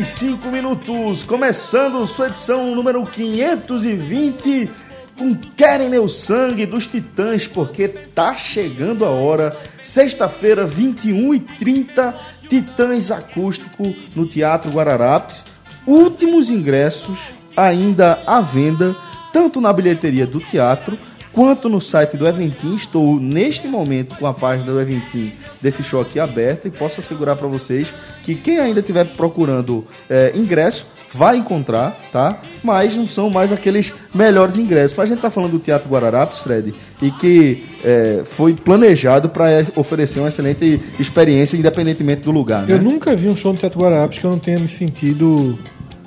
45 minutos, começando sua edição número 520 com Querem Meu Sangue dos Titãs, porque tá chegando a hora, sexta-feira, 21 e 30 Titãs Acústico no Teatro Guararapes. Últimos ingressos ainda à venda, tanto na bilheteria do teatro quanto no site do Eventim. Estou neste momento com a página do Eventim desse show aqui aberta e posso assegurar para vocês que quem ainda estiver procurando é, ingresso vai encontrar, tá? Mas não são mais aqueles melhores ingressos. Mas a gente tá falando do Teatro Guararapes, Fred, e que é, foi planejado para oferecer uma excelente experiência, independentemente do lugar. Né? Eu nunca vi um show no Teatro Guararapes que eu não tenha me sentido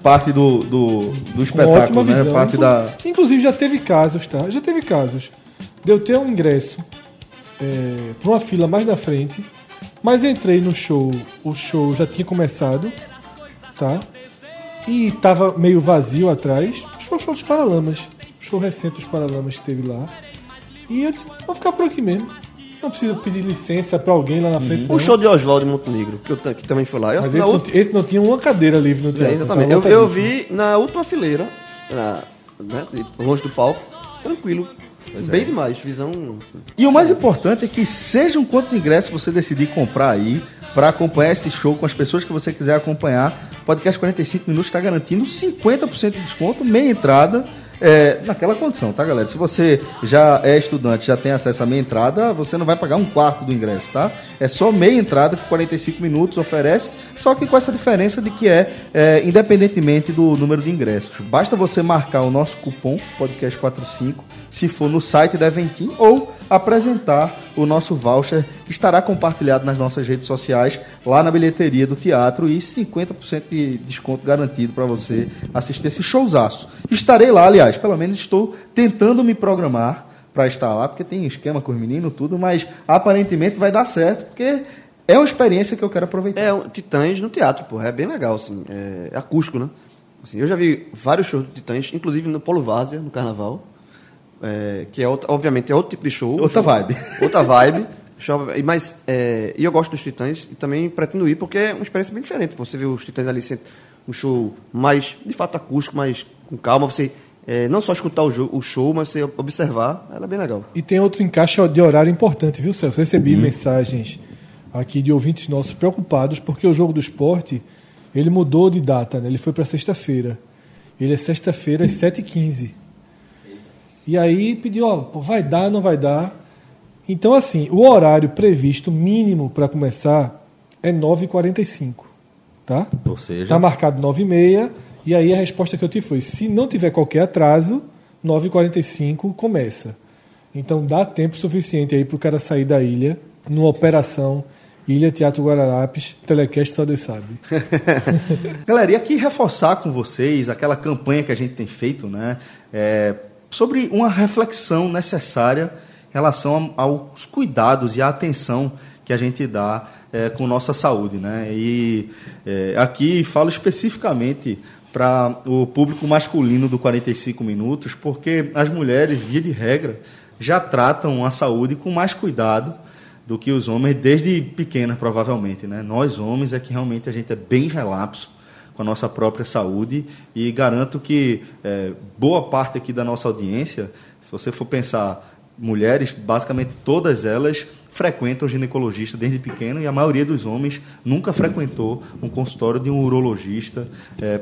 parte do, do, do espetáculo, né? visão. Parte Inclu- da. Inclusive já teve casos, tá? Já teve casos de eu ter um ingresso é, para uma fila mais na frente, mas entrei no show, o show já tinha começado, tá? E tava meio vazio atrás. Acho que foi o show dos Paralamas, show recente dos Paralamas que teve lá. E eu disse, vou ficar por aqui mesmo. Não preciso pedir licença para alguém lá na frente. O não. show de Oswaldo Montenegro, que, eu, que também fui lá. Eu, Mas esse, outra- não, esse não tinha uma cadeira livre no É, teatro. exatamente. tava Eu, eu vi na última fileira, na, né, longe do palco, tranquilo. Bem demais, visão. assim. E o mais importante é que sejam quantos ingressos você decidir comprar aí para acompanhar esse show com as pessoas que você quiser acompanhar. O podcast 45 minutos está garantindo 50% de desconto, meia entrada. É, naquela condição, tá, galera? Se você já é estudante, já tem acesso à meia entrada, você não vai pagar um quarto do ingresso, tá? É só meia entrada que 45 minutos oferece, só que com essa diferença de que é, é, independentemente do número de ingressos. Basta você marcar o nosso cupom podcast45 se for no site da Eventim ou apresentar o nosso voucher que estará compartilhado nas nossas redes sociais lá na bilheteria do teatro e 50% de desconto garantido para você assistir esse showzaço. Estarei lá, aliás, pelo menos estou tentando me programar para estar lá, porque tem esquema com os meninos, tudo, mas aparentemente vai dar certo, porque é uma experiência que eu quero aproveitar. É, Titãs no teatro, pô. É bem legal, assim. É, é acústico, né? Assim, eu já vi vários shows de Titãs, inclusive no Polo Várzea, no Carnaval. É, que é, outra- obviamente, é outro tipo de show. Outra vibe. Outra vibe. Show- e- Mas, é, e eu gosto dos Titãs e também pretendo ir, porque é uma experiência bem diferente. Você vê os Titãs ali, sendo um show mais, de fato, acústico, mais com calma. Você é, não só escutar o, jo- o show, mas você observar. Ela é bem legal. E tem outro encaixe de horário importante, viu, Celso? Recebi mensagens aqui de ouvintes nossos preocupados porque o jogo do esporte ele mudou de data, né? ele foi para sexta-feira. Ele é sexta-feira às 7h15. E aí pediu, ó, vai dar, não vai dar. Então, assim, o horário previsto mínimo para começar é 9h45. Tá? Ou seja, Está marcado 9h30. E aí a resposta que eu tive foi: se não tiver qualquer atraso, 9h45 começa. Então dá tempo suficiente aí para o cara sair da ilha, numa operação Ilha Teatro Guararapes, telecast só Deus sabe. Galera, e aqui reforçar com vocês aquela campanha que a gente tem feito, né? é, sobre uma reflexão necessária em relação aos cuidados e à atenção que a gente dá é, com nossa saúde, né? E é, aqui falo especificamente para o público masculino do 45 minutos, porque as mulheres, via de regra, já tratam a saúde com mais cuidado do que os homens desde pequenas, provavelmente. Né? Nós, homens, é que realmente a gente é bem relapso com a nossa própria saúde e garanto que é, boa parte aqui da nossa audiência, se você for pensar mulheres, basicamente todas elas frequentam ginecologista desde pequeno e a maioria dos homens nunca frequentou um consultório de um urologista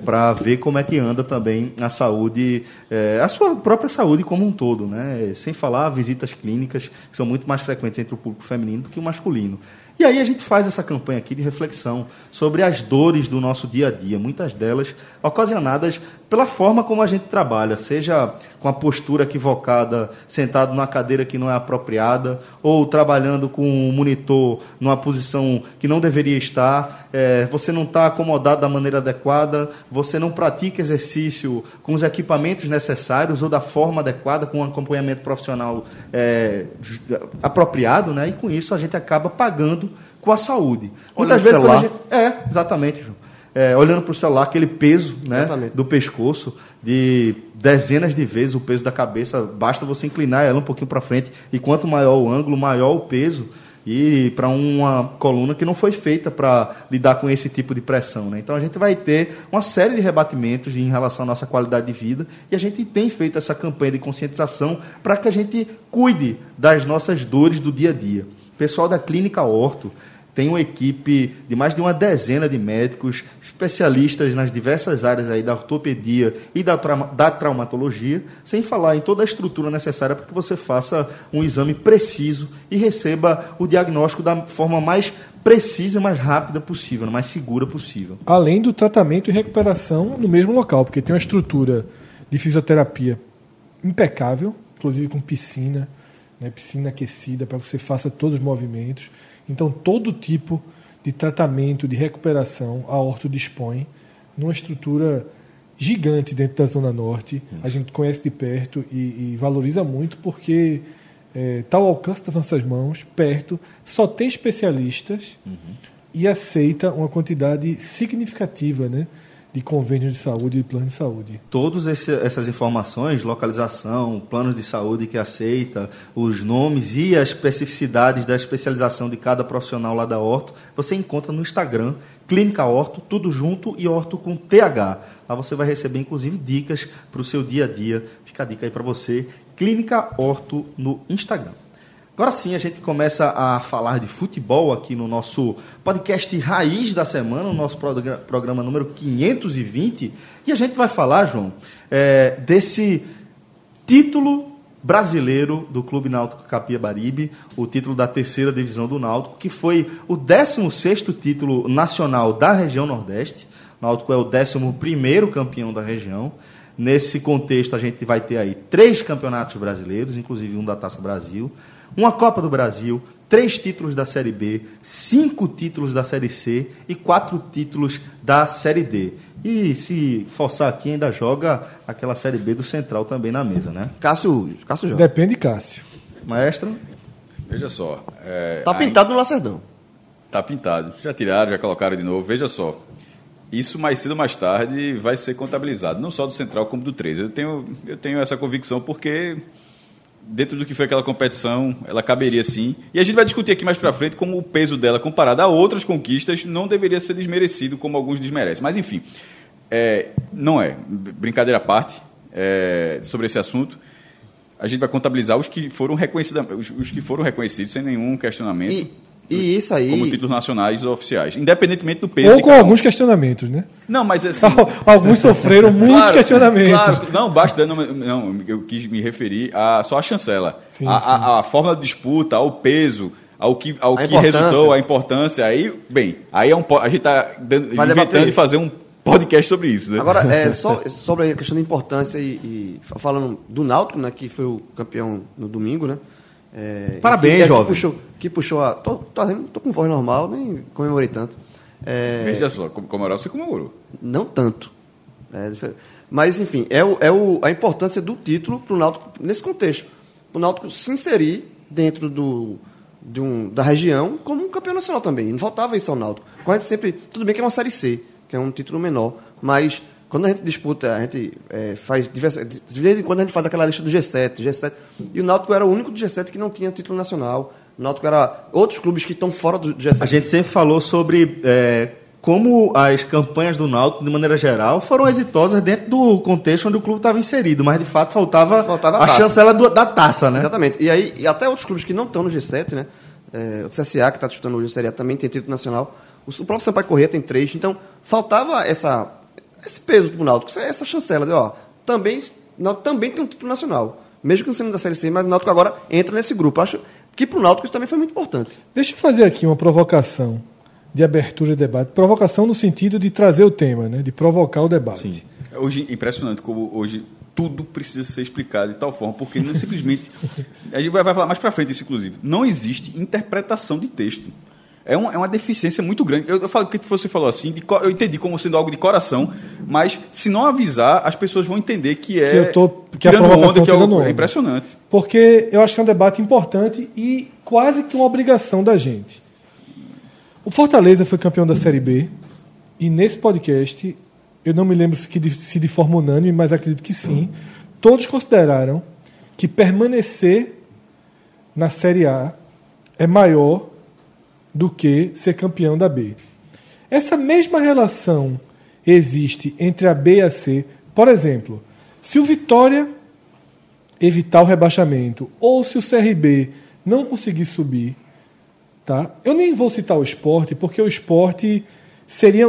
para ver como é que anda também a saúde, é, a sua própria saúde como um todo, né? Sem falar visitas clínicas que são muito mais frequentes entre o público feminino do que o masculino. E aí a gente faz essa campanha aqui de reflexão sobre as dores do nosso dia a dia, muitas delas ocasionadas pela forma como a gente trabalha, seja com a postura equivocada, sentado numa cadeira que não é apropriada, ou trabalhando com um monitor numa posição que não deveria estar, é, você não está acomodado da maneira adequada, você não pratica exercício com os equipamentos necessários ou da forma adequada, com um acompanhamento profissional é, apropriado, né? e com isso a gente acaba pagando com a saúde. Muitas vezes. Quando a gente... É, exatamente, João é, olhando para o celular, aquele peso né, do pescoço, de dezenas de vezes o peso da cabeça, basta você inclinar ela um pouquinho para frente, e quanto maior o ângulo, maior o peso, e para uma coluna que não foi feita para lidar com esse tipo de pressão. Né? Então a gente vai ter uma série de rebatimentos em relação à nossa qualidade de vida, e a gente tem feito essa campanha de conscientização para que a gente cuide das nossas dores do dia a dia. Pessoal da Clínica Orto, tem uma equipe de mais de uma dezena de médicos, especialistas nas diversas áreas aí da ortopedia e da, trauma, da traumatologia, sem falar em toda a estrutura necessária para que você faça um exame preciso e receba o diagnóstico da forma mais precisa e mais rápida possível, mais segura possível. Além do tratamento e recuperação no mesmo local, porque tem uma estrutura de fisioterapia impecável, inclusive com piscina, né, piscina aquecida para você faça todos os movimentos então, todo tipo de tratamento, de recuperação, a Orto dispõe numa estrutura gigante dentro da Zona Norte. Isso. A gente conhece de perto e, e valoriza muito porque está é, ao alcance das nossas mãos, perto, só tem especialistas uhum. e aceita uma quantidade significativa né, de convênios de saúde e planos de saúde. Todas essas informações, localização, planos de saúde que aceita, os nomes e as especificidades da especialização de cada profissional lá da Horto, você encontra no Instagram, Clínica Horto, tudo junto e Horto com TH. Lá você vai receber, inclusive, dicas para o seu dia a dia. Fica a dica aí para você, Clínica Horto no Instagram. Agora sim, a gente começa a falar de futebol aqui no nosso podcast Raiz da Semana, o nosso programa número 520. E a gente vai falar, João, é, desse título brasileiro do Clube Náutico Capiabaribe, o título da terceira divisão do Náutico, que foi o 16º título nacional da região Nordeste. O Náutico é o 11º campeão da região. Nesse contexto, a gente vai ter aí três campeonatos brasileiros, inclusive um da Taça Brasil uma Copa do Brasil, três títulos da Série B, cinco títulos da Série C e quatro títulos da Série D. E se forçar aqui, ainda joga aquela Série B do Central também na mesa, né? Cássio, Cássio joga. Depende de Cássio. Maestro? Veja só. É, tá pintado no Lacerdão. Tá pintado. Já tiraram, já colocaram de novo. Veja só. Isso mais cedo ou mais tarde vai ser contabilizado, não só do Central como do 13. Eu tenho, eu tenho essa convicção porque dentro do que foi aquela competição, ela caberia sim. E a gente vai discutir aqui mais para frente como o peso dela comparado a outras conquistas não deveria ser desmerecido como alguns desmerecem. Mas enfim, é, não é. Brincadeira à parte é, sobre esse assunto. A gente vai contabilizar os que foram reconhecidos, os, os que foram reconhecidos sem nenhum questionamento. E e isso aí. Como títulos nacionais oficiais, independentemente do peso. Ou com alguns questionamentos, né? Não, mas assim. alguns sofreram muitos claro, questionamentos. Claro, não, basta. Não, não, eu quis me referir a só a chancela. Sim, a, sim. A, a, forma de disputa, ao peso, ao que, ao que resultou, a importância. Aí, bem, aí é um, a gente está inventando de fazer um podcast sobre isso. Né? Agora, é, só, sobre a questão da importância e, e falando do Náutico, né, que foi o campeão no domingo, né? É, Parabéns, que, jovem. Que puxou, que puxou a. Tô, tô, tô, com voz normal, nem comemorei tanto. É, Veja só, comemorar você comemorou. Não tanto. É, mas, enfim, é, o, é o, a importância do título para o Náutico nesse contexto. O Náutico se inserir dentro do, de um, da região como um campeão nacional também. Não faltava isso ao Náutico. Gente sempre. Tudo bem que é uma Série C, que é um título menor, mas quando a gente disputa, a gente é, faz diversas. De vez em quando a gente faz aquela lista do G7, G7. E o Náutico era o único do G7 que não tinha título nacional. O Náutico era outros clubes que estão fora do G7. A gente sempre falou sobre é, como as campanhas do Náutico, de maneira geral, foram exitosas dentro do contexto onde o clube estava inserido, mas de fato faltava, faltava a, a chancela do, da taça, né? Exatamente. E aí, e até outros clubes que não estão no G7, né? É, o CSA, que está disputando hoje a Série A, também tem título nacional. O, o próprio Sampaio Corrêa tem três. Então, faltava essa esse peso para o Náutico, essa chancela de, ó, também, também tem um título nacional. mesmo que não sendo da Série C, mas o Náutico agora entra nesse grupo. Acho que para o Náutico isso também foi muito importante. Deixa eu fazer aqui uma provocação de abertura de debate. Provocação no sentido de trazer o tema, né? de provocar o debate. Sim. Hoje, impressionante como hoje tudo precisa ser explicado de tal forma, porque não é simplesmente. A gente vai falar mais para frente isso, inclusive. Não existe interpretação de texto. É, um, é uma deficiência muito grande. Eu, eu falo que você falou assim, de, eu entendi como sendo algo de coração, mas se não avisar, as pessoas vão entender que é. Que eu tô, que a onda, que é, o- é impressionante. Porque eu acho que é um debate importante e quase que uma obrigação da gente. O Fortaleza foi campeão da Série B e nesse podcast, eu não me lembro se de, se de forma unânime, mas acredito que sim, todos consideraram que permanecer na Série A é maior do que ser campeão da B. Essa mesma relação existe entre a B e a C. Por exemplo, se o Vitória evitar o rebaixamento, ou se o CRB não conseguir subir, tá? Eu nem vou citar o esporte, porque o esporte seria.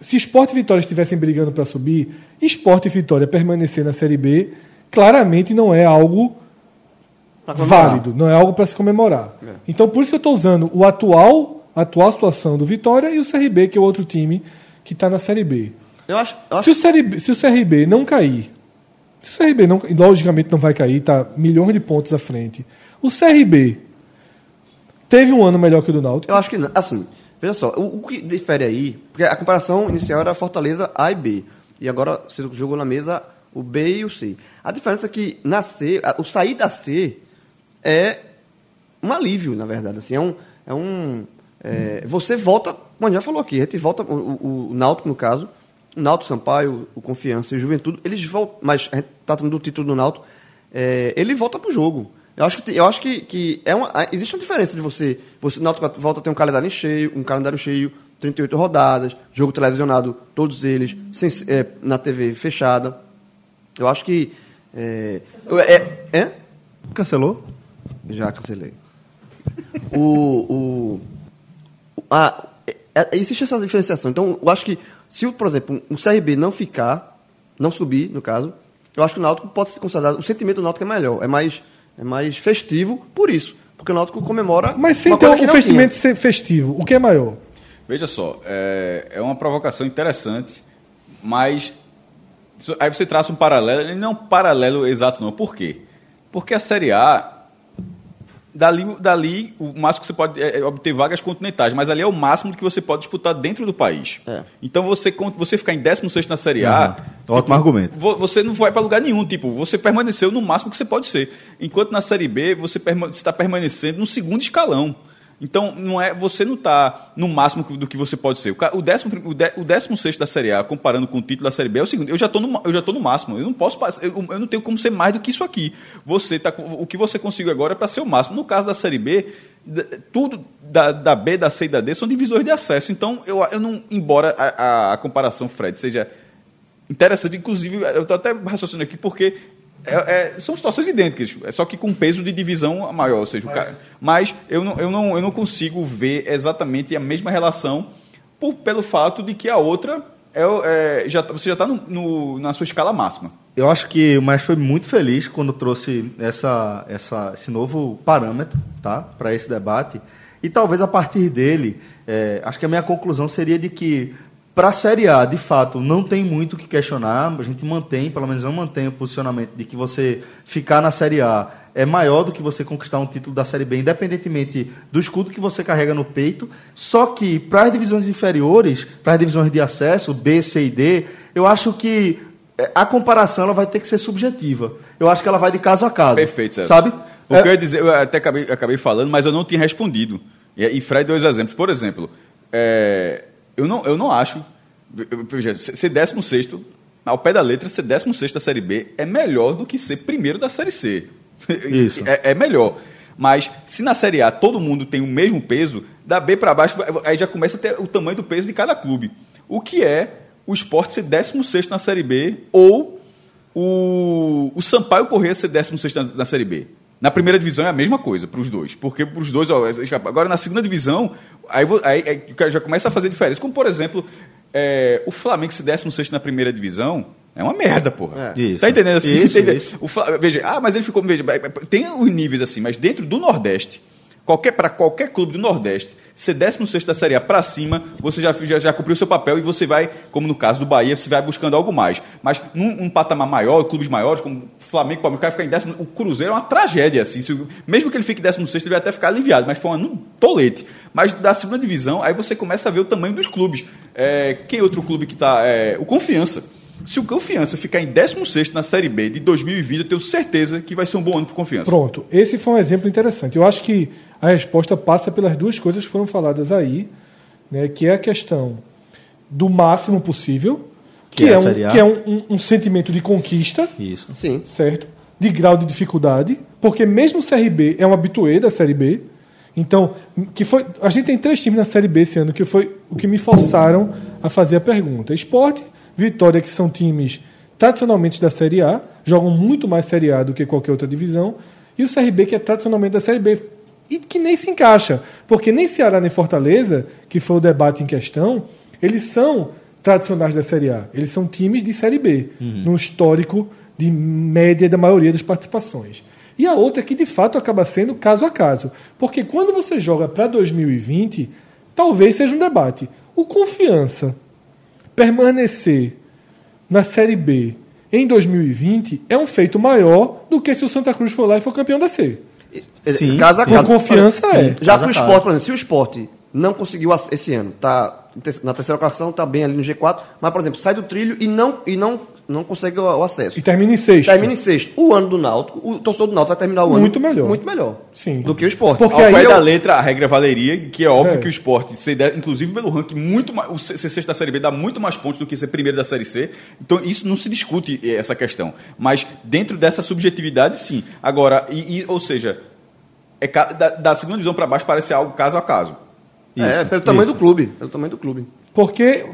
Se esporte e Vitória estivessem brigando para subir, esporte e Vitória permanecer na Série B, claramente não é algo. Válido, não é algo para se comemorar. É. Então, por isso que eu estou usando o atual, a atual situação do Vitória e o CRB, que é o outro time que está na Série B. Eu acho. Eu Se acho o, CRB, se o CRB não cair, se o CRB não, logicamente não vai cair, está milhões de pontos à frente. O CRB teve um ano melhor que o do Náutico. Eu acho que não. Assim, veja só, o, o que difere aí, porque a comparação inicial era Fortaleza A e B. E agora você jogou na mesa o B e o C. A diferença é que na C, o sair da C é um alívio, na verdade. Assim, é um. É um é, você volta, como já falou aqui, a gente volta, o, o, o Náutico, no caso, o Náutico, Sampaio, o Confiança e o Juventude, eles voltam, mas a gente está tratando do título do Náutico, é, ele volta pro jogo. Eu acho que, eu acho que, que é uma, existe uma diferença de você, você o Náutico volta a ter um calendário cheio, um calendário cheio, 38 rodadas, jogo televisionado, todos eles, sem, é, na TV fechada. Eu acho que. É, é, é? Cancelou? Já cancelei. o, o, a, é- é- existe essa diferenciação. Então, eu acho que se, o, por exemplo, um CRB não ficar, não subir, no caso, eu acho que o Náutico pode ser considerado. O sentimento do Náutico é melhor, é mais, é mais festivo por isso. Porque o Náutico comemora. Mas sem uma ter coisa que um não festimento tinha. ser festivo, o que é maior? Veja só, é, é uma provocação interessante, mas aí você traça um paralelo, ele não é um paralelo exato não. Por quê? Porque a Série A, dali, dali o máximo que você pode é, é obter vagas continentais, mas ali é o máximo que você pode disputar dentro do país. É. Então você, você ficar em 16º na Série A, Ótimo argumento. Vo- você não vai para lugar nenhum, tipo, você permaneceu no máximo que você pode ser. Enquanto na Série B você está permanecendo no segundo escalão. Então, não é, você não está no máximo do que você pode ser. O, o, décimo, o, de, o décimo sexto da Série A, comparando com o título da Série B, é o seguinte, eu já estou no, eu já no máximo, eu não posso eu, eu não tenho como ser mais do que isso aqui. Você tá, o que você conseguiu agora é para ser o máximo. No caso da Série B, tudo da, da B, da C e da D são divisores de acesso. Então, eu, eu não, embora a, a- a comparação, Fred, seja interessante. Inclusive, eu estou até raciocinando aqui porque é- é- são situações idênticas, é só que com peso de divisão maior. Ou seja, o cara- mas eu não, eu, não, eu não consigo ver exatamente a mesma relação por, pelo fato de que a outra é, é, já, você já está na sua escala máxima. Eu acho que o Mestre foi muito feliz quando trouxe essa, essa, esse novo parâmetro tá, para esse debate. E talvez a partir dele, é, acho que a minha conclusão seria de que para a Série A, de fato, não tem muito o que questionar. A gente mantém, pelo menos eu mantenho o posicionamento de que você ficar na Série A é maior do que você conquistar um título da Série B, independentemente do escudo que você carrega no peito. Só que para as divisões inferiores, para as divisões de acesso, B, C e D, eu acho que é, a comparação ela vai ter que ser subjetiva. Eu acho que ela vai de caso a caso. Perfeito, Celso. Sabe? O É, que eu ia dizer, eu até acabei, acabei falando, mas eu não tinha respondido. E, e Fred deu exemplos. Por exemplo, é, eu, não, eu não acho. Ser 16 ao pé da letra, ser 16 da Série B é melhor do que ser primeiro da Série C. Isso. É, é melhor. Mas se na Série A todo mundo tem o mesmo peso, da B para baixo, aí já começa a ter o tamanho do peso de cada clube. O que é o esporte ser 16 na Série B ou o, o Sampaio Corrêa ser 16 na, na Série B. Na primeira divisão é a mesma coisa para os dois. Porque para os dois, ó, agora na segunda divisão, aí, aí, aí o cara já começa a fazer diferença. Como, por exemplo, é, o Flamengo ser 16 na primeira divisão É uma merda, porra. É. Isso. Tá entendendo assim? Isso, Entende? isso. O Fla- veja, ah, mas ele ficou. Veja, tem os níveis assim, mas dentro do Nordeste, qualquer, para qualquer clube do Nordeste, ser 16 da Série A para cima, você já, já, já cumpriu seu papel e você vai, como no caso do Bahia, você vai buscando algo mais. Mas num um patamar maior, clubes maiores, como Flamengo, Palmeiras, o cara ficar em décimo. O Cruzeiro é uma tragédia, assim. Se mesmo que ele fique em 16, ele vai até ficar aliviado, mas foi um tolete. Mas da segunda divisão, aí você começa a ver o tamanho dos clubes. É, quem outro clube que está. o Confiança. Se o Confiança ficar em 16 na Série B de 2020, eu tenho certeza que vai ser um bom ano para Confiança. Pronto, esse foi um exemplo interessante. Eu acho que a resposta passa pelas duas coisas que foram faladas aí, né, que é a questão do máximo possível, que, Que é é, um, que é um, um- um sentimento de conquista, Isso. Sim. certo? De grau de dificuldade, porque mesmo o CRB é um habituê da Série B. Então, que foi, a gente tem três times na Série B esse ano que foi o que me forçaram a fazer a pergunta. Esporte, Vitória, que são times tradicionalmente da Série A, jogam muito mais Série A do que qualquer outra divisão, e o CRB, que é tradicionalmente da Série B, e que nem se encaixa, porque nem Ceará nem Fortaleza, que foi o debate em questão, eles são tradicionais da Série A. Eles são times de Série B, no histórico de média da maioria das participações. E a outra que de fato acaba sendo caso a caso. Porque quando você joga para 2020, talvez seja um debate. O confiança permanecer na Série B em 2020 é um feito maior do que se o Santa Cruz for lá e for campeão da C. Sim, caso a sim. Com confiança, é. Já para o esporte, por exemplo, se o esporte não conseguiu esse ano, tá na terceira colocação, tá bem ali no G4, mas, por exemplo, sai do trilho e não, e não, não consegue o, acesso. E termina em sexto. Termina em sexto. O ano do Náutico, o torcedor do Náutico vai terminar o ano Muito melhor. Muito melhor. Sim. Do que o esporte. Porque Ao aí pé eu- da letra, a regra valeria, que é óbvio É. que o esporte, inclusive pelo ranking, muito mais, o ser sexto da Série B dá muito mais pontos do que ser primeiro da Série C. Então, isso não se discute eh, essa questão. Mas dentro dessa subjetividade, sim. Agora, e, e- ou seja, é da, da segunda divisão para baixo parece algo caso a caso. é, Isso, pelo tamanho isso. do clube. Pelo tamanho do clube. Porque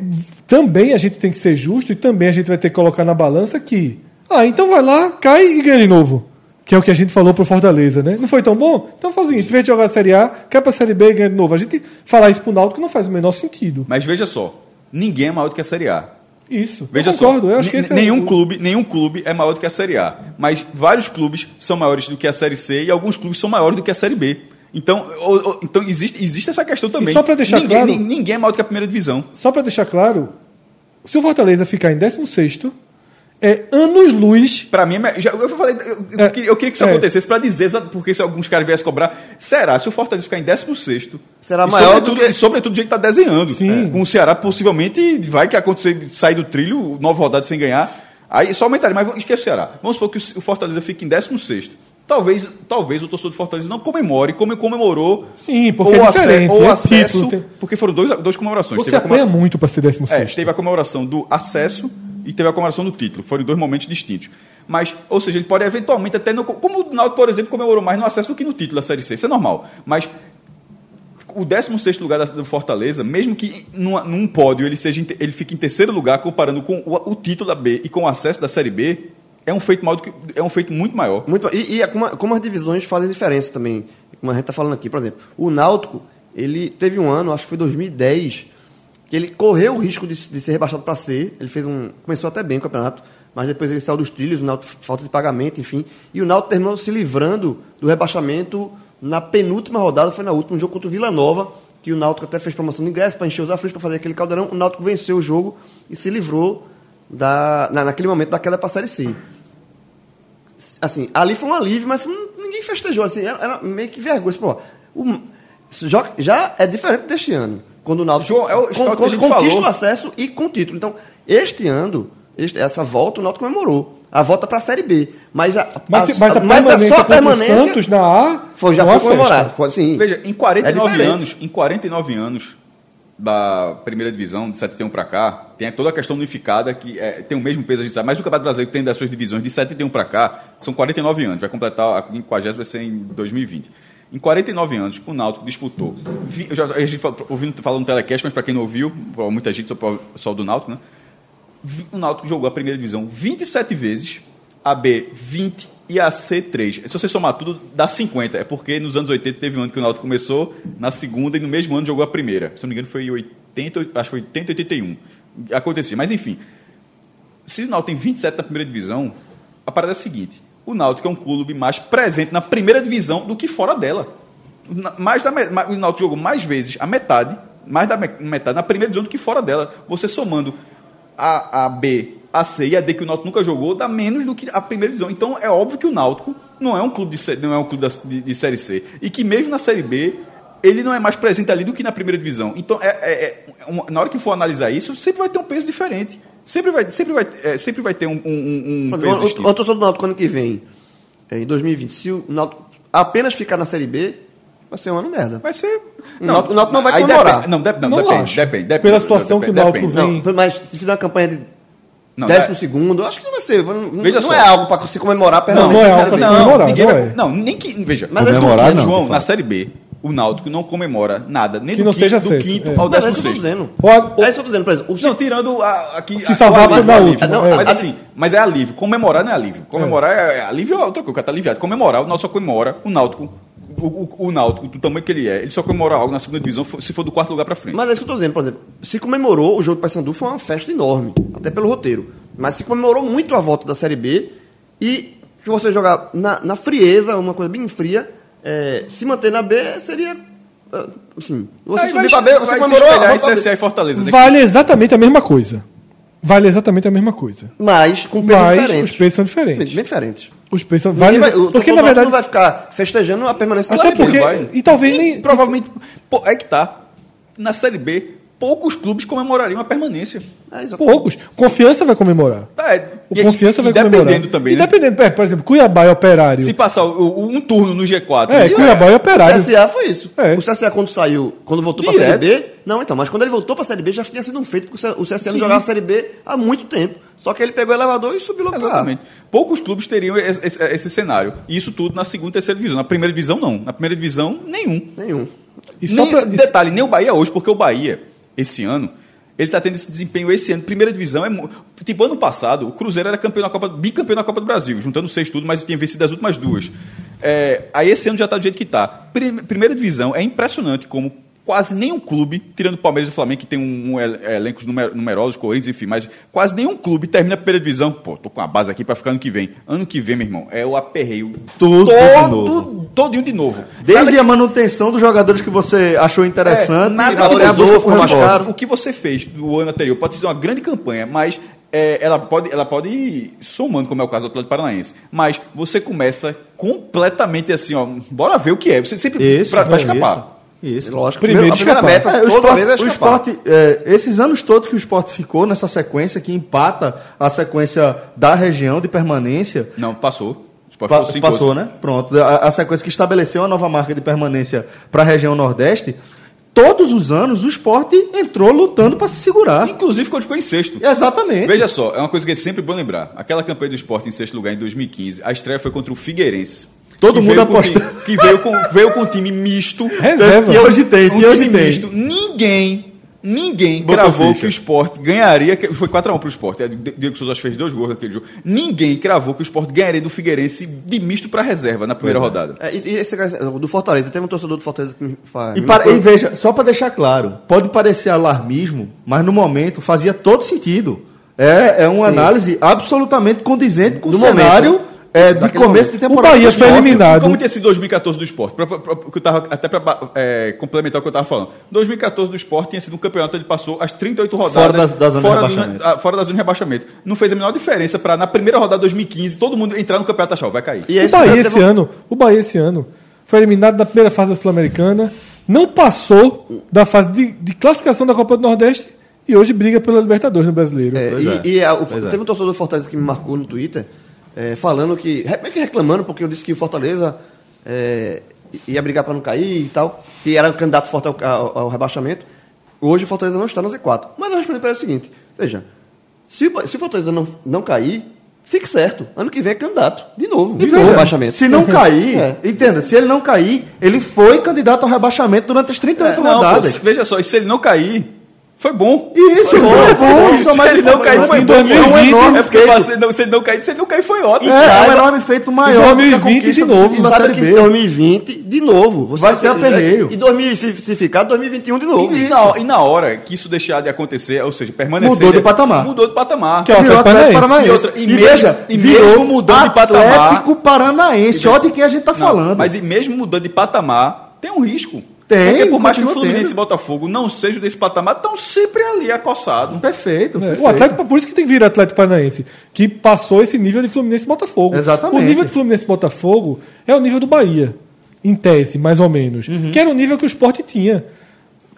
também a gente tem que ser justo e também a gente vai ter que colocar na balança que. Ah, então vai lá, cai e ganha de novo. Que é o que a gente falou pro Fortaleza, né? Não foi tão bom? Então faz o seguinte: em vez de jogar a Série A, cai pra Série B e ganha de novo. A gente falar isso pro Náutico não faz o menor sentido. Mas veja só, ninguém é maior do que a Série A. Isso. Veja eu concordo. só, Eu acho que esse é nenhum o- clube, nenhum clube é maior do que a Série A, mas vários clubes são maiores do que a Série C e alguns clubes são maiores do que a Série B. Então, ou- ou- então existe, existe essa questão também. só pra deixar ninguém, claro- nin- ninguém é maior do que a primeira divisão. Só para deixar claro, se o Fortaleza ficar em 16, é anos-luz. Pra mim, é já, eu, falei, eu, eu É, queria, eu queria que isso é. acontecesse pra dizer, porque se alguns caras viessem cobrar, será? Se o Fortaleza ficar em 16 Será e maior sobretudo, do que- E sobretudo do jeito que tá desenhando. Sim. É, Com o Ceará, possivelmente, vai que acontecer, sair do trilho, nove rodadas sem ganhar, aí só aumentaria, mas esquece o Ceará. Vamos supor que o o Fortaleza fique em 16 Talvez, talvez o torcedor do Fortaleza não comemore como comemorou Sim, porque ou é diferente, ou é acesso, título, tem- porque foram dois, duas comemorações. Você Teve a comemora- apanha muito para ser 16. é, teve a comemoração do acesso e teve a comemoração do título. Foram dois momentos distintos. Mas, ou seja, ele pode eventualmente até. No, como o Náutico, por exemplo, comemorou mais no acesso do que no título da Série C. Isso é normal. Mas o 16 lugar da, do Fortaleza, mesmo que numa- num pódio ele, seja, ele fique em terceiro lugar, comparando com o, o título da B e com o acesso da Série B, é um feito, maior do que, é um feito muito maior. Muito, e e é como, como as divisões fazem diferença também. Como a gente está falando aqui, por exemplo, o Náutico, ele teve um ano, acho que foi 2010, que ele correu o risco de, de ser rebaixado para C. Ele fez um. Começou até bem o campeonato, mas depois ele saiu dos trilhos, o Náutico, falta de pagamento, enfim. E o Náutico terminou se livrando do rebaixamento na penúltima rodada, foi na última, um jogo contra o Vila Nova, que o Náutico até fez promoção de ingresso para encher os aflitos para fazer aquele caldeirão. O Náutico venceu o jogo e se livrou da, na, naquele momento da queda para a Série C assim, ali foi um alívio, mas foi um- ninguém festejou, assim, era, era meio que vergonha. Pô, o- já, já é diferente deste ano, quando o Náutico João, é o- é o gente conquista falou. o acesso e com título. Então, este ano, este- essa volta, o Náutico comemorou. A volta para a Série B. Mas a, Mas, a- mas a mas permanência, só a o permanência Santos na A foi, já foi foi. Foi, assim, Veja, em é 49 diferente. anos, em 49 anos da primeira divisão, de 71 para cá, tem toda a questão unificada que é, tem o mesmo peso, a gente sabe, mas o Campeonato Brasileiro tem das suas divisões de 71 para cá, são 49 anos, vai completar a 50 vai ser em 2020. Em 49 anos, o Náutico disputou. já, a gente ouvindo falar no telecast, mas para quem não ouviu, muita gente só, só do Náutico, né? O Náutico jogou a primeira divisão 27 vezes, a B 20 e a C 3. Se você somar tudo, dá 50. É porque nos anos 80 teve um ano que o Náutico começou na segunda e no mesmo ano jogou a primeira. Se não me engano, foi em 80, acho que foi 80 81. Acontecia. Mas enfim, se o Náutico tem 27 na primeira divisão, a parada é a seguinte: o Náutico é um clube mais presente na primeira divisão do que fora dela. Mais da, o Náutico jogou mais vezes a metade, mais da me- metade na primeira divisão do que fora dela. Você somando a, a B, a C e a D que o Náutico nunca jogou, dá menos do que a primeira divisão. Então é óbvio que o Náutico não é um clube de, não é um clube da- de, de série C e que mesmo na série B ele não é mais presente ali do que na primeira divisão. Então é, é- é na hora que for analisar isso, sempre vai ter um peso diferente. Sempre vai, sempre vai, é, sempre vai ter um, um- um, peso do Náutico ano que vem, é, em 2020, se o Náutico apenas ficar na Série B, vai ser um ano merda. Vai ser. O Náutico- o Náutico não vai comemorar. Depende, não, dep- não, Não depende, depende, depende. Pela situação que o Náutico depende. vem- Não, mas se fizer uma campanha de Não, décimo é- segundo, acho que não vai ser. Não, Veja não só. é algo para se comemorar Não, não permanência é algo Série pra B. se comemorar, ninguém não vai- é. não, nem que. Veja, Mas é Comemorar, João, não, João, na. Série B, o Náutico não comemora nada, nem Que do não quinto, seja do sexto, quinto é. ao é décimo que sexto. dizendo. Ou- É isso que eu dizendo, por exemplo. o Não, tirando a, aqui. Se a- salvar o alívio, da o última, é. Mas assim, mas é alívio. Comemorar não é alívio. Comemorar é, é alívio é outra coisa, o cara tá aliviado. Comemorar, o Náutico só comemora, o Náutico, o, o, o Náutico, do tamanho que ele é, ele só comemora algo na segunda divisão se for do quarto lugar pra frente. Mas é isso que eu tô dizendo, por exemplo, se comemorou o jogo do Paysandu foi uma festa enorme, até pelo roteiro. Mas se comemorou muito a volta da Série B e que você jogar na, na frieza, uma coisa bem fria, é, se manter na B seria. ah, Assim, você Aí subir vai- pra B, você vai se comemorou a. CSA e Fortaleza. daqui. Vale exatamente a mesma coisa. Vale exatamente a mesma coisa. Mas com pesos Mas diferentes. os pesos são Bem, diferentes. bem diferentes. Os. Ninguém Vale, vai- o porque na verdade. não vai ficar festejando a permanência da Até Série B. porque. vai. E talvez nem. Provavelmente. Pô, é que tá. Na Série B, poucos clubes comemorariam a permanência. É. Poucos. Confiança vai comemorar. É, O e- Confiança e, vai e comemorar. dependendo também, E né? dependendo, é, por exemplo, Cuiabá e Operário. Se passar o- o- um turno no G4. É, e- Cuiabá e O Operário. CSA foi isso. É. O CSA, quando saiu, quando voltou pra Direto. Série B. Não, então, mas quando ele voltou pra Série B já tinha sido um feito, porque o CSA não Sim. jogava a Série B há muito tempo. Só que ele pegou o elevador e subiu logo. Exatamente. Poucos clubes teriam esse, esse- esse cenário. E isso tudo na segunda e terceira divisão. Na primeira divisão, não. Na primeira divisão, nenhum. Nenhum. E só Nem- pra- detalhe, nem o Bahia hoje, porque o Bahia, esse ano, ele está tendo esse desempenho esse ano. Primeira divisão é. Tipo, ano passado, o Cruzeiro era campeão na Copa, bicampeão na Copa do Brasil, juntando seis tudo, mas tinha vencido as últimas duas. É, aí esse ano já está do jeito que está. Primeira divisão é impressionante como quase nenhum clube, tirando o Palmeiras e o Flamengo, que tem um, um el- elencos numer- numerosos, Corinthians, enfim, mas quase nenhum clube termina a primeira divisão. Pô, tô com a base aqui para ficar ano que vem. Ano que vem, meu irmão, é o aperreio Tudo de todo, novo. todinho de novo. Desde a manutenção dos jogadores que você achou interessante, É, nada valorizou, ficou mais caro. o que você fez no ano anterior pode ser uma grande campanha, mas é, ela, pode, ela pode ir somando, como é o caso do Atlético Paranaense. Mas você começa completamente assim, ó, bora ver o que é. Você sempre Isso, pra, pra é escapar. Isso. Lógico. Primeiro a primeira meta, É, o toda esporte, vez é o escapar. esporte, é, esses anos todos que o esporte ficou nessa sequência que empata a sequência da região de permanência, Não, passou. O Pa- passou, outros. né? Pronto. A, a sequência que estabeleceu a nova marca de permanência para a região Nordeste, todos os anos o esporte entrou lutando para se segurar. Inclusive quando ficou em sexto. Exatamente. Veja só, é uma coisa que é sempre bom lembrar. Aquela campanha do esporte em sexto lugar em 2015, a estreia foi contra o Figueirense. Todo Que mundo apostando. time- Que veio com, veio com um time misto. Reserva. E hoje tem, um e hoje time tem. misto. Ninguém, ninguém Botou cravou ficha. que o esporte ganharia. que- Foi 4x1 pro esporte. É, Diego Souza fez dois gols naquele jogo. Ninguém cravou que o esporte ganharia do Figueirense de misto para reserva na primeira rodada. É, e, e esse do Fortaleza, teve um torcedor do Fortaleza que faz. E, para- e veja, só para deixar claro, pode parecer alarmismo, mas no momento fazia todo sentido. É, é uma Sim. análise absolutamente condizente com Do o cenário momento. É, de começo momento. de O temporada. Bahia do foi eliminado. Como tinha sido 2014 do esporte? Pra- pra- pra- que eu tava, até para complementar o que eu estava falando. 2014 do esporte tinha sido um campeonato, ele passou as 38 rodadas Fora da- da zona de fora, rebaixamento. ah, fora da zona de rebaixamento. Não fez a menor diferença para, na primeira rodada de 2015, todo mundo entrar no campeonato achar, vai cair. E é O Bahia teve- esse ano, o Bahia esse ano foi eliminado na primeira fase da Sul-Americana, não passou da fase de, de classificação da Copa do Nordeste e hoje briga pela Libertadores no Brasileiro. É, e é. e a- o- Pois é. teve um torcedor do Fortaleza que me marcou no Twitter, é, falando que. Meio que reclamando, porque eu disse que o Fortaleza é, ia brigar para não cair e tal, que era candidato forte ao, ao- ao rebaixamento. Hoje o Fortaleza não está no Z4. Mas eu respondi para ele o seguinte: veja, se, o- se o Fortaleza não, não cair, fique certo. Ano que vem é candidato, de novo, de veja, rebaixamento. se não cair, É. entenda, se ele não cair, ele foi candidato ao rebaixamento durante as 38 Não, pô, rodadas. se- veja só, e se ele não cair, Foi bom. Isso, foi foi bom, isso é Se mais ele não cair, foi Em bom. 2020, é, porque se, não, se ele não cair, se ele não cair, foi ótimo. É, é um enorme feito maior do que a 2020 conquista de novo, E sabe Série que B. em 2020, de novo. Você Vai ser aperreio. E 2020, se ficar, 2021 de novo. E na, e na hora que isso deixar de acontecer, ou seja, permanecer. Mudou de patamar. Mudou de patamar. Que é o Virou Atlético Paranaense. Paranaense. E E, outra- e veja, mesmo- e virou mesmo mudando de patamar- Atlético Paranaense. Olha de quem a gente tá falando. Mas e mesmo mudando de patamar, tem um risco. Tem, Porque por mais que o Fluminense e tendo. Botafogo não sejam desse patamar, estão sempre ali acossados. Perfeito, É, perfeito. O Atlético, por isso que tem que vir o Atlético Paranaense, que passou esse nível de Fluminense e Botafogo. Exatamente. O nível de Fluminense e Botafogo é o nível do Bahia, em tese, mais ou menos. Uhum. Que era o nível que o esporte tinha.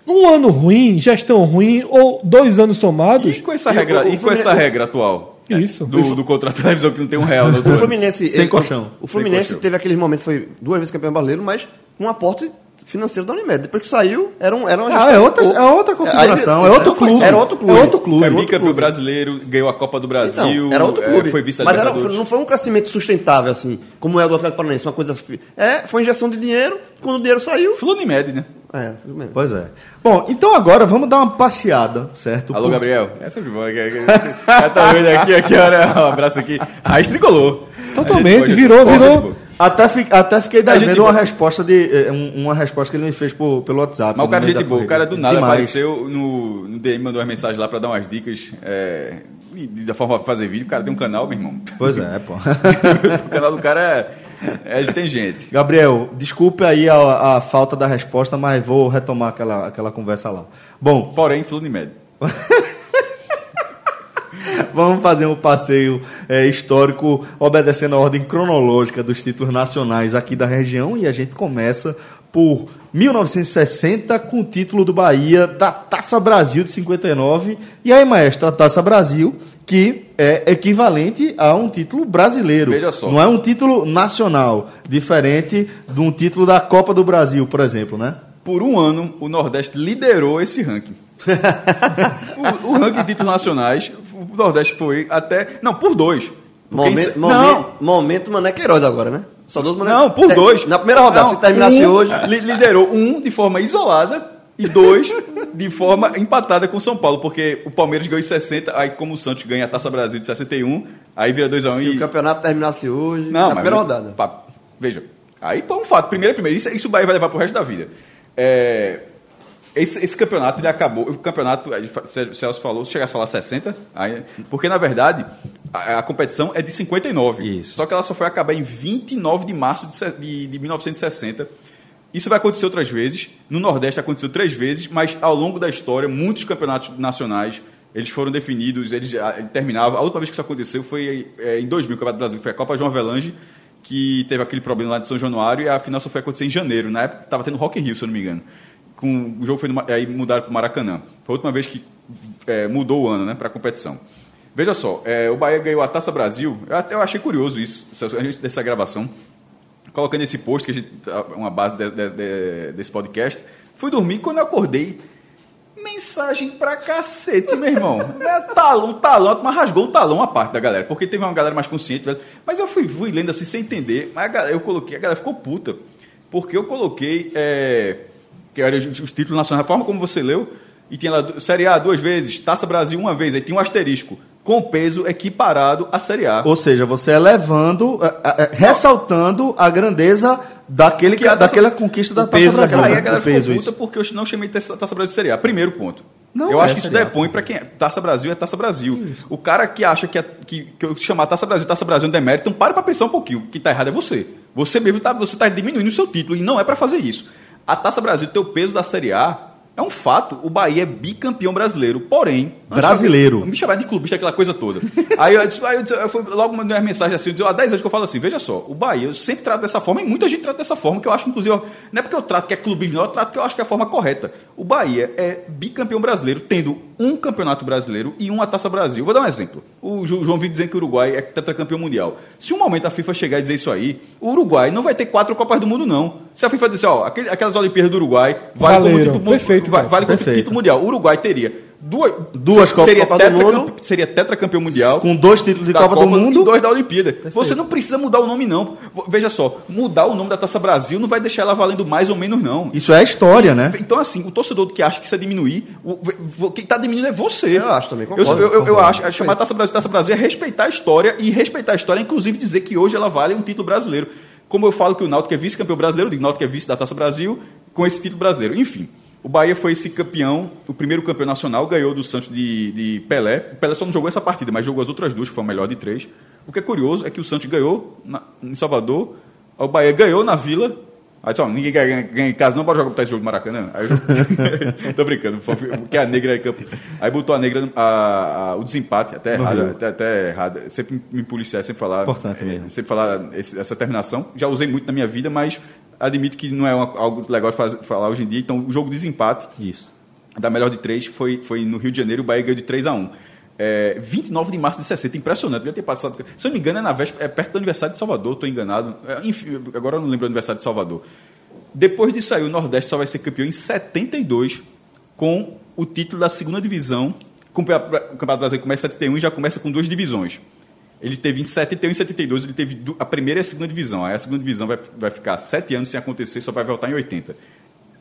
Um ano ruim, gestão ruim, ou dois anos somados. E com essa E o- regra, o e com essa Fluminense- reira atual? Isso. Do, do contrato de televisão que não tem um real no outro O. Fluminense. Sem ele- colchão. O Fluminense colchão. teve aquele momento, foi duas vezes campeão brasileiro, mas com um aporte financeiro da Unimed. Depois que saiu, era, um, era uma Ah, gestão- é outra, é outra configuração, Aí- é outro clube. Era outro clube. É outro clube. Foi bicampeão clube. brasileiro, ganhou a Copa do Brasil. Então, era outro é, clube. foi vice mas era, não foi um crescimento sustentável, assim, como é o do Atlético Paranaense, uma coisa. É, foi injeção de dinheiro, quando o dinheiro saiu. Flunimed, né? É. Pois é. Bom, então agora vamos dar uma passeada, certo? Alô, Por- Gabriel. É sempre bom. Já tá vendo aqui, aqui, olha, um abraço aqui. Raiz tricolor. Totalmente, virou, virou. Até, fi- até fiquei devendo uma resposta de eh, um- uma resposta que ele me fez por- pelo WhatsApp. Mas o cara é gente boa. O cara do nada Demais. apareceu no, no DM, mandou uma mensagem lá pra dar umas dicas. É, da forma de fazer vídeo. O cara tem um canal, meu irmão. Pois é, pô. o canal do cara é, é- tem gente. Gabriel, desculpe aí a, a falta da resposta, mas vou retomar aquela, aquela conversa lá. Bom, Porém, Flunimed. vamos fazer um passeio eh, histórico obedecendo a ordem cronológica dos títulos nacionais aqui da região e a gente começa por 1960 com o título do Bahia da Taça Brasil de 59. E aí, maestro, a Taça Brasil que é equivalente a um título brasileiro. Veja só. Não é um título nacional, diferente de um título da Copa do Brasil, por exemplo, né? Por um ano, o Nordeste liderou esse ranking. o, o ranking de títulos nacionais, o Nordeste foi até. Não, por dois. Momento, isso- momento, não, momento Mané Queiroz agora, né? Só dois Mané não, por dois. Na primeira rodada, Não, se terminasse um hoje. li- liderou um de forma isolada e dois de forma empatada com o São Paulo, porque o Palmeiras ganhou em 60, aí como o Santos ganha a Taça Brasil de 61, aí vira 2x1 Se e. o campeonato terminasse hoje, Não, na primeira rodada. pá, veja, aí pô, um fato. Primeiro, primeiro, isso, isso vai levar pro resto da vida. É, esse, esse campeonato ele acabou. O campeonato, o Celso falou, se chegasse a falar 60, aí, porque na verdade a, a competição é de 59. Isso. Só que ela só foi acabar em 29 de março de, de, de 1960. Isso vai acontecer outras vezes. No Nordeste aconteceu três vezes, mas ao longo da história, muitos campeonatos nacionais eles foram definidos, eles terminavam. A última vez que isso aconteceu foi é, em 2000, o Campeonato Brasileiro, foi a Copa João Avelange, que teve aquele problema lá de São Januário, e a final só foi acontecer em janeiro. Na época estava tendo Rock in Rio, se eu não me engano. Com, o jogo foi no, aí mudaram para o Maracanã. Foi a última vez que é, mudou o ano né, para a competição. Veja só, é, o Bahia ganhou a Taça Brasil. Eu, até- eu achei curioso isso, essa- a gente dessa gravação colocando esse post, que a gente, uma base de- de- de- desse podcast. Fui dormir quando eu acordei. Mensagem pra cacete, meu irmão. É talão, talão, mas rasgou o talão a parte da galera, porque teve uma galera mais consciente. Mas eu fui, fui lendo assim sem entender. Mas galera, eu coloquei, a galera ficou puta. Porque eu coloquei é, que era os os títulos nacionais, a forma como você leu, e tinha lá Série A duas vezes, Taça Brasil uma vez, aí tinha um asterisco, com peso equiparado à Série A. Ou seja, você elevando, eh, eh, ressaltando a grandeza daquele, Que a taça- daquela conquista da Taça Brasil. Aí a galera ficou puta isso. porque eu não chamei Taça Brasil de Série A. Primeiro ponto. Não eu é acho que isso depõe para quem. é- Taça Brasil é Taça Brasil. O cara que acha que, é- que, que eu chamar Taça Brasil, Taça Brasil é um demérito, então para pra pensar um pouquinho. O que tá errado é você. Você mesmo tá, você tá diminuindo o seu título e não é para fazer isso. A Taça Brasil ter o peso da Série A é um fato. O Bahia é bicampeão brasileiro, porém. Brasileiro. Me chamar de clubista, aquela coisa toda. aí eu, disse, aí eu, disse- eu fui, logo mandei uma mensagem assim, há 10 anos que eu falo assim, veja só, o Bahia eu sempre trato dessa forma, e muita gente trata dessa forma, que eu acho, inclusive, não é porque eu trato que é clubismo, não, eu trato que eu acho que é a forma correta. O Bahia é bicampeão brasileiro, tendo um campeonato brasileiro e uma Taça Brasil. Vou dar um exemplo. O João Vitor dizendo que o Uruguai é tetracampeão mundial. Se um momento a FIFA chegar e dizer isso aí, o Uruguai não vai ter quatro Copas do Mundo, não. Se a FIFA disser, ó, aquelas Olimpíadas do Uruguai vale como Valeram. título, Perfeito, Cássio. vale como Perfeito. título mundial. O Uruguai teria duas, Duas se- Copas- seria Copa do tetra, Mundo. seria tetracampeão mundial. Com dois títulos de da Copa, do e Mundo. dois da Olimpíada. Você não precisa mudar o nome, não. Veja só, mudar o nome da Taça Brasil não vai deixar ela valendo mais ou menos, não. Isso é a história, né? Então, assim, o torcedor que acha que isso é diminuir, o, o- quem está diminuindo é você. Eu acho também, Eu, concordo, eu, eu, eu concordo. acho, chamar Taça Brasil Taça Brasil é respeitar a história e respeitar a história, é inclusive dizer que hoje ela vale um título brasileiro. Como eu falo que o Náutico é vice-campeão brasileiro, eu digo Náutico é vice da Taça Brasil com esse título brasileiro. Enfim, o Bahia foi esse campeão, o primeiro campeão nacional, ganhou do Santos de, de Pelé. O Pelé só não jogou essa partida, mas jogou as outras duas, que foi o melhor de três. O que é curioso é que o Santos ganhou na- em Salvador, o Bahia ganhou na Vila. Aí disse, ó, ninguém ganha, ganha em casa, não bora jogar botar esse jogo do Maracanã. Aí eu tô brincando, porque a negra é campo. Aí botou a negra a- a- o desempate, até errado, até, até errado. Sempre me policiar, sempre falar. Importante é, mesmo. sempre falar esse- essa terminação. Já usei muito na minha vida, mas admito que não é uma- algo legal de falar hoje em dia. Então, o jogo de desempate Isso. da melhor de três foi, foi no Rio de Janeiro, o Bahia ganhou de 3 a 1 é, 29 de março de 60, impressionante. Devia ter passado. Se eu não me engano, é, na véspera, é perto do aniversário de Salvador, estou enganado. É, enfim, agora eu não lembro do aniversário de Salvador. Depois disso aí, o Nordeste só vai ser campeão em 72, com o título da segunda divisão. Com o Campeonato Brasileiro começa em 71 e já começa com duas divisões. Ele teve em 71 e 72, ele teve a primeira e a segunda divisão. Aí a segunda divisão vai, vai ficar sete anos sem acontecer, só vai voltar em 80.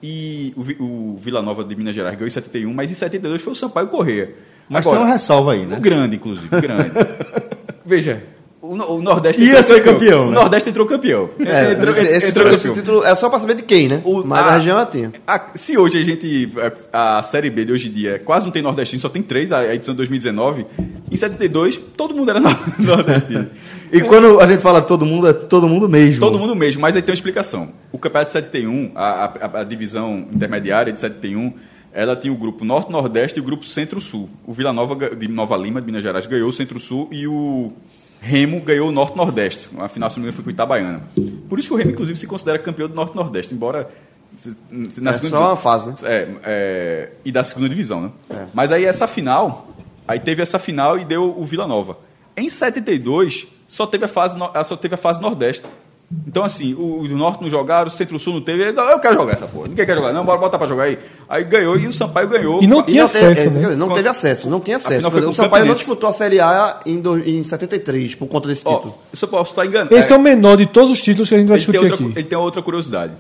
E o, o Vila Nova de Minas Gerais ganhou em 71, mas em 72 foi o Sampaio Correia. Mas tem uma ressalva aí, né? Um grande, inclusive, grande. Veja, o, no- o Nordeste Ia entrou ser campeão, O né? Nordeste entrou campeão. É, Entrou- esse, esse entrou esse campeão. título é só pra saber de quem, né? O- Mas a, região ela tinha. a- se hoje a gente. A, a Série B de hoje em dia quase não tem nordestino, só tem três, a, a edição de 2019. Em 72, todo mundo era nor- nordestino. E quando a gente fala todo mundo, é todo mundo mesmo. Todo mundo mesmo, mas aí tem uma explicação. O campeonato de 71, a, a, a divisão intermediária de 71, ela tinha o grupo Norte-Nordeste e o grupo Centro-Sul. O Vila Nova de Nova Lima, de Minas Gerais, ganhou o Centro-Sul e o Remo ganhou o Norte-Nordeste. A final, se não me engano, foi com o Itabaiana. Por isso que o Remo, inclusive, se considera campeão do Norte-Nordeste, embora. se- se- Na É segunda só uma fase, né? é, é, e da segunda divisão, né? Mas aí essa final, aí teve essa final e deu o Vila Nova. Em 72, só teve a fase, só teve a fase Nordeste. Então, assim, o, o Norte não jogaram, o Centro-Sul não teve. Eu quero jogar essa porra. Ninguém quer jogar, não, bora botar pra jogar aí. Aí ganhou e o Sampaio ganhou. E não E tinha não teve- acesso, é, né? quer dizer, não teve acesso, não tinha acesso. Afinal, o o Sampaio não disputou a Série A em, do- em 73, por conta desse título. se eu posso estar enganado. Esse é, o menor de todos os títulos que a gente vai ele, discutir outra, aqui. ele tem outra curiosidade.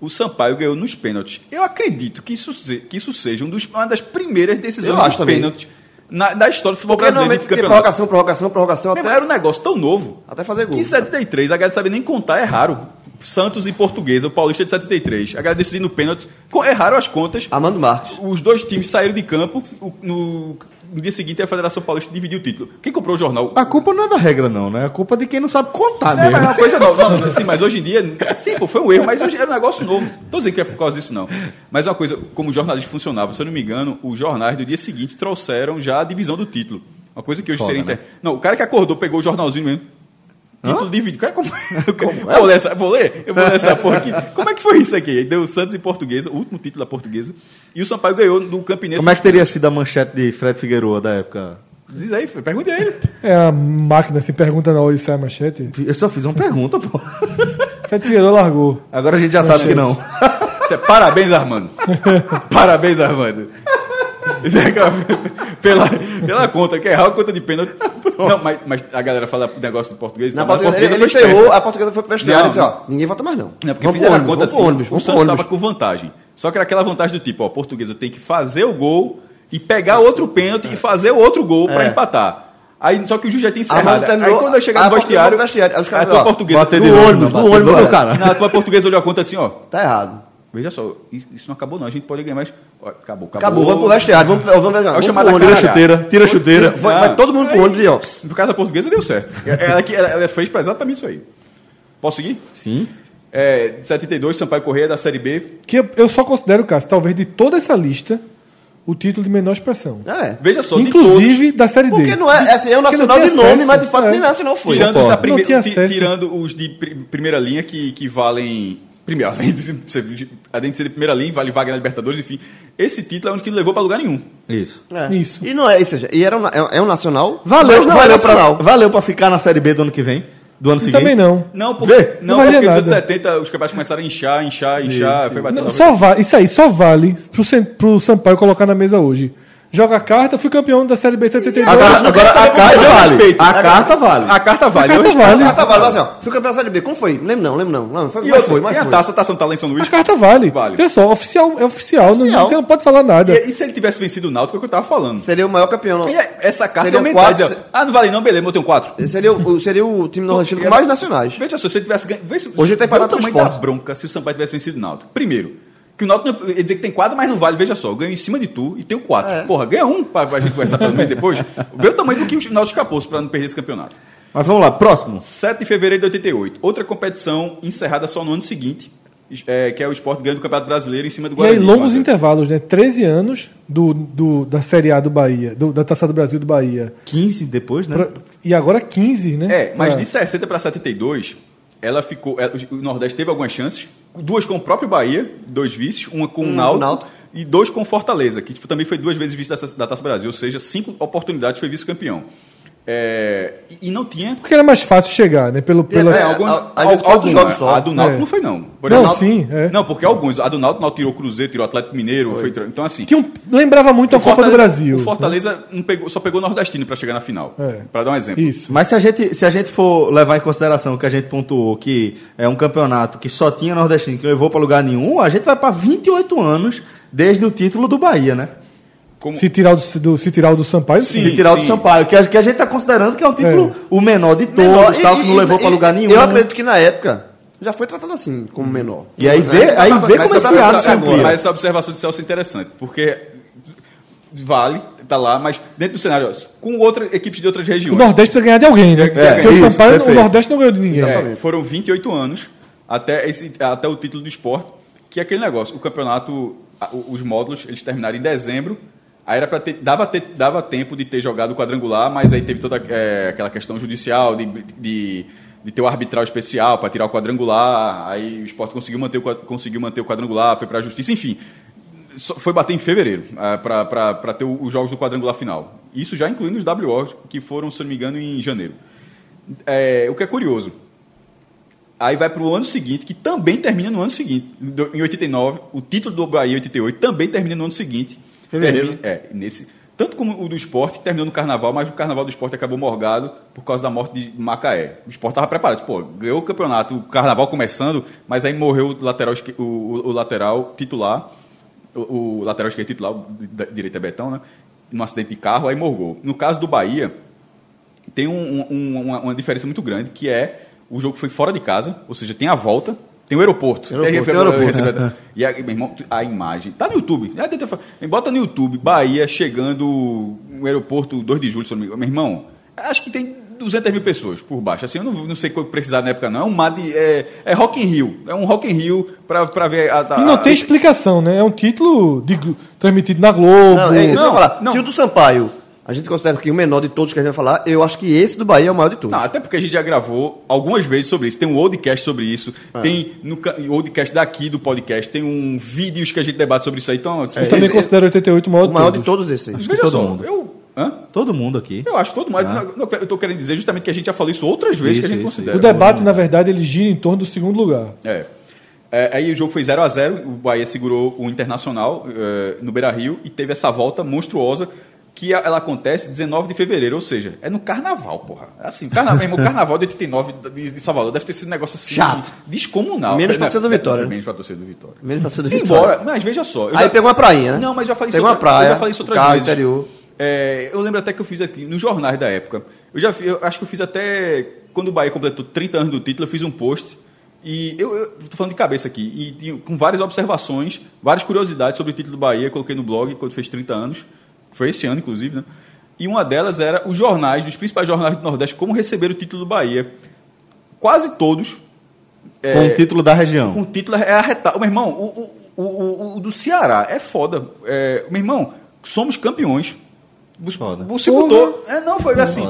O Sampaio ganhou nos pênaltis. Eu acredito que isso, que isso seja um dos- uma das primeiras decisões dos também. Na, da história do futebol Porque brasileiro. tem campeonato. prorrogação, prorrogação, prorrogação, até, Era um negócio tão novo. até fazer gol. Que em 73, a galera sabe nem contar, é raro. Santos e Portuguesa, o Paulista de 73. A galera decidindo pênalti. Erraram as contas. Amando Marques. Os dois times saíram de campo. No, no dia seguinte, a Federação Paulista dividiu o título. Quem comprou o jornal? A culpa não é da regra, não, né? A culpa é de quem não sabe contar É, mesmo. mas é uma coisa nova. Não, assim, mas hoje em dia, sim, pô, foi um erro, mas hoje era um negócio novo. Não tô dizendo que é por causa disso, não. Mas é uma coisa, como o jornalismo funcionava, se eu não me engano, os jornais do dia seguinte trouxeram já a divisão do título. Uma coisa que hoje Foda, seria. né? inter- Não, o cara que acordou pegou o jornalzinho mesmo. Título de vídeo. Cara, como... Vou ler essa, vou ler? Eu vou ler essa porra aqui. Como é que foi isso aqui? Deu Santos e Portuguesa, o último título da Portuguesa. E o Sampaio ganhou do Campinense. Como é que teria sido a manchete de Fred Figueroa da época? Diz aí, pergunte a ele. É a máquina se pergunta na hora e sai a manchete. Eu só fiz uma pergunta, pô. Fred Figueiredo largou. Agora a gente já sabe que não. É parabéns, Armando. parabéns, Armando. pela, pela conta, que é errar a conta de pênalti. Não, mas, mas a galera fala negócio de português. Na tá, a portuguesa, ele, ele ferrou, a portuguesa foi pro vestiário e disse, ó, ninguém vota mais não. Não, porque vamos fizeram a ônibus, conta vamos assim, ônibus, o Santos estava com vantagem. Só que era aquela vantagem do tipo, ó, a portuguesa tem que fazer o gol e pegar outro pênalti e fazer o outro gol para empatar. Aí, só que o juiz já tinha A mão encerrado. Aí terminou, quando eu chegar a no vestiário, aí os caras a tua ó, portuguesa, do novo, ônibus, do de ônibus, cara. cara. Na tua portuguesa olhou a conta assim, ó. Tá errado. Veja só, isso não acabou não, a gente pode ganhar mais. Ó, Acabou, acabou. Acabou, vamos pro vestiário, vamos, vamos, vamos, vamos, chamar da. Tira a chuteira, tira a chuteira. Ah. vai todo mundo pro ônibus e ó. No caso da portuguesa deu certo. Ela, que- ela, ela fez para exatamente isso aí. Posso seguir? Sim. É, de 72, Sampaio Correia da Série B. Que eu, eu só considero, Cássio, talvez de toda essa lista, o título de menor expressão. É. Veja só, de Inclusive da Série D. Porque não é, é assim, é o nacional de nome, acesso, mas de fato é. nem nacional foi. tirando os, prime- Não tinha ti- acesso. tirando os de pri- primeira linha que, que valem. Primeiro, além de, ser- além de ser de primeira linha, vale vaga na Libertadores, enfim. Esse título é o único que não levou para lugar nenhum. Isso. É. Isso. E não é, seja, e era um, é, é um nacional. Valeu, não valeu, pra, nacional. valeu pra ficar na Série B do ano que vem? Do ano E seguinte? também não. Não, porque, Vê, não, não porque nos anos nada. 70 os campeonatos começaram a inchar, inchar, inchar. Foi batendo Não, só va- isso aí só vale pro, pro Sampaio colocar na mesa hoje. Joga a carta, fui campeão da Série B 72. Agora, agora a carta Mas eu vale. A carta vale. A carta vale. A carta vale. Ah, tá, vale, assim, ó. Fui campeão da Série B. Como foi? Lembro não, lembro não. não foi, E, mas outra, foi, mas e a foi. taça, a taça não tá lá em São Luís? A carta vale. Vale. Só, oficial, é oficial. não- Oficial. você não pode falar nada. E, e se ele tivesse vencido o Náutico, é o que eu tava falando. Seria o maior campeão. não? E é- essa carta Seria é aumentar, quatro, ah, não vale não, beleza, eu tenho quatro. Seria, o, seria o time nordestino com mais nacionais. Veja só, se ele tivesse ganho. Hoje ele tá o empatado com o tamanho da Sport. bronca se o Sampaio tivesse vencido o Náutico. Primeiro, que o Náutico não- ia dizer que tem quatro, mas não vale. Veja só, eu ganho em cima de tu e tenho quatro. É. Porra, ganha um pra, pra gente conversar pelo meio depois. Vê o tamanho do que o Náutico escapou pra não perder esse campeonato. Mas vamos lá, próximo. 7 de fevereiro de 88. Outra competição encerrada só no ano seguinte, é, que é o esporte ganhando o Campeonato Brasileiro em cima do E aí, Guarani. longos 1 a 0. intervalos, né? 13 anos do, do- da Série A do Bahia, do- da Taça do Brasil do Bahia. 15 depois, né? Pra- e agora 15, né? É, mas Pra- de 60 para 72, ela ficou. ela- o Nordeste teve algumas chances. Duas com o próprio Bahia, dois vices, uma com o Um Náutico, com o Náutico. e dois com o Fortaleza, que também foi duas vezes vice da, da Taça Brasil, ou seja, cinco oportunidades foi vice-campeão. É, e, não tinha. Porque era mais fácil chegar, né? Pelo, pela... É, algum- a- às vezes al- quatro jogos só. A do Náutico É. não foi, não. Por Não, exemplo, sim, é. Não, porque alguns. A do Náutico, Náutico tirou Cruzeiro, tirou Atlético Mineiro. Foi, então, assim. Um- lembrava muito a o Copa do Brasil. O Fortaleza não pegou- só pegou o Nordestino para chegar na final. É. Para dar um exemplo. Isso. Mas se a, gente, se a gente for levar em consideração que a gente pontuou que é um campeonato que só tinha nordestino, que não levou para lugar nenhum, a gente vai para 28 anos desde o título do Bahia, né? Como- Se tirar o do, do- se tirar o do Sampaio, Sim. sim. Se tirar o do sim. Sampaio, que a, que a gente está considerando que é um título o menor de todos, Menor, tal, e- que não e- levou para lugar nenhum. Eu acredito que na época já foi tratado assim, como menor. E aí vê, aí vê Mas como esse essa- se amplia. Mas essa observação de Celso é interessante, porque vale, tá lá, mas dentro do cenário, com outras equipes de outras O regiões. Nordeste precisa ganhar de alguém, né? É, Porque o isso, Sampaio, perfeito. o Nordeste não ganhou de ninguém. É, foram 28 anos até, esse, até o título do esporte, que é aquele negócio. O campeonato, o- os módulos, eles terminaram em dezembro. Aí era para ter dava, ter, dava tempo de ter jogado o quadrangular, mas aí teve toda é, aquela questão judicial de, de, de ter o arbitral especial para tirar o quadrangular. Aí o esporte conseguiu manter o, conseguiu manter o quadrangular, foi para a justiça, enfim. Foi bater em fevereiro para ter os jogos do quadrangular final. Isso já incluindo os WO, que foram, se não me engano, em janeiro. É, o que é curioso, Aí vai para o ano seguinte, que também termina no ano seguinte. Em 89, o título do Bahia 88 também termina no ano seguinte. Fevereiro. É, nesse, tanto como o do esporte, que terminou no carnaval, mas o carnaval do esporte acabou morgado por causa da morte de Macaé. O esporte estava preparado. Pô, ganhou o campeonato, o carnaval começando, mas aí morreu o lateral, o, o- lateral titular, o, o lateral esquerdo titular, direito é Betão, né? Num acidente de carro, aí morgou. No caso do Bahia, tem um- um- uma, uma diferença muito grande, que é o jogo foi fora de casa, ou seja, tem a volta, tem o aeroporto. Aeroporto, Tem- aeroporto. E a, meu irmão, a imagem, tá no YouTube. Fa- Bota no YouTube, Bahia chegando no aeroporto 2 de julho, se eu não me engano. Meu irmão, acho que tem 200 mil pessoas por baixo. Assim, eu não, não sei quanto precisar na época, não. É um mar de, é, é Rock in Rio. É um Rock in Rio pra, pra ver a, a- E não tem a- explicação, né? É um título de- transmitido na Globo. Não, é Não, falar. não. Se o do Sampaio, a gente considera que o menor de todos que a gente vai falar, eu acho que esse do Bahia é o maior de todos. Não, até porque a gente já gravou algumas vezes sobre isso. Tem um oldcast sobre isso. Ah. Tem no ca- oldcast daqui do podcast. Tem um vídeos que a gente debate sobre isso aí. Então, assim, Eu também esse- considero 88 o maior, o maior de todos. todos esses. veja todo só, mundo. eu. Hã? Todo mundo aqui. Eu acho todo mundo. não, Eu estou querendo dizer justamente que a gente já falou isso outras vezes Isso, que a gente isso, considera. O debate, na verdade, ele gira em torno do segundo lugar. É. É, aí o jogo foi 0 a 0 o Bahia segurou o Internacional é, no Beira Rio e teve essa volta monstruosa que a- ela acontece 19 de fevereiro, ou seja, é no carnaval, porra. Assim, carnaval, mesmo, o carnaval de 89 de, de Salvador deve ter sido um negócio assim Chato. descomunal. Menos pra Né? ser do Vitória, né? Menos pra torcer do Vitória. Menos pra ser do Embora, Vitória. mas veja só. Aí já- pegou uma prainha, né? Não, mas já falei Pegou isso uma praia, eu já falei isso outras carro vezes. interior. É, eu lembro até que eu fiz aqui nos jornais da época. Eu já eu acho que eu fiz até quando o Bahia completou 30 anos do título, eu fiz um post e eu, eu tô falando de cabeça aqui e com várias observações, várias curiosidades sobre o título do Bahia, coloquei no blog quando fez 30 anos. Foi esse ano inclusive, né? E uma delas era os jornais, os principais jornais do Nordeste, como receber o título do Bahia. Quase todos Com o título da região. com o título é arretado. Meu irmão, o, o, o, o- o do Ceará é foda. É, meu irmão, somos campeões. O- Foda. Se botou. É, não, foi assim.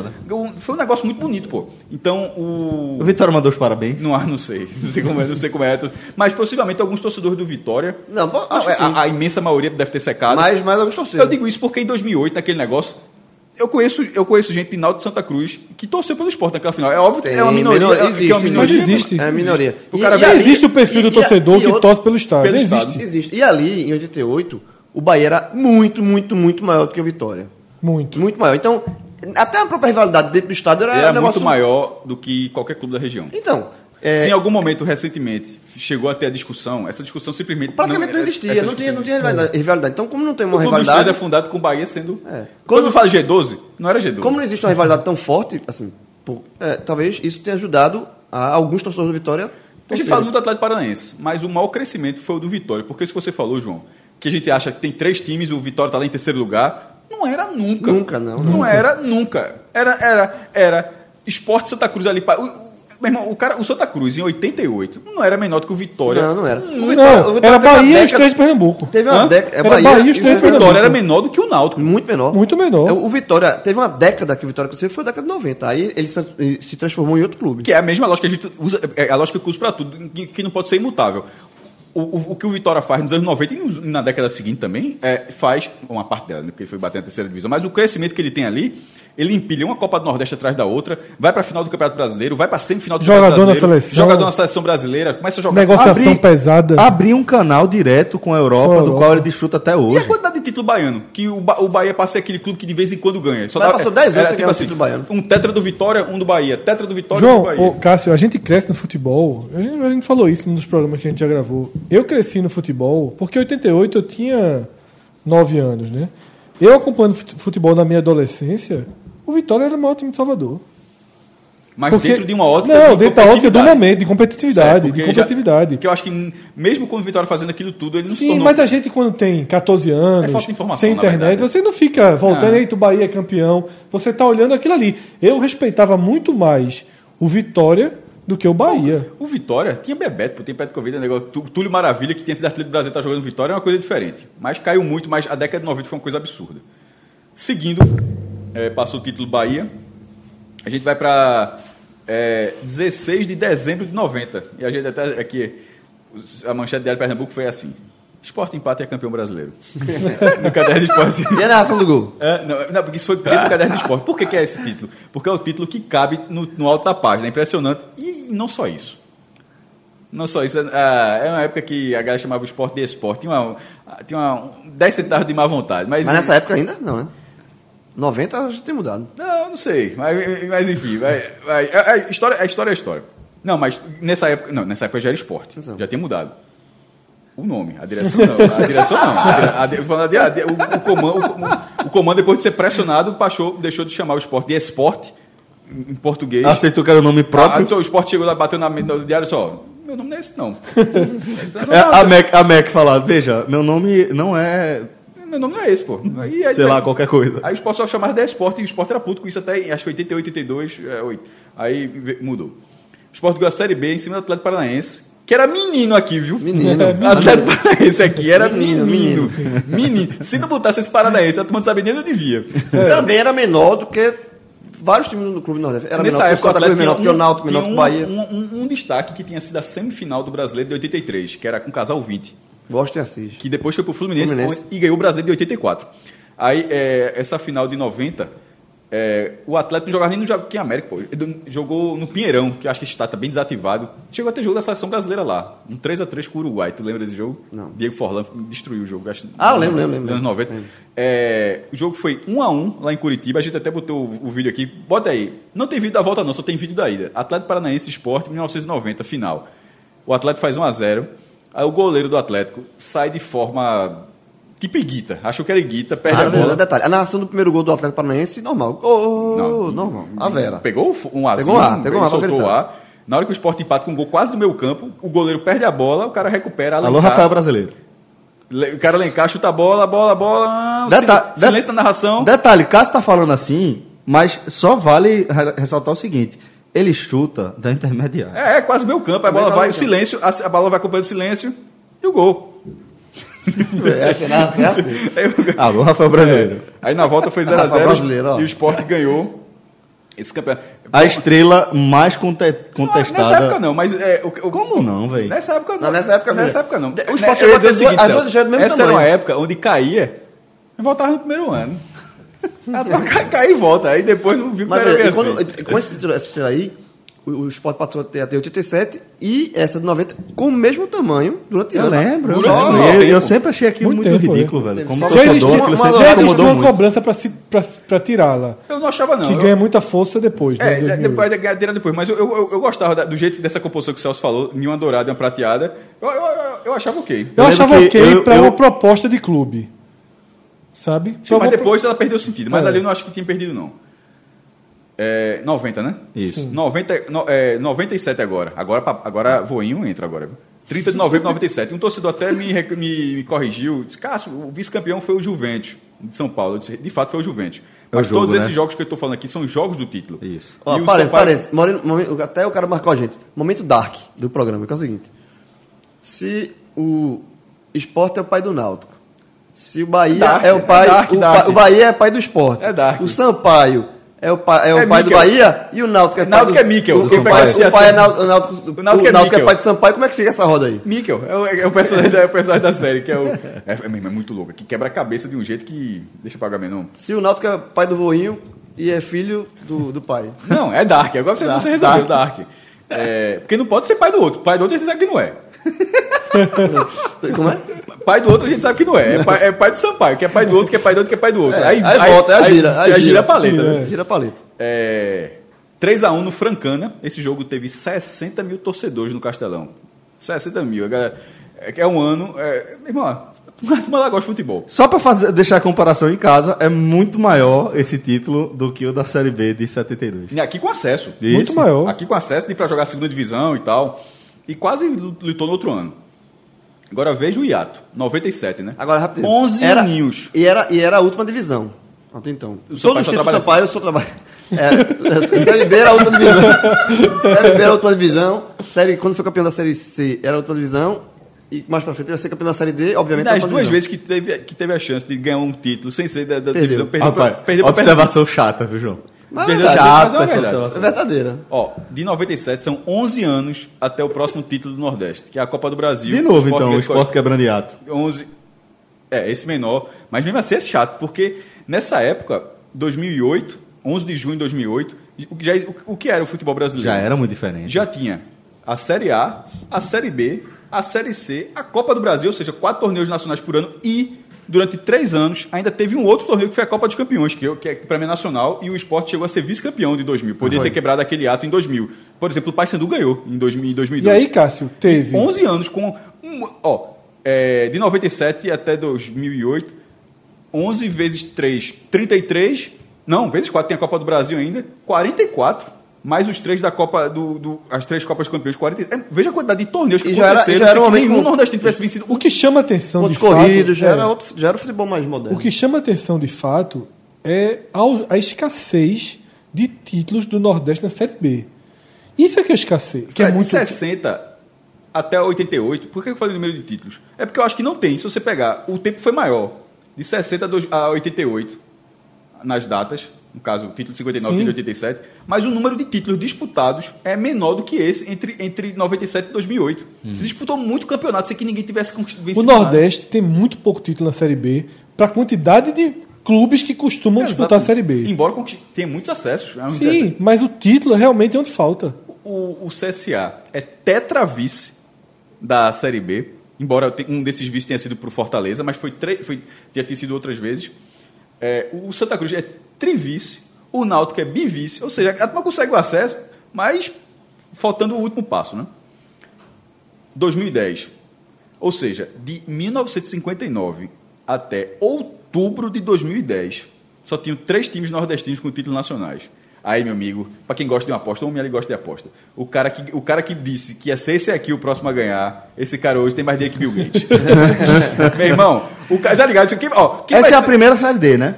Foi um negócio muito bonito, pô. Então, o. O Vitória mandou os parabéns. Não, ah, não sei. Não sei como é, não sei como é. Mas possivelmente alguns torcedores do Vitória. Não, que sim. a, a imensa maioria deve ter secado. Mas, mas alguns torcedores. Eu digo isso porque em 2008, naquele negócio, eu conheço, eu conheço gente de Náutico de Santa Cruz que torceu pelo esporte naquela final. É óbvio que Tem é uma minoria. menor- é- que existe, é uma minoria Mas existe. É minoria. O cara E- e Já ali- existe o perfil do e- e- torcedor e que outro- torce pelo Estado. Pelo existe. Estado. Existe. E ali, em 88, o Bahia era muito, muito, muito maior do que o Vitória. Muito. Muito maior. Então, até a própria rivalidade dentro do estádio era, era um negócio muito maior do que qualquer clube da região. Então, é, Se em algum momento recentemente chegou a ter a discussão, essa discussão simplesmente praticamente não, é- existia, não tinha, não tinha rivalidade, rivalidade. Então, como não tem uma O rivalidade, é fundado com o Bahia sendo. É. Quando, Quando- eu falo G12, não era G12. como não existe uma rivalidade tão forte, assim, pô, é, talvez isso tenha ajudado a alguns torcedores do Vitória. A gente fala muito do Atlético Paranaense, mas o maior crescimento foi o do Vitória. Porque se você falou, João, que a gente acha que tem três times, o Vitória está lá em terceiro lugar, não era nunca. Nunca, não, Não não. era nunca. Era, era, era Esporte Santa Cruz ali. pa- O, o- meu irmão, o, cara, o Santa Cruz em 88 não era menor do que o Vitória. Não, não era. Não, Vitória- o Vitória era Bahia e os três de Pernambuco. Teve uma década. Era Bahia, Bahia e os três O de Vitória era Pernambuco. menor do que o Náutico. Muito menor. Muito menor. É, O Vitória teve uma década que o Vitória cresceu, foi a década de 90. Aí ele se- transformou em outro clube. Que é a mesma lógica que a gente usa, é a lógica que eu uso para tudo, que não pode ser imutável. O, o, o que o Vitória faz nos anos 90 e na década seguinte também, é, faz, uma parte dela, né, porque ele foi bater na terceira divisão, mas o crescimento que ele tem ali, ele empilha uma Copa do Nordeste atrás da outra, vai para a final do Campeonato Brasileiro, vai para semifinal do Jogador Campeonato na Brasileiro, seleção. jogador na seleção brasileira, começa a jogar. Negociação Abrir- pesada. Abrir um canal direto com a Europa, Com a do Europa. qual ele desfruta até E a hoje. quantidade de título baiano? Que o, Ba- o Bahia passa aquele clube que de vez em quando ganha. Só Mas dá- passou 10 anos era ganhar um título baiano. Um tetra do Vitória, um do Bahia. Tetra do Vitória, um João, do Bahia. ô, Cássio, a gente cresce no futebol. A gente, a gente falou isso num dos programas que a gente já gravou. Eu cresci no futebol porque em 88 eu tinha 9 anos, né? Eu acompanhando fut- futebol na minha adolescência, o Vitória era o maior time de Salvador. Mas Porque- dentro de uma ótica Não, de dentro da ótica do competitividade. momento, de competitividade. Certo, de porque já- competitividade. Porque eu acho que mesmo com o Vitória fazendo aquilo tudo, ele não se Sim, tornou... mas a gente quando tem 14 anos, É de informação, sem internet, você não fica voltando, Ah. eita, o Bahia é campeão. Você tá olhando aquilo ali. Eu respeitava muito mais o Vitória do que o Bahia. O Vitória tinha Bebeto, pô, tem Petkovic, negócio. Tu- Túlio Maravilha, que tinha sido artilheiro do Brasil, tá jogando Vitória, é uma coisa diferente. Mas caiu muito, mas a década de 90 foi uma coisa absurda. Seguindo, passou o título Bahia. A gente vai para 16 de dezembro de 90. E a gente até aqui, os- a manchete diário de Pernambuco foi assim: Esporte empate é campeão brasileiro. no caderno de esporte. E a narração do gol? É, não, não, porque isso foi dentro do caderno de esporte. Por que, que é esse título? Porque é o título que cabe no, no alto da página. É impressionante. E não só isso. Não só isso. É, é uma época que a galera chamava o esporte de esporte. Tinha, uma, tinha uma, 10 centavos de má vontade. Mas, Mas nessa época ainda não, né? 90 já tem mudado. Não, não sei. Mas, mas enfim. Vai, vai. A, a história, a história é a história. Não, mas nessa época. Não, nessa época já era esporte. Então. Já tinha mudado. O nome, a direção não. A direção não. A dire- a a di- o, o comando, o, o- comando, depois de ser pressionado, passou, deixou de chamar o esporte de esporte, em português. Aceitou que era o nome Ah, próprio. só o esporte chegou lá, bateu na, no diário só. Meu nome não é esse, não. É, a Mac, a Mac falar, veja, meu nome não é, Meu nome não é esse, pô. Aí, aí, sei lá, qualquer coisa. Aí o esporte só chamava de esporte e o esporte era puto com isso até, acho que 88, 82, é, oito. aí ve- mudou. O esporte ganhou a Série B em cima do Atlético Paranaense, que era menino aqui, viu? Menino. Atlético Paranaense aqui era menino. Menino, Menino. Se não botasse esse Paranaense, a turma não sabia nem onde devia. Também era menor do que vários times do Clube Nordeste. Era Nessa menor, época, o o Atlético menor que o Náutico, menor que o Bahia. um, um, um destaque que tinha sido a semifinal do Brasileiro de 83, que era com o Casal 20. Gosto de Assis. que depois foi pro Fluminense, Fluminense. e ganhou o Brasileiro de 84. Aí, é, essa final de 90, é, o Atlético não jogava nem no Joaquim América, pô. Ele jogou no Pinheirão, que acho que está tá bem desativado. Chegou a ter jogo da seleção brasileira lá. Um 3x3 com o Uruguai. Tu lembra desse jogo? Não. Diego Forlan destruiu o jogo. Acho, Ah, lembro, lembro, lembro. Nos anos 90. É, o jogo foi 1x1 lá em Curitiba. A gente até botou o, o vídeo aqui. Bota aí. Não tem vídeo da volta, não, só tem vídeo da ida. Atlético Paranaense Esporte, 1990, final. O Atlético faz 1x0. Aí o goleiro do Atlético sai de forma tipo Iguita. Achou que era Iguita, perde Ah, a bola. detalhe. A narração do primeiro gol do Atlético Paranaense, normal. Oh, Não. normal. A Vera. Pegou um azinho, Pegou um ar, pegou um ar soltou o ar. Na hora que o Sport empata com um gol quase do meu campo, o goleiro perde a bola, o cara recupera. Alô, Alencar- Rafael Brasileiro. Le- O cara Alencar chuta a bola, bola, bola. ah, Deta- silêncio na narração. Detalhe, Cássio tá falando assim, mas só vale re- ressaltar o seguinte: ele chuta da intermediária. É, é quase meu campo. A bola Meio vai, o campo. silêncio, a, a bola vai acompanhando o silêncio e o gol. É, é, é assim. Aí, o- Alô, Rafael Brasileiro. aí na volta foi Rafa 0x0 brasileiro, ó. e o Sport ganhou esse campeonato. A estrela mais conte- Ah, contestada. Nessa época não, mas é, o, o- Como não, velho? Nessa época não. Não, nessa época nessa não. época não. O Sport Eu ia chegou a dizer o seguinte, duas- as Celso, mesmo essa era uma época onde caía, voltava no primeiro ano. Ah, cai, cai e volta. Aí depois não viu que Mas era quando, com esse título, esse título aí, o, o Sport passou a ter até 87 e essa de 90 com o mesmo tamanho durante Eu anos. lembro, eu, Só- lembro. Eu- eu sempre achei aquilo Muito muito, tempo, ridículo, é. velho. Como Já existiu, uma- sempre já existiu uma muito. cobrança pra, se- pra, pra tirá-la. Eu não achava, não. Que Eu- ganha muita força depois. né, É, 2008. depois da ganhadeira depois, mas eu, eu, eu- eu gostava da- do jeito dessa composição que o Celso falou, em uma dourada e uma prateada. Eu, eu, eu, eu achava ok. Eu, achava ok pra eu- uma proposta de clube. Sabe? Sim, mas depois ela perdeu sentido. Mas É. ali eu não acho que tinha perdido, não. É, 90, né? Isso. 90, no, é, 97 agora. Agora, agora voinho entra agora. viu? 30 de novembro de 97. Um torcedor até me, me, me corrigiu. Disse, Cássio, o vice-campeão foi o Juventus, de São Paulo. Disse, de fato foi o Juventus. É o Mas jogo, todos né? esses jogos que eu estou falando aqui são jogos do título. Isso. Ó, E o parece, Sampaio- parece. Moreno- até o cara marcou a gente. Momento dark do programa, que é o seguinte. Se o esporte é o pai do Náutico, se o Bahia Dark, é o pai. é dark, o, dark. o Bahia é pai do esporte. É dark. O Sampaio é o pai, é o É pai do. Bahia e o Náutico é pai Náutico do é Mikel, O, do o pai, Sampaio. o pai é Náutico, o Náutico, O Náutico é o Náutico é Mikel. pai do Sampaio. Como é que fica essa roda aí? Mikkel é o, é o personagem, da, é o personagem da série, que é o. É, é, mesmo, é muito louco, que quebra a cabeça de um jeito que. Deixa eu pagar meu nome. Se o Náutico é pai do voinho e é filho do, do pai. Não, é Dark. Agora você, Dark, você resolveu Dark. É, porque não pode ser pai do outro. Pai do outro sabe que não é. Como é? Pai do outro a gente sabe que não é. É pai, é pai do Sampaio, que é pai do outro, que é pai do outro, que é pai do outro. É, aí volta, é a gira, Aí, é a a gira a paleta. Gira, né? é. Gira a paleta. É, 3x1 no Francana. Esse jogo teve 60 mil torcedores no Castelão. 60 mil. É, é um ano. É, irmão, turma lá gosta de futebol. Só para fazer, deixar a comparação em casa, é muito maior esse título do que o da Série B de 72. E aqui com acesso. Muito maior. Aqui com acesso de para jogar a segunda divisão e tal. E quase lutou no outro ano. Agora veja o hiato. 97, né? Agora, rapidinho. 11 era, aninhos. E era, e era a última divisão. Até então. O Todos Sampaio os só títulos do trabalha assim. Sampaio, eu só trabalho. É, série B era a última divisão. série B era a última divisão. Série, quando foi campeão da Série C, era a última divisão. E mais pra frente ele ia ser campeão da Série D, obviamente. última duas vezes que teve, que teve a chance de ganhar um título sem ser da, da Perdeu. divisão, perdeu pra, Rapaz, perdeu pra observação chata, viu, João? Mas é verdade, chata, mas é verdade. é verdadeira. Ó, de 97 são 11 anos até o próximo título do Nordeste, que é a Copa do Brasil. De novo, então, o esporte quebrando hiato. 11. É, esse menor. Mas mesmo assim é chato, porque nessa época, 2008, 11 de junho de 2008, o que, já, o, o que era o futebol brasileiro? Já era muito diferente. Já tinha a Série A, a Série B, a Série C, a Copa do Brasil, ou seja, quatro torneios nacionais por ano e durante três anos ainda teve um outro torneio que foi a Copa dos Campeões, que, eu- que é para mim nacional, e o esporte chegou a ser vice-campeão de 2000. Podia ter quebrado aquele ato em 2000. Por exemplo, o Paysandu ganhou em 2000 em 2002. E aí, Cássio, teve. 11 anos com. Um, ó, é, de 97 até 2008, 11 vezes 3, 33. Não, vezes 4 tem a Copa do Brasil ainda, 44. Mais os três da Copa do. do- as três Copas Campeões, 40. é, veja a quantidade de torneios que E já era- aconteceram. e já era um nenhum com- nordestino tivesse vencido. O que chama atenção de fato. corridos, já, é- era outro, já era o futebol mais moderno. O que chama atenção de fato é ao- a escassez de títulos do Nordeste na Série B. Isso é que é escassez. Que é Fred, muito. De 60 até 88, por que eu falei o número de títulos? É porque eu acho que não tem. Se você pegar, o tempo foi maior. De 60 a dois- a 88, nas datas, no caso, o título de 59 Sim. e 87, mas o número de títulos disputados é menor do que esse entre, entre 97 e 2008. Se disputou muito campeonato sem que ninguém tivesse conquist- O vencido nada. Nordeste tem muito pouco título na Série B para a quantidade de clubes que costumam disputar a Série B. Embora tenha muitos acessos. é Sim, mas o título é realmente onde falta. O, o CSA é tetravice da Série B, embora um desses vices tenha sido para o Fortaleza, mas foi, foi já tinha sido outras vezes. É, o Santa Cruz é trivice, o Náutico é bivice, ou seja, a turma consegue o acesso, mas faltando o último passo, né? 2010. Ou seja, de 1959 até outubro de 2010, só tinham três times nordestinos com títulos nacionais. Aí, meu amigo, para quem gosta de uma aposta, homem ali gosta de aposta. O cara, que, o cara que disse que ia ser esse aqui o próximo a ganhar, esse cara hoje tem mais dinheiro que Bill Gates. meu irmão, o cara, tá ligado? Isso aqui, ó, Essa é a ser- primeira Série D, né?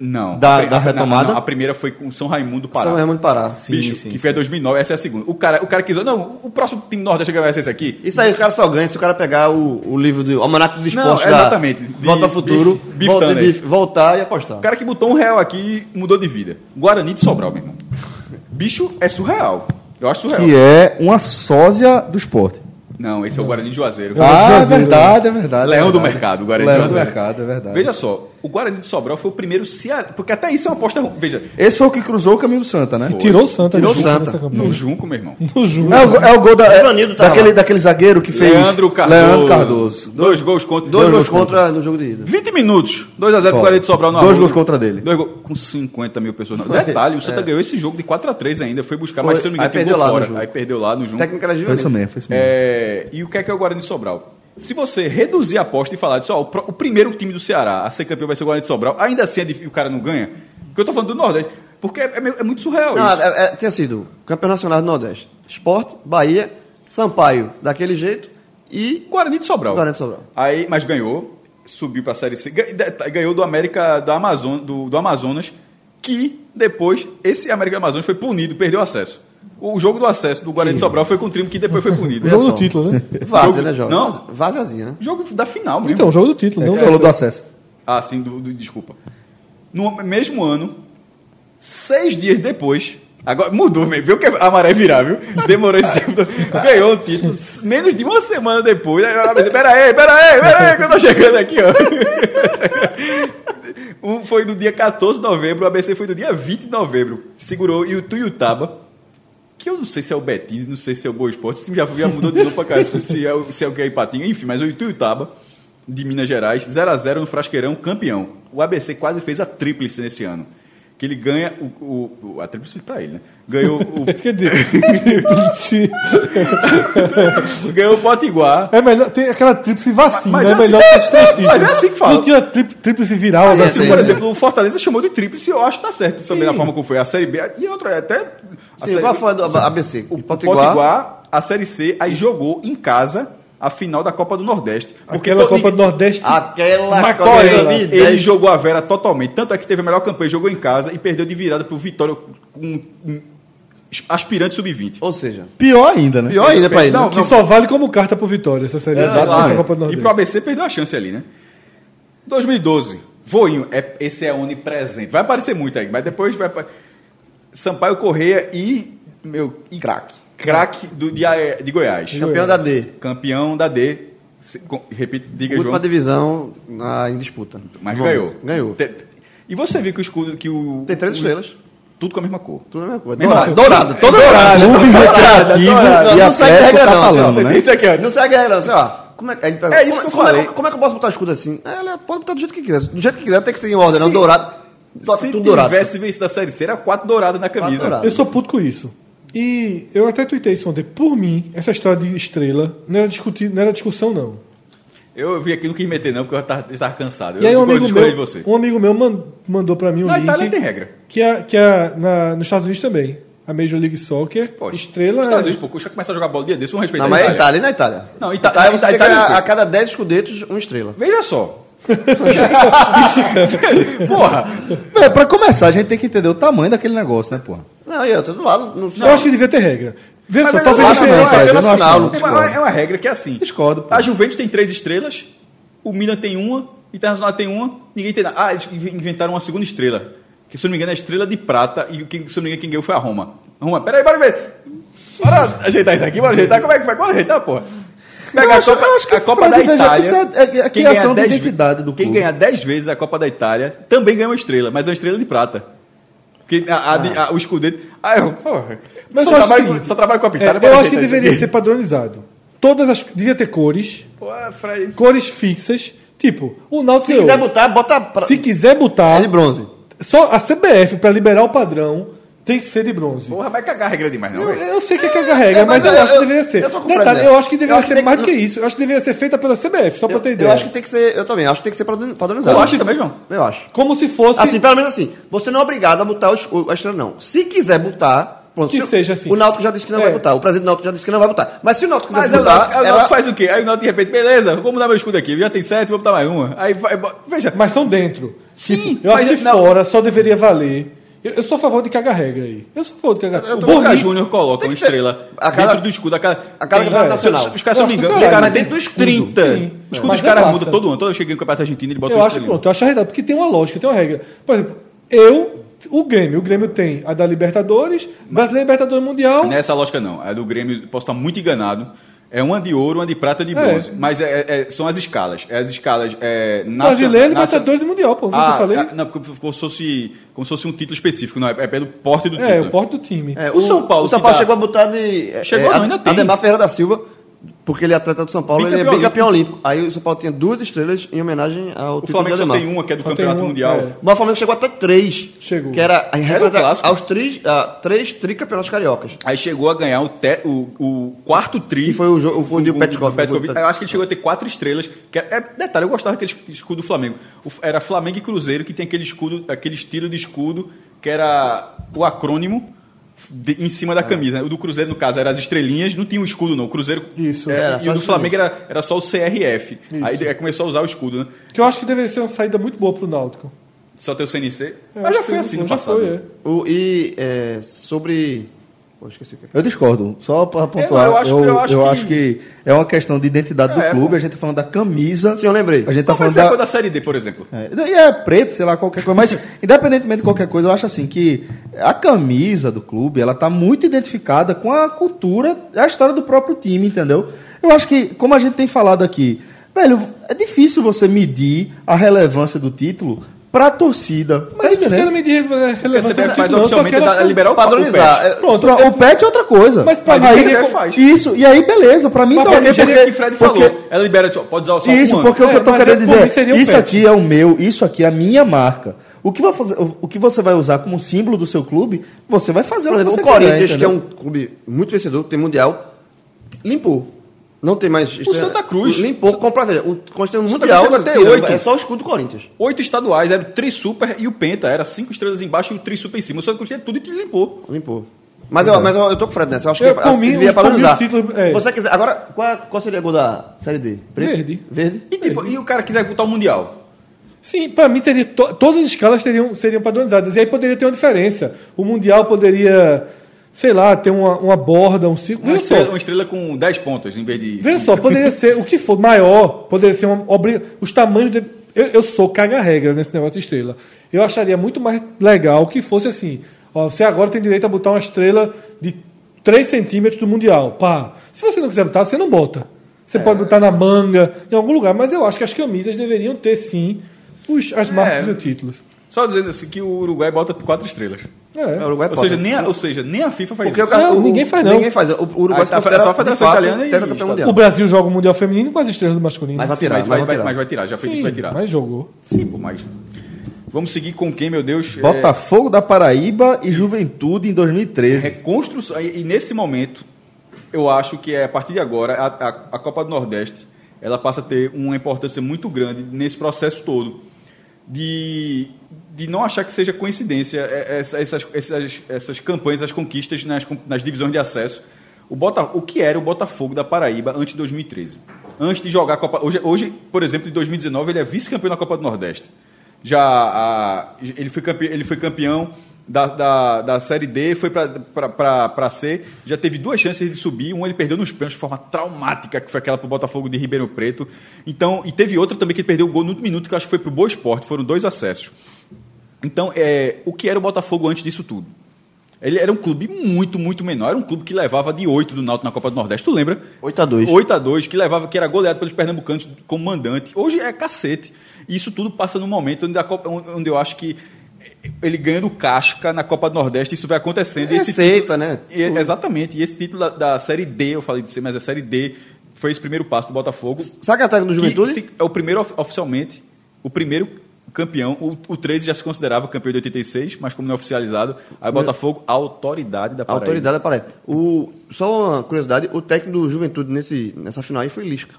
Não. Da- da a- retomada? não, não, a primeira foi com São Raimundo do Pará. São Raimundo Pará. Sim, Bicho, sim, que sim. foi a 2009, essa é a segunda. O cara, o cara quis, não, o próximo time nordeste que vai ser esse aqui. Isso aí o cara só ganha se o cara pegar o, o livro do Almanac dos Não, Esportes. da exatamente. De Volta ao futuro, Beef- Beef volta. Beef, voltar e apostar. O cara que botou um real aqui mudou de vida. Guarani de Sobral, meu irmão. Bicho é surreal. Eu acho surreal. Que é uma sósia do esporte. Não, esse é o Guarani de Juazeiro. Ah, é verdade, é verdade. Leão é do verdade. mercado, Guarani Leão de do Juazeiro. mercado, é verdade. Veja só, O Guarani de Sobral foi o primeiro Ceará. Porque até isso é uma aposta. Veja, Esse foi o que cruzou o caminho do Santa, né? Tirou o Santa Tirou o Santa. campanha. no Junco, meu irmão. No jogo. É o, é o gol da, é, daquele, lá. daquele zagueiro que fez. Leandro Cardoso. Leandro Cardoso. Dois gols contra. Dois Dois gols gols contra no jogo de ida. 20 minutos. 2x0 pro. Guarani de Sobral no Dois gols contra dele. Dois gols com 50 mil pessoas. Não. Detalhe, o Santa ganhou esse jogo de 4x3 ainda. Foi buscar, mas se eu não me Aí engano, perdeu pegou lá no fora. Aí perdeu lá no Junco. Técnica era Foi isso mesmo, foi isso mesmo. É, e o que é que é o Guarani de Sobral? Se você reduzir a aposta e falar disso, ó, o, primeiro time do Ceará a ser campeão vai ser o Guarani de Sobral, ainda assim é o cara não ganha? Porque eu tô falando do Nordeste. Porque é, é é muito surreal Não, isso. é- é- tinha sido Campeão Nacional do Nordeste. Esporte, Bahia, Sampaio, daquele jeito, e Guarani de Sobral. Guarani de Sobral. Aí, mas ganhou, subiu pra Série C, de- ganhou do América do, Amazon, do, do Amazonas, que depois, esse América do Amazonas foi punido, perdeu acesso. O jogo do acesso do Guarani de Sobral foi com o time que depois foi punido. O jogo do título, né? Jogo- né, João? Não. Vazazinha, né? Jogo da final mesmo. Então, o jogo do título. É, não falou do acesso. Ah, sim, do, do- desculpa. No mesmo ano, seis dias depois, agora mudou, mesmo, viu que a maré virar, viu? Demorou esse tempo. Ganhou o título, menos de uma semana depois. Aí eu pensei, aí, pera aí, pera aí, que eu tô chegando aqui, ó. Um foi do dia 14 de novembro, o ABC foi do dia 20 de novembro. Segurou e o Tuiutaba, que eu não sei se é o Betis, não sei se é o Boa Esporte, já, já mudou de novo pra cá, se é, o- se é o que é Ipatinga, enfim, mas o Ituiutaba, de Minas Gerais, 0x0 no Frasqueirão, campeão. O ABC quase fez a tríplice nesse ano. Que ele ganha o, o- o- a tríplice pra ele, né? Ganhou o, Quer dizer, sim. ganhou o Potiguar. é melhor. Tem aquela tríplice vacina, Mas é é assim- melhor que os três títulos. mas é assim que fala. Não tinha tri- tríplice viral, Mas, assim, assim, por exemplo, o Fortaleza chamou de tríplice, eu acho que tá certo também da forma como foi. A Série B e outra, é até. a Sim, série- qual foi a do ABC? O Potiguar. Potiguar, a Série C, aí jogou em casa a final da Copa do Nordeste. Porque Aquela todo- Copa do Nordeste. Aquela 2010. ele jogou a Vera totalmente. Tanto é que teve a melhor campanha, jogou em casa e perdeu de virada pro Vitória com um aspirante sub-20. Ou seja, Pior ainda, né? pior ainda pra ele. Não, né? que só vale como carta pro Vitória, essa série. Exato. essa Copa do E Nordeste. pro ABC perdeu a chance ali, né? 2012. Voinho, é, esse é onipresente. Vai aparecer muito aí, mas depois vai. Sampaio Correia e. Meu. E craque. Craque do- de, A- de Goiás. Campeão da D. Campeão da D. Se- com- Repita, diga, Última João. divisão na, em disputa. Mas ganhou. Ganhou. Te- E você viu que o escudo. Que o, Tem três o- estrelas. Tudo com a mesma cor. Tudo a mesma. Meu Dourado, dourado, todo dourado, Clube Recreativo Não, e não segue Atlético regra não, Catalano, ó. né? Isso aqui, ó. Não segue a regra, não. Assim, ó, como é, ele pergunta, É isso como, que eu como É, falei. que- como é que eu posso botar o escudo assim? É, ele pode botar do jeito que quiser. Do jeito que quiser, não tem que ser em ordem, não. Se- Dourado. Bota Se tudo dourado. tivesse vencido a Série C, era quatro douradas na camisa. douradas. Eu sou puto com isso. E eu até tuitei isso ontem. Por mim, essa história de estrela não era, discutir, não era discussão, não. Eu vi aqui, não quis meter não, porque eu estava, eu cansado. E aí um eu amigo, meu, de você. um amigo meu man- mandou pra mim um Na link. Itália tem regra. Que é, que é na, nos Estados Unidos também. A Major League Soccer, Pode. estrela... Os Estados é- Unidos, pô, os caras começam a jogar bola dia desse, vamos respeitar Não, a mas é Itália. Itália, e na Itália? Não, Ita- Itália você a tem que Itália a, tem. a cada 10 escudetos, uma estrela. Veja só. Porra, É, pra começar, a gente tem que entender o tamanho daquele negócio, né, porra? Não, eu tô do lado. Não, Eu acho que devia ter regra. Vê só, talvez acho não tenha. não, não nacional, não. Lucas. é uma, é uma regra que é assim. Discordo, pô. A Juventus tem três estrelas, o Milan tem uma, o Internacional tem uma, ninguém tem nada. Ah, eles inventaram uma segunda estrela. Que se eu não me engano é a estrela de prata e quem, se eu não me engano quem ganhou foi a Roma. Roma, peraí, bora ver. Bora ajeitar isso aqui, bora ajeitar. Como é que vai? Bora ajeitar, porra. Pega a acho- Copa, eu acho que a Copa da veja, Itália. isso é- é- é a quem criação ganha da 10 identidade do Quem clube. ganha 10 vezes a Copa da Itália também ganha uma estrela, mas é uma estrela de prata. Porque a, a de- a- o escudeto. Ah, eu, porra. Mas só, eu trabalho, que- só trabalho com a É, pitada. eu acho que deveria ser padronizado. Todas as. Devia ter cores, Pô, Fred. cores fixas. Tipo, o Náutico Se quiser botar, bota pra... Se quiser botar, É de bronze. só a CBF, pra liberar o padrão, tem que ser de bronze. Porra, vai cagar a regra demais, não. Eu, eu sei que é cagar regra, É, mas, mas eu, eu- acho que eu- deveria ser. eu tô com Detalhe, nessa. eu acho que deveria Eu acho ser que mais do que- que isso. Eu acho que deveria ser feita pela CBF, só pra ter Eu, ideia. eu acho que tem que ser... Eu também, acho que tem que ser padron- padronizado. Eu acho também, João. Eu acho. Como se fosse. Assim, pelo menos assim, você não é obrigado a botar os- o- a estrela, não. Se quiser botar... Pronto, Que se- seja assim. O Náutico já disse que não É. vai botar. O presidente do Náutico já disse que não vai botar. Mas se o Náutico quiser aí o Náutico, botar... aí o ela- Náutico faz o quê? Aí o Náutico de repente, beleza, vamos mudar meu escudo aqui. Já tem sete, vamos botar mais uma. Aí vai, veja. Mas são dentro. Sim, Tipo, eu acho que fora só deveria valer. Eu, eu sou a favor de cagar regra aí. Eu sou a favor de cagar Eu O Boca Júnior coloca uma estrela a cada- dentro do escudo. A cada, a cada campeonato é, nacional. Os, os caras, se eu não me Eu engano, os caras Dentro do escudo. 30. Sim. O escudo dos caras muda todo ano. Todo ano cheguei no Campeonato Argentino, ele bota Eu acho estrelinha. pronto, eu acho arredado, porque tem uma lógica, tem uma regra. Por exemplo, eu, o Grêmio, o Grêmio tem a da Libertadores, Brasileiro Libertadores Mundial. Nessa lógica não. A do Grêmio, posso estar muito enganado. É uma de ouro, uma de prata e de É. bronze. Mas é- é- são as escalas. É as escalas. É, Brasileiro, Libertadores e Mundial, pô. Viu o que Ah, eu falei? ah, não, porque como se, fosse, como se fosse um título específico, não é? É pelo porte do É, título. o porte do time. É, O São Paulo O São Paulo tá- chegou a botar de. Chegou, é, não, ainda tem. Ademar Ferreira da Silva, porque ele é atleta do São Paulo, ele é Bicampeão bicampeão olímpico. Aí o São Paulo tinha duas estrelas em homenagem ao O Flamengo só tem uma, que é do Só Campeonato uma, Mundial. é. Mas o Flamengo chegou até três. Chegou. Que era, a Era o clássico. aos três, ah, três tricampeonatos cariocas. Aí chegou a ganhar o, te- o, o quarto tri. Que foi o jogo- foi o de o- Petkovic. Eu acho que ele chegou a ter quatro estrelas. Que é, é- detalhe, eu gostava daquele escudo do Flamengo. O- era Flamengo e Cruzeiro, que tem aquele escudo, aquele estilo de escudo, que era o acrônimo de- em cima da camisa. né? O do Cruzeiro, no caso, era as estrelinhas, não tinha um escudo, não. O Cruzeiro. Isso. é, Era e o do Flamengo era, era só o CRF. Isso. Aí de- começou a usar o escudo, né? Que eu acho que deveria ser uma saída muito boa pro Náutico. Só ter o CNC. É, Mas já acho que foi assim no já passado. Foi, é. O, e é, sobre. Pô, esqueci o que. Eu discordo, só para pontuar. eu acho- eu acho que- que é uma questão de identidade É, do clube, pô. a gente tá falando da camisa. Sim, eu lembrei. A gente tá Qual falando da, da Série D, por exemplo? É, e é preto, sei lá, qualquer coisa. Mas, independentemente de qualquer coisa, eu acho assim que a camisa do clube, ela tá muito identificada com a cultura, a história do próprio time, entendeu? Eu acho que, como a gente tem falado aqui, velho, é difícil você medir a relevância do título pra torcida. Mas eu entendeu? não quero medir rele- Porque a CBF faz só oficialmente da- achar- liberar o Padronizar. o. É, Pronto, o pet é outra coisa. Mas pra Mas mim isso seria é co- faz. Isso, e aí beleza, pra mim Mas tá ok, o porque, que Fred porque- falou. Ela libera, só- pode usar só Isso, um ano. porque o que É, eu tô mas querendo é- dizer, um isso pet. aqui é o meu, isso aqui é a minha marca. O que, vai fazer, o que você vai usar como símbolo do seu clube, você vai fazer Por o que exemplo, você o Corinthians, quiser, que é um clube muito vencedor, tem mundial, limpou. Não tem mais. Santa Cruz. Limpou, compra, veja. O Corinthians tem um Santa mundial. Até oito. É só o escudo do Corinthians. Oito estaduais, era o Tri Super e o Penta. Era cinco estrelas embaixo e o Tri Super em cima. O Santa Cruz tinha tudo e limpou. Limpou. Mas, eu, mas eu, eu tô com o Fred nessa. Eu acho Eu, que assim, mim, devia os títulos- é. Se você quiser. Agora, qual, qual seria a gol da Série D? Verde. Verde? E, tipo, e o cara quiser botar o Mundial? Sim, para mim teria to- todas as escalas teriam, seriam padronizadas. E aí poderia ter uma diferença. O Mundial poderia, sei lá, ter uma, uma borda, um círculo. Uma estrela, só, uma estrela com 10 pontos em vez de. veja só, poderia ser o que for maior, poderia ser uma obri... os tamanhos. De... Eu, eu sou caga-regra nesse negócio de estrela. Eu acharia muito mais legal que fosse assim: ó, você agora tem direito a botar uma estrela de 3 centímetros do Mundial. Pá. Se você não quiser botar, você não bota. Você pode botar na manga, em algum lugar, mas eu acho que as camisas deveriam ter sim os, as marcas É. e os títulos. Só dizendo assim que o Uruguai bota quatro estrelas. É. É, o Uruguai Ou pode. seja, nem a, ou seja, nem a FIFA faz Porque isso. o, Não, o- ninguém faz, não. Ninguém faz. O Uruguai se tá, só a Federação fato, Italiana e. O Brasil joga o Mundial Feminino com as estrelas do masculino. Mas vai tirar, Mas vai, vai vai- tirar. mas vai tirar, já foi que vai tirar. mas jogou. Sim, pô, mas. Vamos seguir com quem, meu Deus? É, Botafogo da Paraíba e Juventude em 2013. reconstrução. E, e nesse momento, eu acho que é a partir de agora, a, a, a Copa do Nordeste ela passa a ter uma importância muito grande nesse processo todo. De, de não achar que seja coincidência é, essa- essas, essas, essas campanhas, as conquistas nas, nas divisões de acesso. O, Bota, o que era o Botafogo da Paraíba antes de 2013? Antes de jogar a Copa. Hoje, hoje por exemplo, em 2019, ele é vice-campeão da Copa do Nordeste. Já a- ele, foi campeão, ele foi campeão da, da, da Série D, foi para C, já teve duas chances de subir, uma ele perdeu nos pênaltis de forma traumática, que foi aquela para o Botafogo de Ribeirão Preto. Então, e teve outra também que ele perdeu o gol no minuto, que acho que foi para o Boa Esporte, foram dois acessos. Então, é, o que era o Botafogo antes disso tudo? Ele era um clube muito, muito menor. Era um clube que levava de 8 do Náutico na Copa do Nordeste. Tu lembra? 8 a 2. 8 a 2 que levava, que era goleado pelos pernambucanos como mandante. Hoje é cacete. E isso tudo passa num momento onde, Copa- onde eu acho que ele ganhando casca na Copa do Nordeste, isso vai acontecendo. E esse Receita, né? e- exatamente. E esse título da, da Série D, eu falei de ser, mas a Série D foi esse primeiro passo do Botafogo. Sabe que é a técnica do Que Juventude? se- é o primeiro of- oficialmente, o primeiro campeão. O, o 13 já se considerava campeão de 86, mas como não é oficializado, aí o Botafogo, a autoridade da A Paraíba. autoridade da Paraíba. O, só uma curiosidade, o técnico do Juventude nesse, nessa final aí foi Lisca.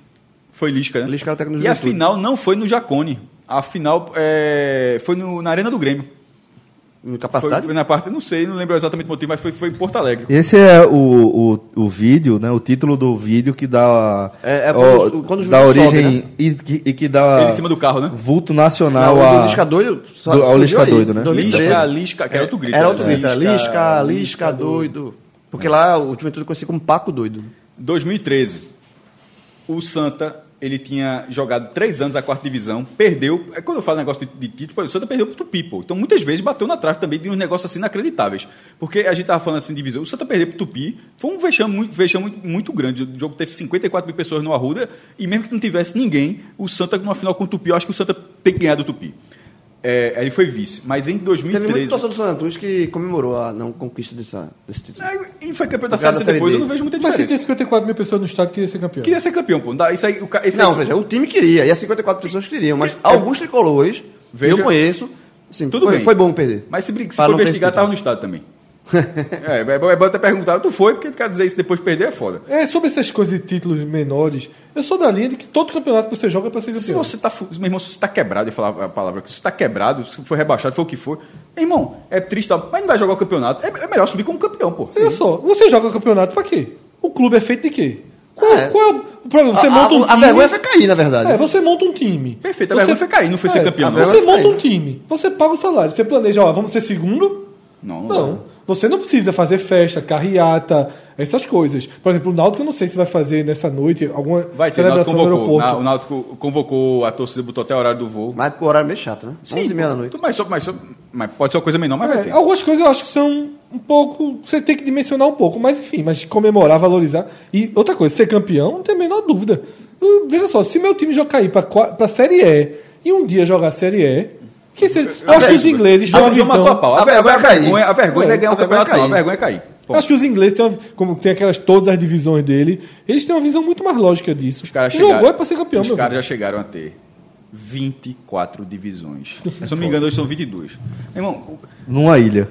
Foi Lisca, né? Lisca era o técnico do E a Juventude. final não foi no Jacone. A final é, foi no- na Arena do Grêmio. Foi, foi na parte, não sei, não lembro exatamente o motivo, mas foi, foi em Porto Alegre. Esse é o, o, o vídeo, né? O título do vídeo que dá. É- é quando- quando o dá Juventude origem sobe, né? e, que, e que dá Ele em cima do carro, né? vulto nacional Não, o a. do Lisca doido. só- do- ao Lisca aí, doido, né? 2013. Lisca, Lisca, que era outro grito. Era outro né? grito, era Lisca, Lisca doido. Porque lá o Juventude conhecia como Paco doido. 2013. O Santa ele tinha jogado três anos a quarta divisão, perdeu. É quando eu falo negócio de, de título, o Santa perdeu para o Tupi, pô. Então, muitas vezes bateu na trave também de uns negócios assim inacreditáveis. Porque a gente estava falando assim de divisão. O Santa perdeu para o Tupi, foi um vexame, muito, vexame muito grande. O jogo teve 54 mil pessoas no Arruda, e mesmo que não tivesse ninguém, o Santa, numa final com o Tupi, eu acho que o Santa tem que ganhar do Tupi. É, ele foi vice. Mas em Teve 2013. muito torcedor do Cruz que comemorou a não conquista dessa, desse título. É, E foi campeão da Série C depois, D. eu não vejo muita Mas se diferença. tinha 54 mil pessoas no estado que queria ser campeão. Queria ser campeão, pô. Isso aí, o esse Não, aí- veja, o time queria, e as 54 pessoas queriam, mas alguns tricolores, Veja- eu conheço, assim, Tudo foi, bem. foi bom perder. Mas se, se for investigar, esse tava no estado também. é, é bom é bom até perguntar, tu foi, porque o cara dizer isso depois de perder é foda. É, sobre essas coisas de títulos menores, eu sou da linha de que todo campeonato que você joga é pra ser Se campeão. você tá, meu irmão, se você tá quebrado, eu falar a palavra que se você tá quebrado, se foi rebaixado, foi o que for, meu irmão, é triste, tal, mas não vai jogar o campeonato. É, é melhor subir como campeão, pô. Olha só, você joga campeonato pra quê? O clube é feito de quê? Qual, É. qual é o problema? Você a, monta um a, time. a vergonha foi cair, na verdade. É, você monta um time. Perfeito, a Você- vergonha foi cair, não foi ser É, campeão, a não. vergonha Você monta cair. um time, você paga o salário, você planeja, ó, vamos ser segundo? Não, não. Não. Você não precisa fazer festa, carreata, essas coisas. Por exemplo, o Náutico eu não sei se vai fazer nessa noite alguma Vai ter, o Náutico celebração no convocou. aeroporto. Na- o Náutico convocou a torcida, botou até o horário do voo. Mas o horário é meio chato, né? 11 e meia da noite. Mas, mas, mas pode ser uma coisa menor, mas vai É, ter. algumas coisas eu acho que são um pouco. Você tem que dimensionar um pouco, mas enfim, mas comemorar, valorizar. E outra coisa, ser campeão, não tem a menor dúvida. Eu- veja só, se meu time já cair para a Série E e um dia jogar a Série E, que se, eu acho que os ingleses têm A uma visão matou a pau. Vergonha a, é cair. vergonha, a vergonha não é ganhar o vergonha campeonato, não. A cair. vergonha é cair. Pô, Acho que os ingleses têm uma, como tem aquelas todas as divisões dele, eles têm uma visão muito mais lógica disso. Os caras Jogou chegaram, é para ser campeão, Os caras já chegaram a ter 24 divisões. Se eu não me engano, hoje são 22. Meu irmão, Numa ilha.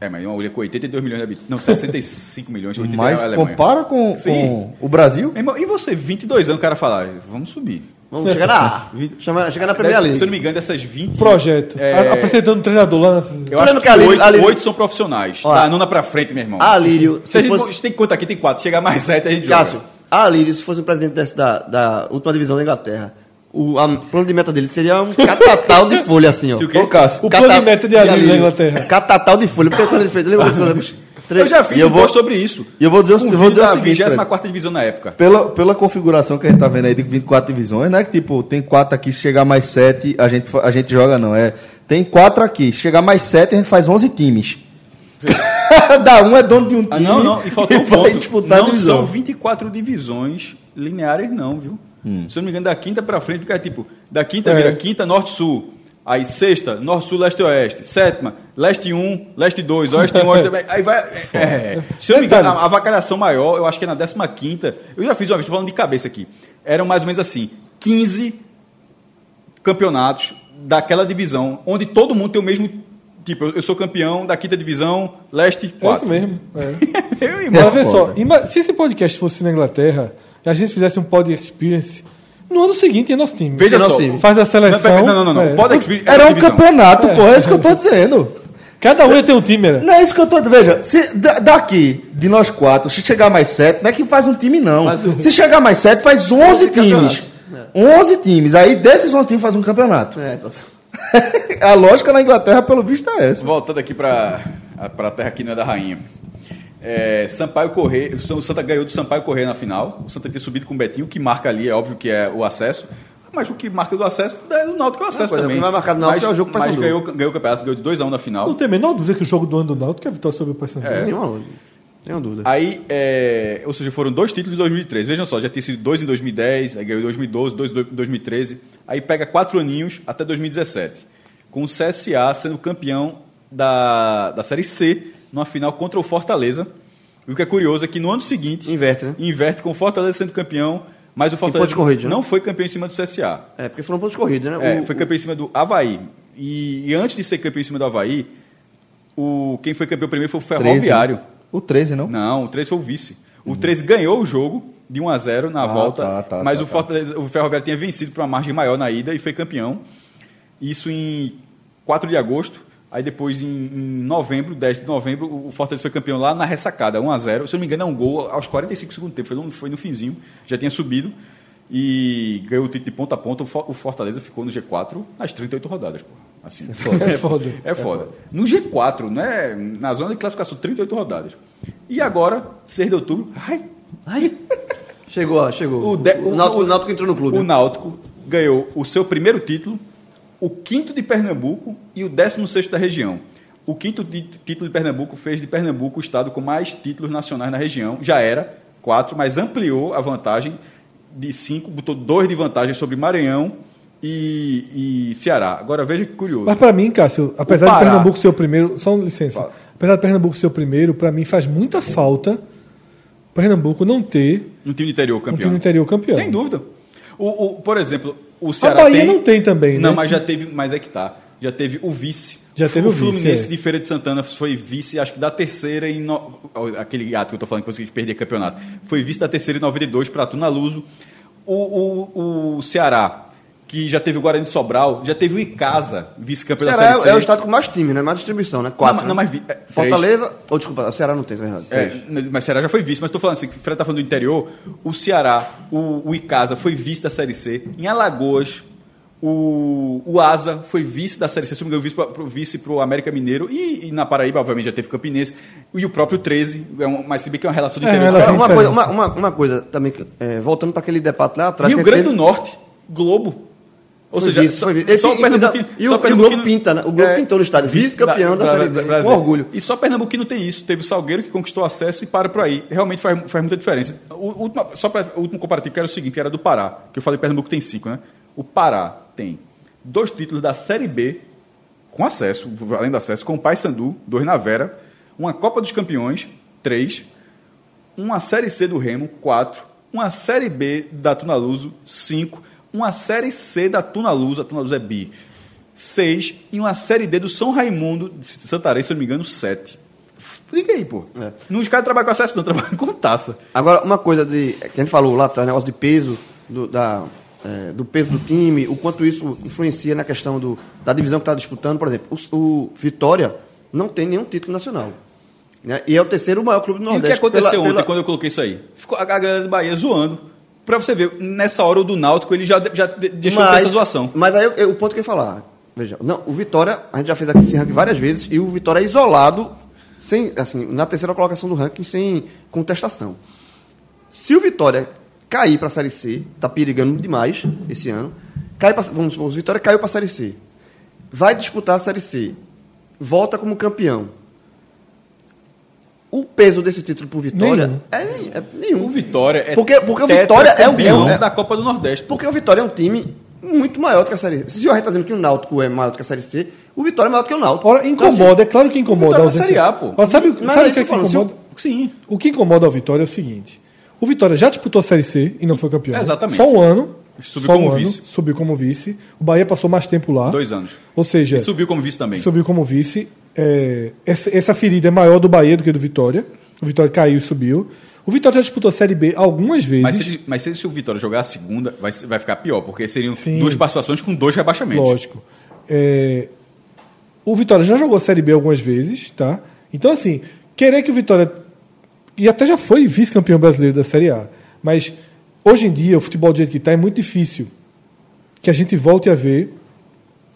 é, mas uma ilha com 82 milhões de habitantes. Não, 65 milhões. 80 Mas é compara com, com o Brasil. Meu irmão, e você, 22 anos, o cara falar, vamos subir. Vamos chegar na chegar na Premier Deve- Se eu não me engano, dessas 20. Projeto. É, Apresentando o treinador lá na. Eu Tô acho que, Lírio- oito, Lírio- oito são profissionais. Ó, da nona pra frente, meu irmão. A Lírio, Se a se gente, fosse- a gente tem contar aqui, tem quatro. Chega mais sete, a gente joga. Cássio, a Lírio, se fosse o presidente desse, da, da última divisão da Inglaterra, o a- plano de meta dele seria um catatal de folha, assim, ó. Se o quê? Ô, Cássio, O plano de meta de Alírio na Inglaterra. Catatal de folha, porque quando ele fez, lembra disso? Eu já fiz E um vou- sobre isso. E eu vou dizer, o- eu vou dizer o da seguinte, 24 Fred. divisão na época. Pela, pela configuração que a gente tá vendo aí de 24 divisões, não é que tipo, tem quatro aqui, se chegar mais sete, a gente, a gente joga, não. É, tem quatro aqui, se chegar mais sete, a gente faz 11 times. Dá um é dono de um time. Ah, não, não. E faltou um ponto. Não divisão. são 24 divisões lineares, não, viu? Se eu não me engano, da quinta pra frente fica tipo, da quinta É. vira quinta, norte, sul. Aí sexta, norte, sul, leste, oeste. Sétima, leste 1, leste 2, oeste 1, oeste Aí vai. é, é. Se eu não me engano, a, a avacalhação maior, eu acho que é na 15. Eu já fiz uma vez, estou falando de cabeça aqui. Eram mais ou menos assim: 15 campeonatos daquela divisão, onde todo mundo tem o mesmo. Tipo, eu- eu sou campeão da quinta divisão, leste É 4. isso mesmo. É. Meu irmão. Mas vê só, se esse podcast fosse na Inglaterra, e a gente fizesse um pod experience, no ano seguinte é nosso time. Veja Nosso só. time. Faz a seleção. Não, não, não, não. é. Pode Experience Era um divisão. campeonato, pô, é isso que eu tô dizendo. Cada um ia ter um time, era. Não é isso que eu tô dizendo. Veja, se, da- daqui, de nós quatro, se chegar mais sete, não é que faz um time, não. Um- Se chegar mais sete, faz 11 Onze times. 11 times. Aí desses 11 times faz um campeonato. É, tá- a lógica na Inglaterra, pelo visto, é essa. Voltando aqui para a terra que não é da rainha. É, Sampaio Correia, o Santa ganhou do Sampaio Correia na final. O Santa tinha subido com o Betinho, o que marca ali é óbvio que é o acesso. Mas o que marca do acesso é do Náutico é o acesso Pois é, também. o que vai marcar do Náutico mas, é o jogo Mas Paysandu. ganhou, ganhou o campeonato, ganhou de 2x1 na final. Não tem a menor dúvida que o jogo do ano do Náutico é a vitória sobre o Paysandu. É. Nenhuma, nenhuma dúvida. Aí, é, ou seja, foram dois títulos em 2013. Vejam só, já tinha sido dois em 2010, aí ganhou em 2012, dois em 2013. Aí pega quatro aninhos até 2017. Com o CSA sendo campeão da, da Série C, numa final contra o Fortaleza. E o que é curioso é que no ano seguinte, Inverte, né? inverte com o Fortaleza sendo campeão, mas o Fortaleza pontos corridos, né? não foi campeão em cima do CSA. É, porque foram pontos corridos, né? É, O- foi o- campeão em cima do Havaí. E, e antes de ser campeão em cima do Havaí, o, quem foi campeão primeiro foi o 13. Ferroviário. O 13, não? Não, o 13 foi o vice. O 13 ganhou o jogo de 1 a 0 na Ah, volta, tá, tá, mas tá, o, tá. Fortaleza- o Ferroviário tinha vencido por uma margem maior na ida e foi campeão. Isso em 4 de agosto. Aí depois, em, em novembro, 10 de novembro, o Fortaleza foi campeão lá na ressacada, 1 a 0 Se eu não me engano, é um gol aos 45 segundos do tempo. Foi no, foi no finzinho, já tinha subido. E ganhou o título de ponta a ponta. O For- O Fortaleza ficou no G4 nas 38 rodadas. Pô. Assim. É foda. É foda. No G4, né? Na zona de classificação, 38 rodadas. E agora, 6 de outubro. Ai! Ai! Chegou, chegou. O, de- o, Náutico, o Náutico entrou no clube. O Náutico ganhou o seu primeiro título, o quinto de Pernambuco e o décimo sexto da região. O quinto título de Pernambuco fez de Pernambuco o estado com mais títulos nacionais na região. Já era quatro, mas ampliou a vantagem de cinco, botou dois de vantagem sobre Maranhão e, e Ceará. Agora veja que curioso. Mas para mim, Cássio, apesar de. Pernambuco ser o primeiro, só um licença. Fala. Apesar de Pernambuco ser o primeiro, para mim faz muita falta Pernambuco não ter Um time do interior um campeão. time interior campeão. Sem dúvida. O, o- por exemplo, o A Ceará Bahia tem... não tem também, Não, né? mas já teve, mas é que tá. Já teve o vice. Já teve o vice, Fluminense é. de Feira de Santana foi vice, acho que da terceira em no... aquele ato que eu tô falando que conseguiu perder campeonato. Foi vice da terceira em 92 para Tunaluso. O, o, o Ceará, que já teve o Guarani de Sobral, já teve o Icasa, vice-campeão da Ceará Série é, C. é o estado com mais time, né? Mais distribuição, né? Quatro. Não, não, né? mas é. Fortaleza. Ou desculpa, o Ceará não tem, tá errado. É, Três. mas- mas Ceará já foi vice, mas estou falando assim, o Fred está falando do interior, o Ceará, o, o Icasa foi vice da Série C, em Alagoas, o, o Asa foi vice da Série C, se não me engano, vice pro, pro- vice para o América Mineiro, e, e na Paraíba, obviamente, já teve Campinense, e o próprio 13, é um, mas se bem que é uma relação do É, interior. tem uma, coisa, uma, uma, uma coisa também, é, voltando para aquele debate lá atrás. Rio que Grande teve- do Norte, Globo. Ou Foi seja, vice, só, foi vice. só Esse- o e o- só e Globo pinta, né? O Globo pintou no estádio, vice-campeão da Série D, com orgulho. E só Pernambuquino tem isso. Teve o Salgueiro que conquistou acesso e para por aí. Realmente faz, faz muita diferença. O, último, só para o último comparativo, que era o seguinte, que era do Pará, que eu falei que Pernambuco tem cinco, né? O Pará tem dois títulos da Série B, com acesso, além do acesso, com o Paysandu, dois na Vera, uma Copa dos Campeões, três, uma Série C do Remo, quatro, uma Série B da Tunaluso, cinco, uma Série C da Tunaluso, a Tunaluso é bi, seis, e uma Série D do São Raimundo, de Santarém, se eu não me engano, sete. Liga aí, pô. É. Não os caras trabalham com acesso, não, trabalham com taça. Agora, uma coisa de, que a gente falou lá atrás, negócio de peso, do, da, é, do peso do time, o quanto isso influencia na questão do, da divisão que está disputando. Por exemplo, o, o Vitória não tem nenhum título nacional. Né? E é o terceiro maior clube do E o Nordeste. que aconteceu pela- ontem, pela- quando eu coloquei isso aí? Ficou a galera do Bahia zoando. Pra você ver, nessa hora o do Náutico, ele já, já de- deixou de ter essa zoação. Mas aí eu- eu- o ponto que eu ia falar. Veja, não, o Vitória, a gente já fez aqui esse ranking várias vezes, e o Vitória é isolado, sem, assim, na terceira colocação do ranking, sem contestação. Se o Vitória cair para a Série C, tá perigando demais esse ano, cai pra, vamos supor, o Vitória caiu para a Série C, vai disputar a Série C, volta como campeão. O peso desse título pro Vitória Nenhum. é, é nenhum. O Vitória é Porque- porque o Vitória é um- tetracampeão é da Copa do Nordeste. Porque o Vitória é um time muito maior do que a Série C. Se o gente está dizendo que o Náutico é maior do que a Série C, o Vitória é maior do que o Náutico. Ora, incomoda, é claro que incomoda. Na ausência- Série A, pô. Sabe Mas sabe aí o que, é que incomoda? Sim. O que incomoda ao Vitória é o seguinte: o Vitória já disputou a Série C e não foi campeão. Exatamente. Só um ano. Subiu só como um ano, vice. Subiu como vice. O Bahia passou mais tempo lá. Dois anos. Ou seja, E subiu como vice também. subiu como vice. É, essa, essa ferida é maior do Bahia do que do Vitória. O Vitória caiu e subiu. O Vitória já disputou a Série B algumas vezes. Mas, se, mas se, o Vitória jogar a segunda, vai, vai ficar pior, porque seriam Sim. duas participações com dois rebaixamentos. Lógico. É, o Vitória já jogou a Série B algumas vezes, tá? Então, assim, querer que o Vitória. E até já foi vice-campeão brasileiro da Série A. Mas hoje em dia, o futebol do jeito que está é muito difícil que a gente volte a ver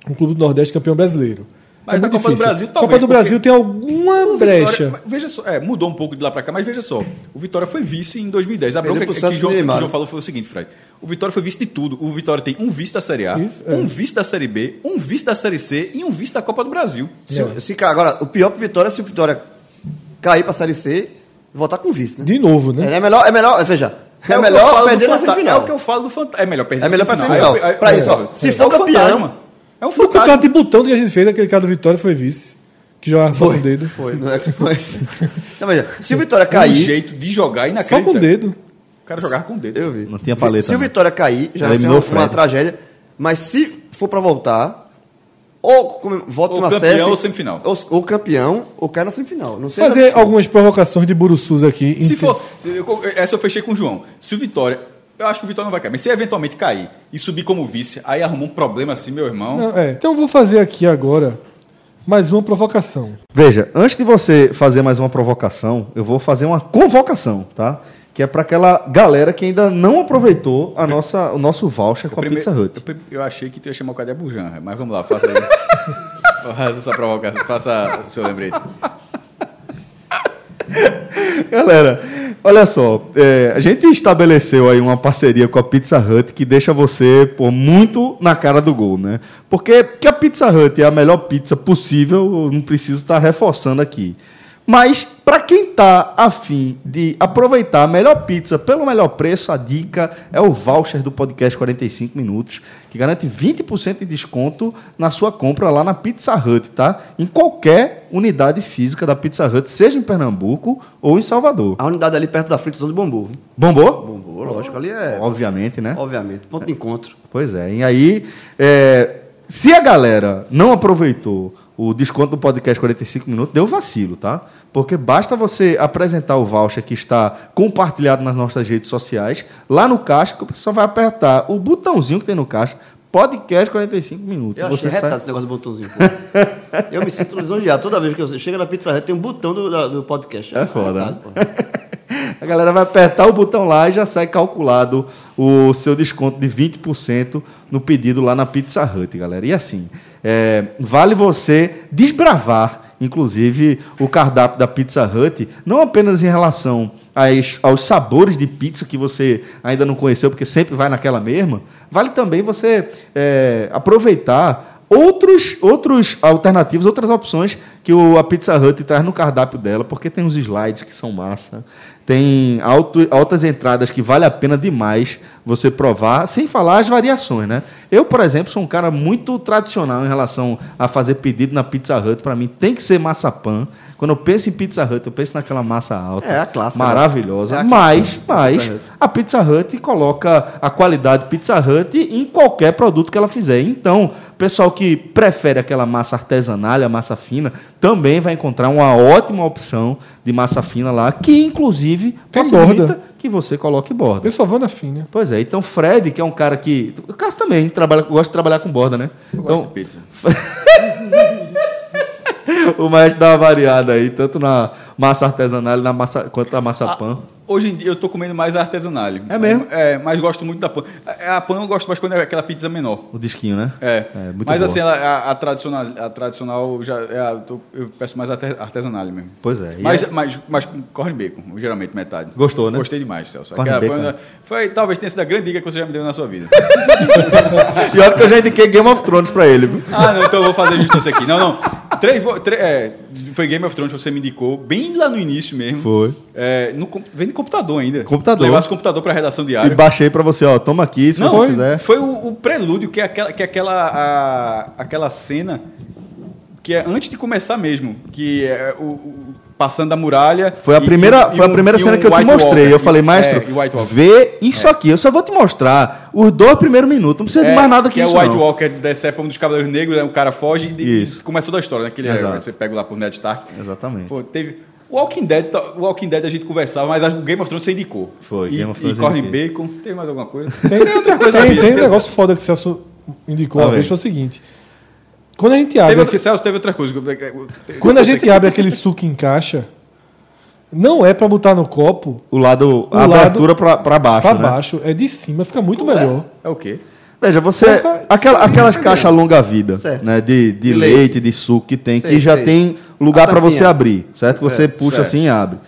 um clube do Nordeste campeão brasileiro. Mas é na muito Copa do difícil. Brasil, Copa talvez, do porque- Brasil tem alguma O brecha. Vitória- veja só, é, mudou um pouco de lá pra cá, mas veja só. O Vitória foi vice em 2010. A bronca que, que, João, que o João falou foi o seguinte, Fred. O Vitória foi vice de tudo. O Vitória tem um vice da Série A, Isso, é. um vice da Série B, um vice da Série C e um vice da Copa do Brasil. Se, se agora, o pior pro Vitória é se o Vitória cair para a Série C e voltar com vice, né? De novo, né? É melhor, é melhor, veja, é, o que eu melhor do perder na semifinal. É o que eu falo do fantasma. É melhor perder É melhor na pra semifinal. É, é, Pra é, isso, ó, é, se é for um campeão- fantasma. É um O campeonato fantasma. de botão que a gente fez, aquele cara do Vitória foi vice. Que jogava só com o dedo. Foi, não é que foi. Então, veja, se o Vitória Um cair, jeito de jogar Só inacreditável. com o dedo. O cara jogava com o dedo. eu vi. Não tinha paleta, Se o né? Vitória cair, já vai ser uma, uma tragédia. Mas se for para voltar, ou volta Ou com campeão acesso, ou semifinal. Ou, ou campeão, ou cai na semifinal. Não sei Fazer algumas provocações de Buruçus aqui. Se for, eu- essa eu fechei com o João. Se o Vitória, eu acho que o Vitória não vai cair, mas se eventualmente cair e subir como vice, aí arrumou um problema assim, meu irmão. Não, é. Então eu vou fazer aqui agora mais uma provocação. Veja, antes de você fazer mais uma provocação, eu vou fazer uma convocação, tá? Que é para aquela galera que ainda não aproveitou a nossa, o nosso voucher com a Primeiro- Pizza Hut. Eu, eu achei que tu ia chamar o Cadê Bujan, mas vamos lá, faça aí. faça sua provocação, faça o seu lembrete. Galera, Olha só, é, a gente estabeleceu aí uma parceria com a Pizza Hut que deixa você pô, muito na cara do gol, né? Porque que a Pizza Hut é a melhor pizza possível, eu não preciso estar reforçando aqui. Mas para quem está afim de aproveitar a melhor pizza pelo melhor preço, a dica é o voucher do podcast 45 minutos, que garante 20% de desconto na sua compra lá na Pizza Hut, tá? Em qualquer unidade física da Pizza Hut, seja em Pernambuco ou em Salvador. A unidade ali perto da fritas de Bombô. Bombou? Bombô, lógico, ali é. Obviamente, né? Obviamente, ponto de encontro. Pois é. E aí, é, se a galera não aproveitou o desconto do podcast 45 minutos, deu vacilo, tá? Porque basta você apresentar o voucher que está compartilhado nas nossas redes sociais, lá no caixa, que o pessoal vai apertar o botãozinho que tem no caixa, podcast 45 minutos. Eu você achei sai... retado esse negócio do botãozinho. pô. eu me sinto lisonjeado. Toda vez que eu chego na Pizza Hut, tem um botão do, do podcast. É foda, Retado, né? pô. A galera vai apertar o botão lá e já sai calculado o seu desconto de 20% no pedido lá na Pizza Hut, galera. E assim, é, vale você desbravar, inclusive, o cardápio da Pizza Hut, não apenas em relação às- aos sabores de pizza que você ainda não conheceu, porque sempre vai naquela mesma, vale também você é, aproveitar outros, outros alternativos, outras opções que o, a Pizza Hut traz no cardápio dela, porque tem os slides que são massa, tem alto, altas entradas que vale a pena demais você provar, sem falar as variações, né? Eu, por exemplo, sou um cara muito tradicional em relação a fazer pedido na Pizza Hut. Para mim, tem que ser maçapã. Quando eu penso em Pizza Hut, eu penso naquela massa alta, É, a clássica, maravilhosa. né? É a mas, mas Pizza a Pizza Hut coloca a qualidade Pizza Hut em qualquer produto que ela fizer. Então, o pessoal que prefere aquela massa artesanal, a massa fina, também vai encontrar uma ótima opção de massa fina lá, que inclusive Tem possibilita borda. que você coloque borda. Eu só vou na fina. Pois é, então Fred, que é um cara que. O Cássio também trabalha, gosta de trabalhar com borda, né? Eu Então, gosto de pizza. o maestro dá uma variada aí, tanto na massa artesanal na massa, quanto na massa pã. Hoje em dia eu tô comendo mais artesanal. É mesmo? É, mas gosto muito da pã. A, a pã eu gosto mais quando é aquela pizza menor. O disquinho, né? É, É, muito mas boa. assim, a, a tradicional, a tradicional já, é a- eu, tô- eu peço mais arte- artesanal mesmo. Pois é. Mas, é- mas, mas corn bacon, geralmente metade. Gostou, né? Gostei demais, Celso. Corn bacon. foi, foi- talvez tenha sido a grande dica que você já me deu na sua vida. E olha que eu já indiquei Game of Thrones pra ele, viu? ah, não, então eu vou fazer justiça aqui. Não, não. Três, tre- é, foi Game of Thrones que você me indicou, bem lá no início mesmo. Foi. É, no, vem de computador ainda. Computador. Levasse o computador pra redação E diária. baixei pra você, ó. Toma aqui, se Não, você foi, quiser. foi o, o prelúdio, que é aquela, que é aquela, a- aquela cena que é antes de começar mesmo, que é o, o- passando da muralha. Foi a e- primeira, e foi a um- primeira e cena um que eu te mostrei. Walker. eu falei, maestro, É, e White Walker. vê isso aqui. Eu só vou te mostrar os dois primeiros minutos. Não precisa de É, mais nada que, que é isso. o White não. Walker decepa um dos Cavaleiros Negros, aí o cara foge e, e Isso. começou da história, né? Que ele é- Exato. você pega lá por Ned Stark. Exatamente. Pô, teve. O Walking Dead, Walking Dead a gente conversava, mas o Game of Thrones você indicou. Foi, E, Game of Thrones e Corn. Bacon. Tem mais alguma coisa? Tem, outra coisa tem, tem um negócio foda que o Celso indicou Tá uma vez, foi o seguinte. Quando a gente Teve abre, outra, aquele, Celso, teve outra coisa. quando a gente abre aquele suco em caixa, não é pra botar no copo O lado, O a lado- abertura pra, pra baixo, pra né? baixo, é de cima, fica muito melhor. É o quê? Veja, você. Porra, aquela- aquelas caixas longa-vida, né? De, de De leite, leite. de suco que tem, Sei, que já sei. tem lugar A para você abrir, certo? Você É, puxa certo. assim e abre.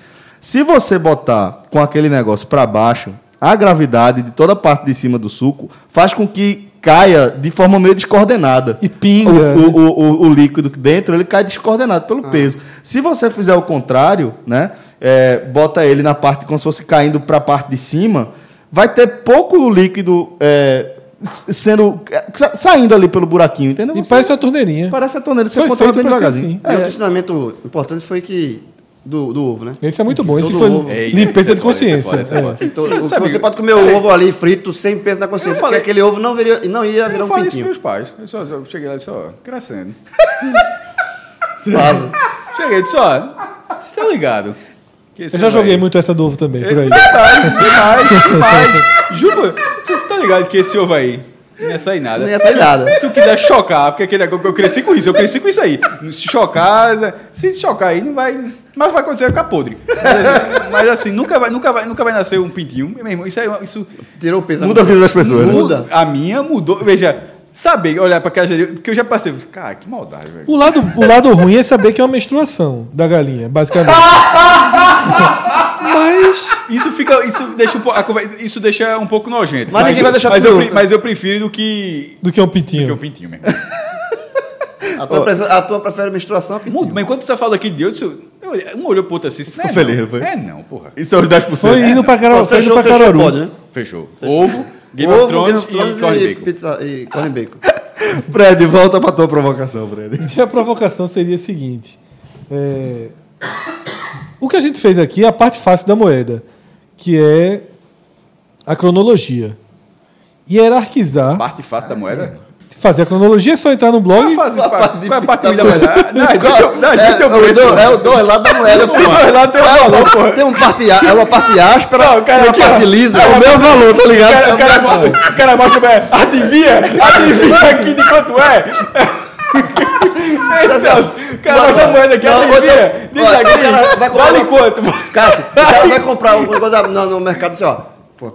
Se você botar com aquele negócio para baixo, a gravidade de toda a parte de cima do suco faz com que caia de forma meio descoordenada. E pinga, O, o, o, o líquido dentro, ele cai descoordenado pelo peso. Se você fizer o contrário, né? é, bota ele na parte como se fosse caindo para a parte de cima, vai ter pouco líquido é, sendo é, sa- saindo ali pelo buraquinho, entendeu? E Você- parece uma torneirinha. parece a torneira, você Foi controla bem devagarzinho. assim. E outro É, ensinamento importante foi que. Do, do ovo, né? Esse é muito bom. Esse Todo foi ovo. Limpeza de é é consciência. é é. Então, você pode comer o ovo ali frito sem peso na consciência, Eu falei- porque aquele ovo não, viria, não ia virar Eu um falei isso pintinho. para meus pais. Eu, só, eu cheguei lá e disse, ó, crescendo. Vaso. Cheguei e disse, ó, você tá ligado? Eu já joguei aí- muito essa do ovo também, por aí. Demais, demais, demais. Juro, você tá ligado que esse ovo aí não ia sair nada. Não ia sair nada. Se tu quiser chocar, porque aquele eu cresci com isso, eu cresci com isso aí. Se chocar, se chocar aí, não vai. Mas vai acontecer, vai ficar podre. Mas assim, mas assim, nunca, vai, nunca, vai, nunca vai nascer um pintinho. Meu irmão, isso aí, isso Tirou o peso da Muda a vida das pessoas, né? Muda. A minha mudou. Veja, saber, olhar pra aquela gente, porque eu já passei. Cara, que maldade, velho. O lado, o lado ruim é saber que é uma menstruação da galinha, basicamente. Mas Isso fica. Isso deixa um, po- isso deixa um pouco nojento. Mas ninguém vai deixar mas tudo eu, mas eu prefiro do que. Do que um Do que o pintinho mesmo. A tua, prese- a tua prefere menstruação a pintinho. Muito, mas enquanto você fala aqui de outro, eu um olhou pro outro assim, isso não é feliz, não. foi? É não, porra. Isso é os 10%. Foi indo pra, Caro... Pô, foi indo fechou, pra fechou, Caruaru. pode, né? Fechou. Ovo, Game Ovo, of Thrones, Game of Thrones e corn e, bacon. pizza, e corn bacon. Fred, volta pra tua provocação, Fred. E a provocação seria a seguinte: é, o que a gente fez aqui é a parte fácil da moeda, que é a cronologia. Hierarquizar, Parte fácil da moeda. fazer a cronologia é só entrar no blog. A qual parte qual é parte da da moeda? Não, deixa eu- não, É, eu o preço, do- é o dois lados da moeda, pô. Dois lados tem um valor, pô. Tem, um parte, é uma parte áspera, Só, o cara tem uma aqui, ó. parte lisa. É o meu valor, tá ligado? O cara, o cara, o cara mostra. Adivinha? Adivinha aqui de quanto é? Ei, Celso, o cara mostra a moeda aqui, outra- Diz ó, aqui. o cara vai comprar Vale uma- quanto? Cássio, o cara vai comprar alguma coisa no, no mercado assim, ó. Pô,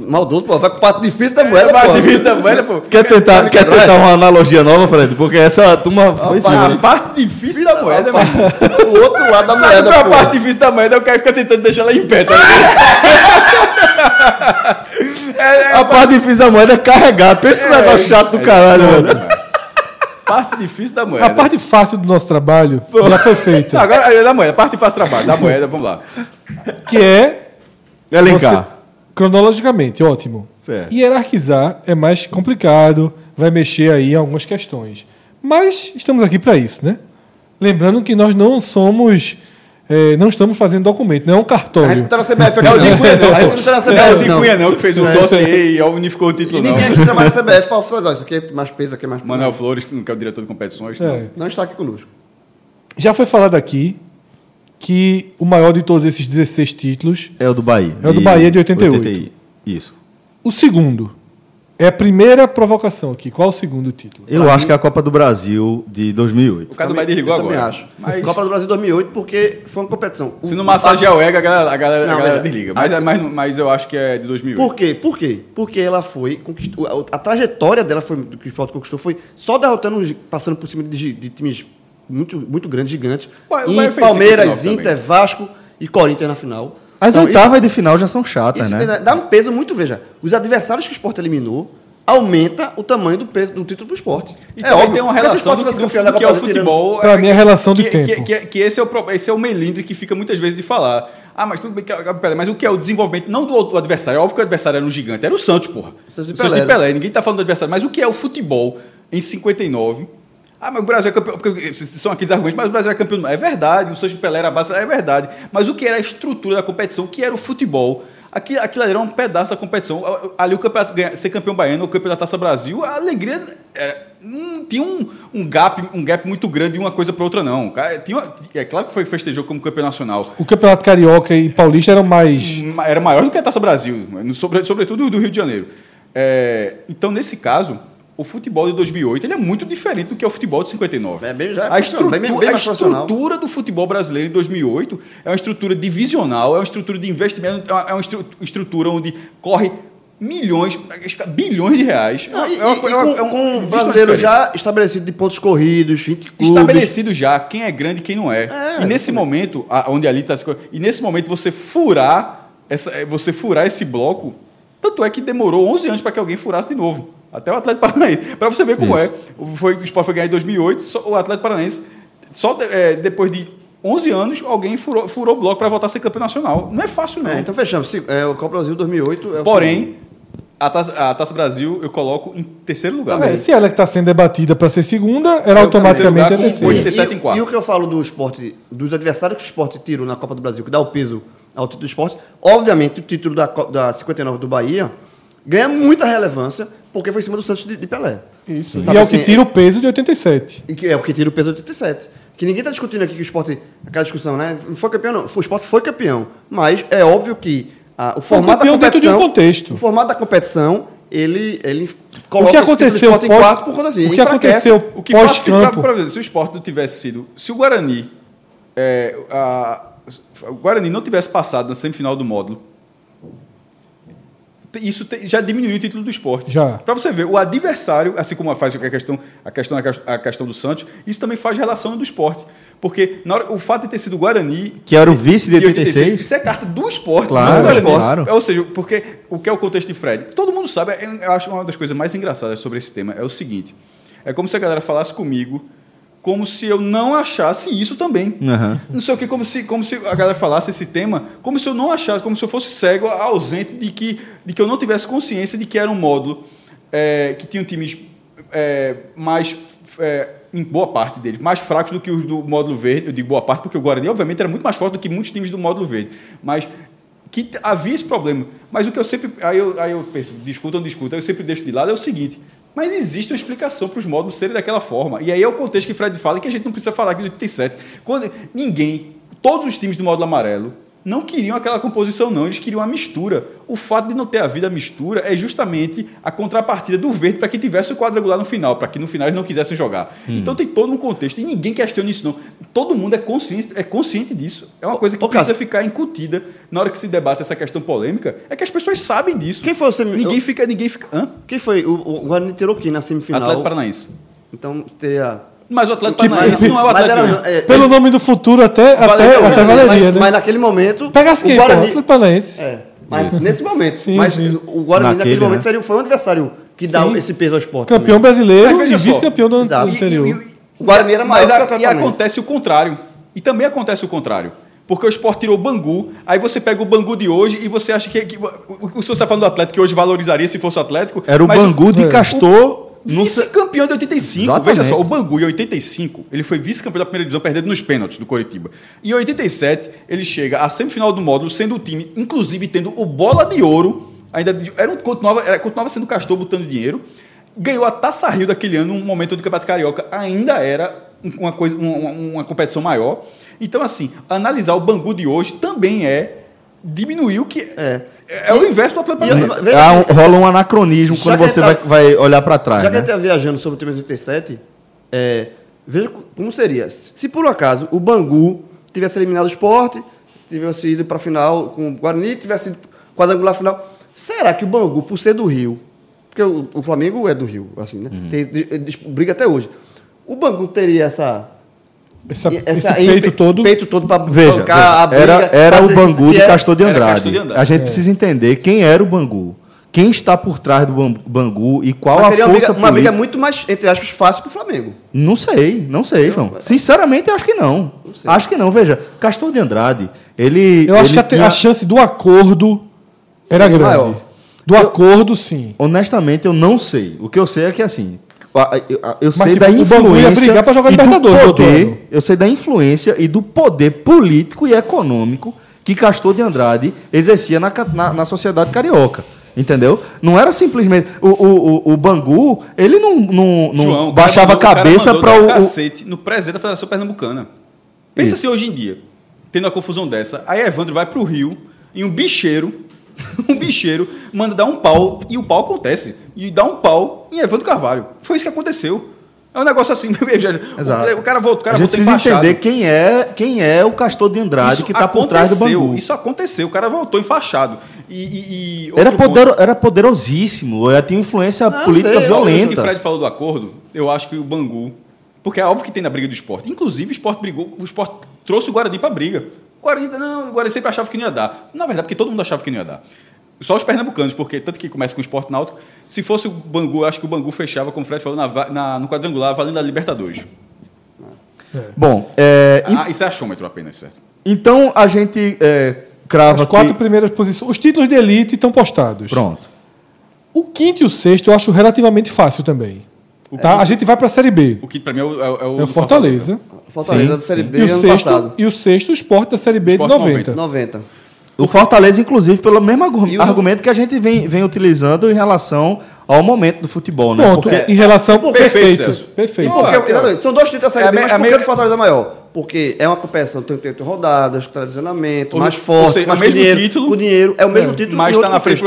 maldoso, pô, vai com parte difícil da moeda, É pô. difícil da moeda, pô. Quer tentar, quer tentar uma analogia nova, Fred? Porque essa turma foi sim, A parte difícil da moeda, mano. O outro lado da Sabe moeda, é a parte difícil da moeda? O cara fica tentando deixar ela em pé, tá ligado? É, é, A parte difícil da moeda é carregar. Pensa no É, negócio chato do caralho, velho. Parte difícil da moeda. A parte fácil do nosso trabalho já foi Não, feita, agora é da moeda. A parte faz trabalho. Da moeda, vamos lá. que é Elencar. Você- cronologicamente, ótimo. Certo. Hierarquizar é mais complicado, vai mexer aí em algumas questões. Mas estamos aqui para isso, né? Lembrando que nós não somos, eh, não estamos fazendo documento, não é um A gente cartório. não tá na CBF Não é o Cunha, não. A gente não tá na Não é o CBF, Zico não. Cunha, não, que fez o dossiê e unificou o título, E não. ninguém aqui trabalha na CBF falar, ó, isso aqui é mais peso, aqui é mais peso. Manuel Flores, que não é o diretor de competições. É. Não. Não está aqui conosco. Já foi falado aqui que o maior de todos esses 16 títulos, É o do Bahia. É o do Bahia de 88. Isso. o segundo, é a primeira provocação aqui. Qual o segundo título? Eu acho que é a Copa do Brasil de 2008. O cara do Bahia desligou eu também agora. acho. Mas Copa do Brasil 2008, porque foi uma competição. se não massagear o ego, a galera, a galera, Não, a galera desliga. Mas, é- mas, mas eu acho que é de 2008. Por quê? Por quê? Porque ela foi. conquistou- a, a trajetória dela foi, do que o esporte conquistou foi só derrotando, passando por cima de, de times muito, muito grandes, gigantes. O E Palmeiras, 59 Inter, Vasco e Corinthians na final. As Então, oitavas de final já são chatas, Isso, né? isso dá um peso muito, veja. Os adversários que o esporte eliminou aumenta o tamanho do peso do título do esporte. E também tem uma relação do, do, do que é o futebol. Pra mim é a relação de que, tempo. Que, que, que esse, é o, esse é o melindre que fica muitas vezes de falar. Ah, mas tudo bem, que- pera, mas o que é o desenvolvimento, não do, do adversário, é óbvio que o adversário era um gigante, era o Santos, porra. Santos de O Santos de Pelé. Pelé, ninguém tá falando do adversário, mas o que é o futebol em 59? Ah, mas o Brasil é campeão, porque são aqueles argumentos, mas o Brasil é campeão. É verdade, o de Pelé era base, é verdade. Mas o que era a estrutura da competição, o que era o futebol? Aquilo, aquilo ali era um pedaço da competição. Ali o campeonato, ser campeão baiano, o campeão da Taça Brasil, a alegria era- não tinha um, um, gap, um gap muito grande de uma coisa para outra, não. Tinha uma- é claro que foi festejou como campeão nacional. O Campeonato Carioca e Paulista eram mais. Era maior do que a Taça Brasil, sobre- sobretudo do Rio de Janeiro. É, então, nesse caso, o futebol de 2008 ele é muito diferente do que é o futebol de 59. É bem- já é a estrutura, bem- bem a estrutura do futebol brasileiro em 2008 é uma estrutura divisional, é uma estrutura de investimento, é uma, é estrutura onde corre milhões, bilhões de reais. Não, e, É uma- é uma- é um- com um brasileiro já estabelecido de pontos corridos, 20 clubes. estabelecido já quem é grande e quem não é. É, e nesse momento, a- onde ali está e nesse momento você furar essa, é, você furar esse bloco, tanto é que demorou 11 anos para que alguém furasse de novo. Até o Atlético Paranaense. Para você ver como Isso. é. O, foi, o Sport foi ganhar em 2008, só, o Atlético Paranaense, só é, depois de 11 anos, alguém furou, furou o bloco para voltar a ser campeão nacional. Não é fácil, não. É, então fechamos. Se- É, o Copa Brasil 2008 é segundo. Porém, a Taça, a Taça Brasil eu coloco em terceiro lugar. É, se ela que está sendo debatida para ser segunda, era automaticamente a lugar com terceira. oito. 87 em quatro. E o que eu falo do esporte, dos adversários que o esporte tirou na Copa do Brasil, que dá o peso ao título do esporte, obviamente o título da, da 59 do Bahia ganha muita relevância porque foi em cima do Santos de, de Pelé. Isso. Sabe e é o assim, que tira o peso de 87. E que é o que tira o peso do 87. Que ninguém está discutindo aqui que o esporte. Aquela discussão, né? Não foi campeão, não. O esporte foi campeão. Mas é óbvio que ah, o formato da de um competição. contexto. O formato da competição, ele, ele O coloca que esse título do aconteceu esporte em pós- quarto por conta assim. o que aconteceu O que pós-campo. pra ver, se o esporte não tivesse sido. Se o Guarani. é, a- o Guarani não tivesse passado na semifinal do módulo. Isso te- já diminuiu o título do esporte. Já. Para você ver, o adversário, assim como faz a questão, a questão, a questão do Santos, isso também faz relação do esporte. Porque na hora, o fato de ter sido o Guarani. Que era o vice de 86. Isso é carta do esporte. Claro, não do Guarani. claro. Ou seja, porque o que é o contexto de Fred? Todo mundo sabe, eu eu acho uma das coisas mais engraçadas sobre esse tema é o seguinte: é como se a galera falasse comigo como se eu não achasse isso também. Aham. Não sei o que, como se, como se a galera falasse esse tema, como se eu não achasse, como se eu fosse cego, ausente de que, de que eu não tivesse consciência de que era um módulo é, que tinha times é, mais, é, em boa parte deles, mais fracos do que os do módulo verde. Eu digo boa parte porque o Guarani, obviamente, era muito mais forte do que muitos times do módulo verde. Mas que havia esse problema. Mas o que eu sempre. Aí eu, aí eu penso, discuta ou não discuta, eu sempre deixo de lado, é o seguinte. Mas existe uma explicação para os módulos serem daquela forma. E aí é o contexto que Fred fala, que a gente não precisa falar aqui do 87. Quando ninguém, todos os times do módulo amarelo, não queriam aquela composição, não. Eles queriam a mistura. O fato de não ter havido a mistura é justamente a contrapartida do verde para que tivesse o quadrangular no final, para que no final eles não quisessem jogar. Então tem todo um contexto. E ninguém questiona isso, não. Todo mundo é consciente, é consciente disso. É uma coisa que ô, precisa Cássio. ficar incutida na hora que se debate essa questão polêmica. É que as pessoas sabem disso. Quem foi o semi- Ninguém eu- fica. Ninguém fica. Hã? Quem foi? O, o Guarani tirou quem na semifinal? Atlético Paranaense. Então teria. Mas o Atlético Que- Paranaense não é o Mas Atlético. era- é, Pelo esse- nome do futuro, até, até, Valeria, até mas, valeria, mas, né? mas naquele momento. Pegasse o quem, pô? Guarani. Atlético Paranaense. É, mas nesse momento. Sim, mas sim. o Guarani Naquele, naquele momento né? seria, foi um adversário que dá Sim. esse peso ao esporte. Campeão também. brasileiro Mas e vice-campeão do ano Exato. anterior. E- e- e- O Guarani era maior Mas que o a, e acontece o contrário. E também acontece o contrário. Porque o Sport tirou o Bangu, aí você pega o Bangu de hoje e você acha que. que o, o, o- se você está falando do Atlético, que hoje valorizaria se fosse o Atlético. Era o Bangu de é. Castor. Vice-campeão de 85. Exatamente. Veja só, o Bangu em 85, ele foi vice-campeão da primeira divisão, perdendo nos pênaltis do Coritiba. E em 87, ele chega à semifinal do módulo, sendo o time, inclusive tendo o bola de ouro, ainda era um, continuava, era, continuava sendo Castor botando dinheiro. Ganhou a Taça Rio daquele ano, um momento do Campeonato Carioca, ainda era uma, coisa, uma, uma- uma competição maior. Então, assim, analisar o Bangu de hoje também é diminuir o que. É. É, o inverso do Atlético Paranaense. Há um- rola um anacronismo quando que você tá- vai, vai olhar para trás. Já que né? a gente está viajando sobre o time de 87, é, veja co- como seria. Se por um acaso o Bangu tivesse eliminado o esporte, tivesse ido para a final com o Guarani, tivesse ido quadrangular final, será que o Bangu, por ser do Rio, porque o, o Flamengo é do Rio, assim, né? Uhum. Tem- de- de- briga até hoje. O Bangu teria essa. Essa, essa esse peito todo. peito todo para Veja, bancar a briga. era, era o Bangu de é- Castor de Andrade. Castor de Andrade. A gente precisa entender quem era o Bangu. Quem está por trás do Bangu e qual Mas a força uma briga, uma briga muito mais, entre aspas, fácil para o Flamengo. Não sei, não sei, João. Sinceramente, eu acho que não. sei. Acho que não. Veja, Castor de Andrade, ele. Eu acho ele que a, tinha- a chance do acordo era Seria grande. maior. Do acordo, sim. Honestamente, eu não sei. O que eu sei é que assim. Eu, sei tipo, da o influência. e do poder, eu sei da influência e do poder político e econômico que Castor de Andrade exercia na, na, na sociedade carioca. Entendeu? Não era simplesmente. O, o, o, o Bangu, ele não, não, não João, o baixava a o cabeça mandou para o. um o- cacete no presidente da Federação Pernambucana. Pensa Isso. assim hoje em dia, tendo uma confusão dessa, aí Evandro vai pro Rio e um bicheiro, um bicheiro manda dar um pau e o pau acontece. E dá um pau em Evandro Carvalho. Foi isso que aconteceu. É um negócio assim, Exato. o cara voltou, o cara a gente voltou precisa enfaixado. entender quem é, quem é o Castor de Andrade Isso que está por trás do Bangu. Isso aconteceu, o cara voltou enfaixado. E, e- e Era, ponto- poder, era poderosíssimo, era- tinha influência política sei, eu sei Isso que o violenta. Fred falou do acordo, eu acho que o Bangu. Porque é óbvio que tem na briga do esporte. Inclusive, o esporte brigou, o esporte trouxe o Guarani para briga. O Guarani, não, o Guarani sempre achava que não ia dar. Na verdade, porque todo mundo achava que não ia dar. Só os pernambucanos, porque tanto que começa com o esporte náutico. Se fosse o Bangu, eu acho que o Bangu fechava, como o Fred falou, na na- no quadrangular, valendo a Libertadores. Bom, é, Ah, isso é achômetro apenas, certo? então a gente é, crava As quatro que... primeiras posições. Os títulos de elite estão postados. Pronto. O quinto e o sexto eu acho relativamente fácil também. Tá? A gente vai para a Série B. O que para mim é o, é o- é o É o do Fortaleza. Fortaleza Sim, da Série sim. B E o, ano sexto, passado. e o sexto, o esporte da Série B de 90. 90. O Fortaleza, inclusive, pelo mesmo argu- argumento que a gente vem, vem utilizando em relação ao momento do futebol, né? Pronto, Porque em relação. Perfeito, perfeito. Perfeito. E Porque, exatamente, são dois títulos da Série é B, mas é por que o do Fortaleza é maior? Porque é uma competição tem 88 rodadas, tradicionamento, mais forte, seja, mais é o mesmo dinheiro, título. com dinheiro, é o mesmo título Mas está na frente.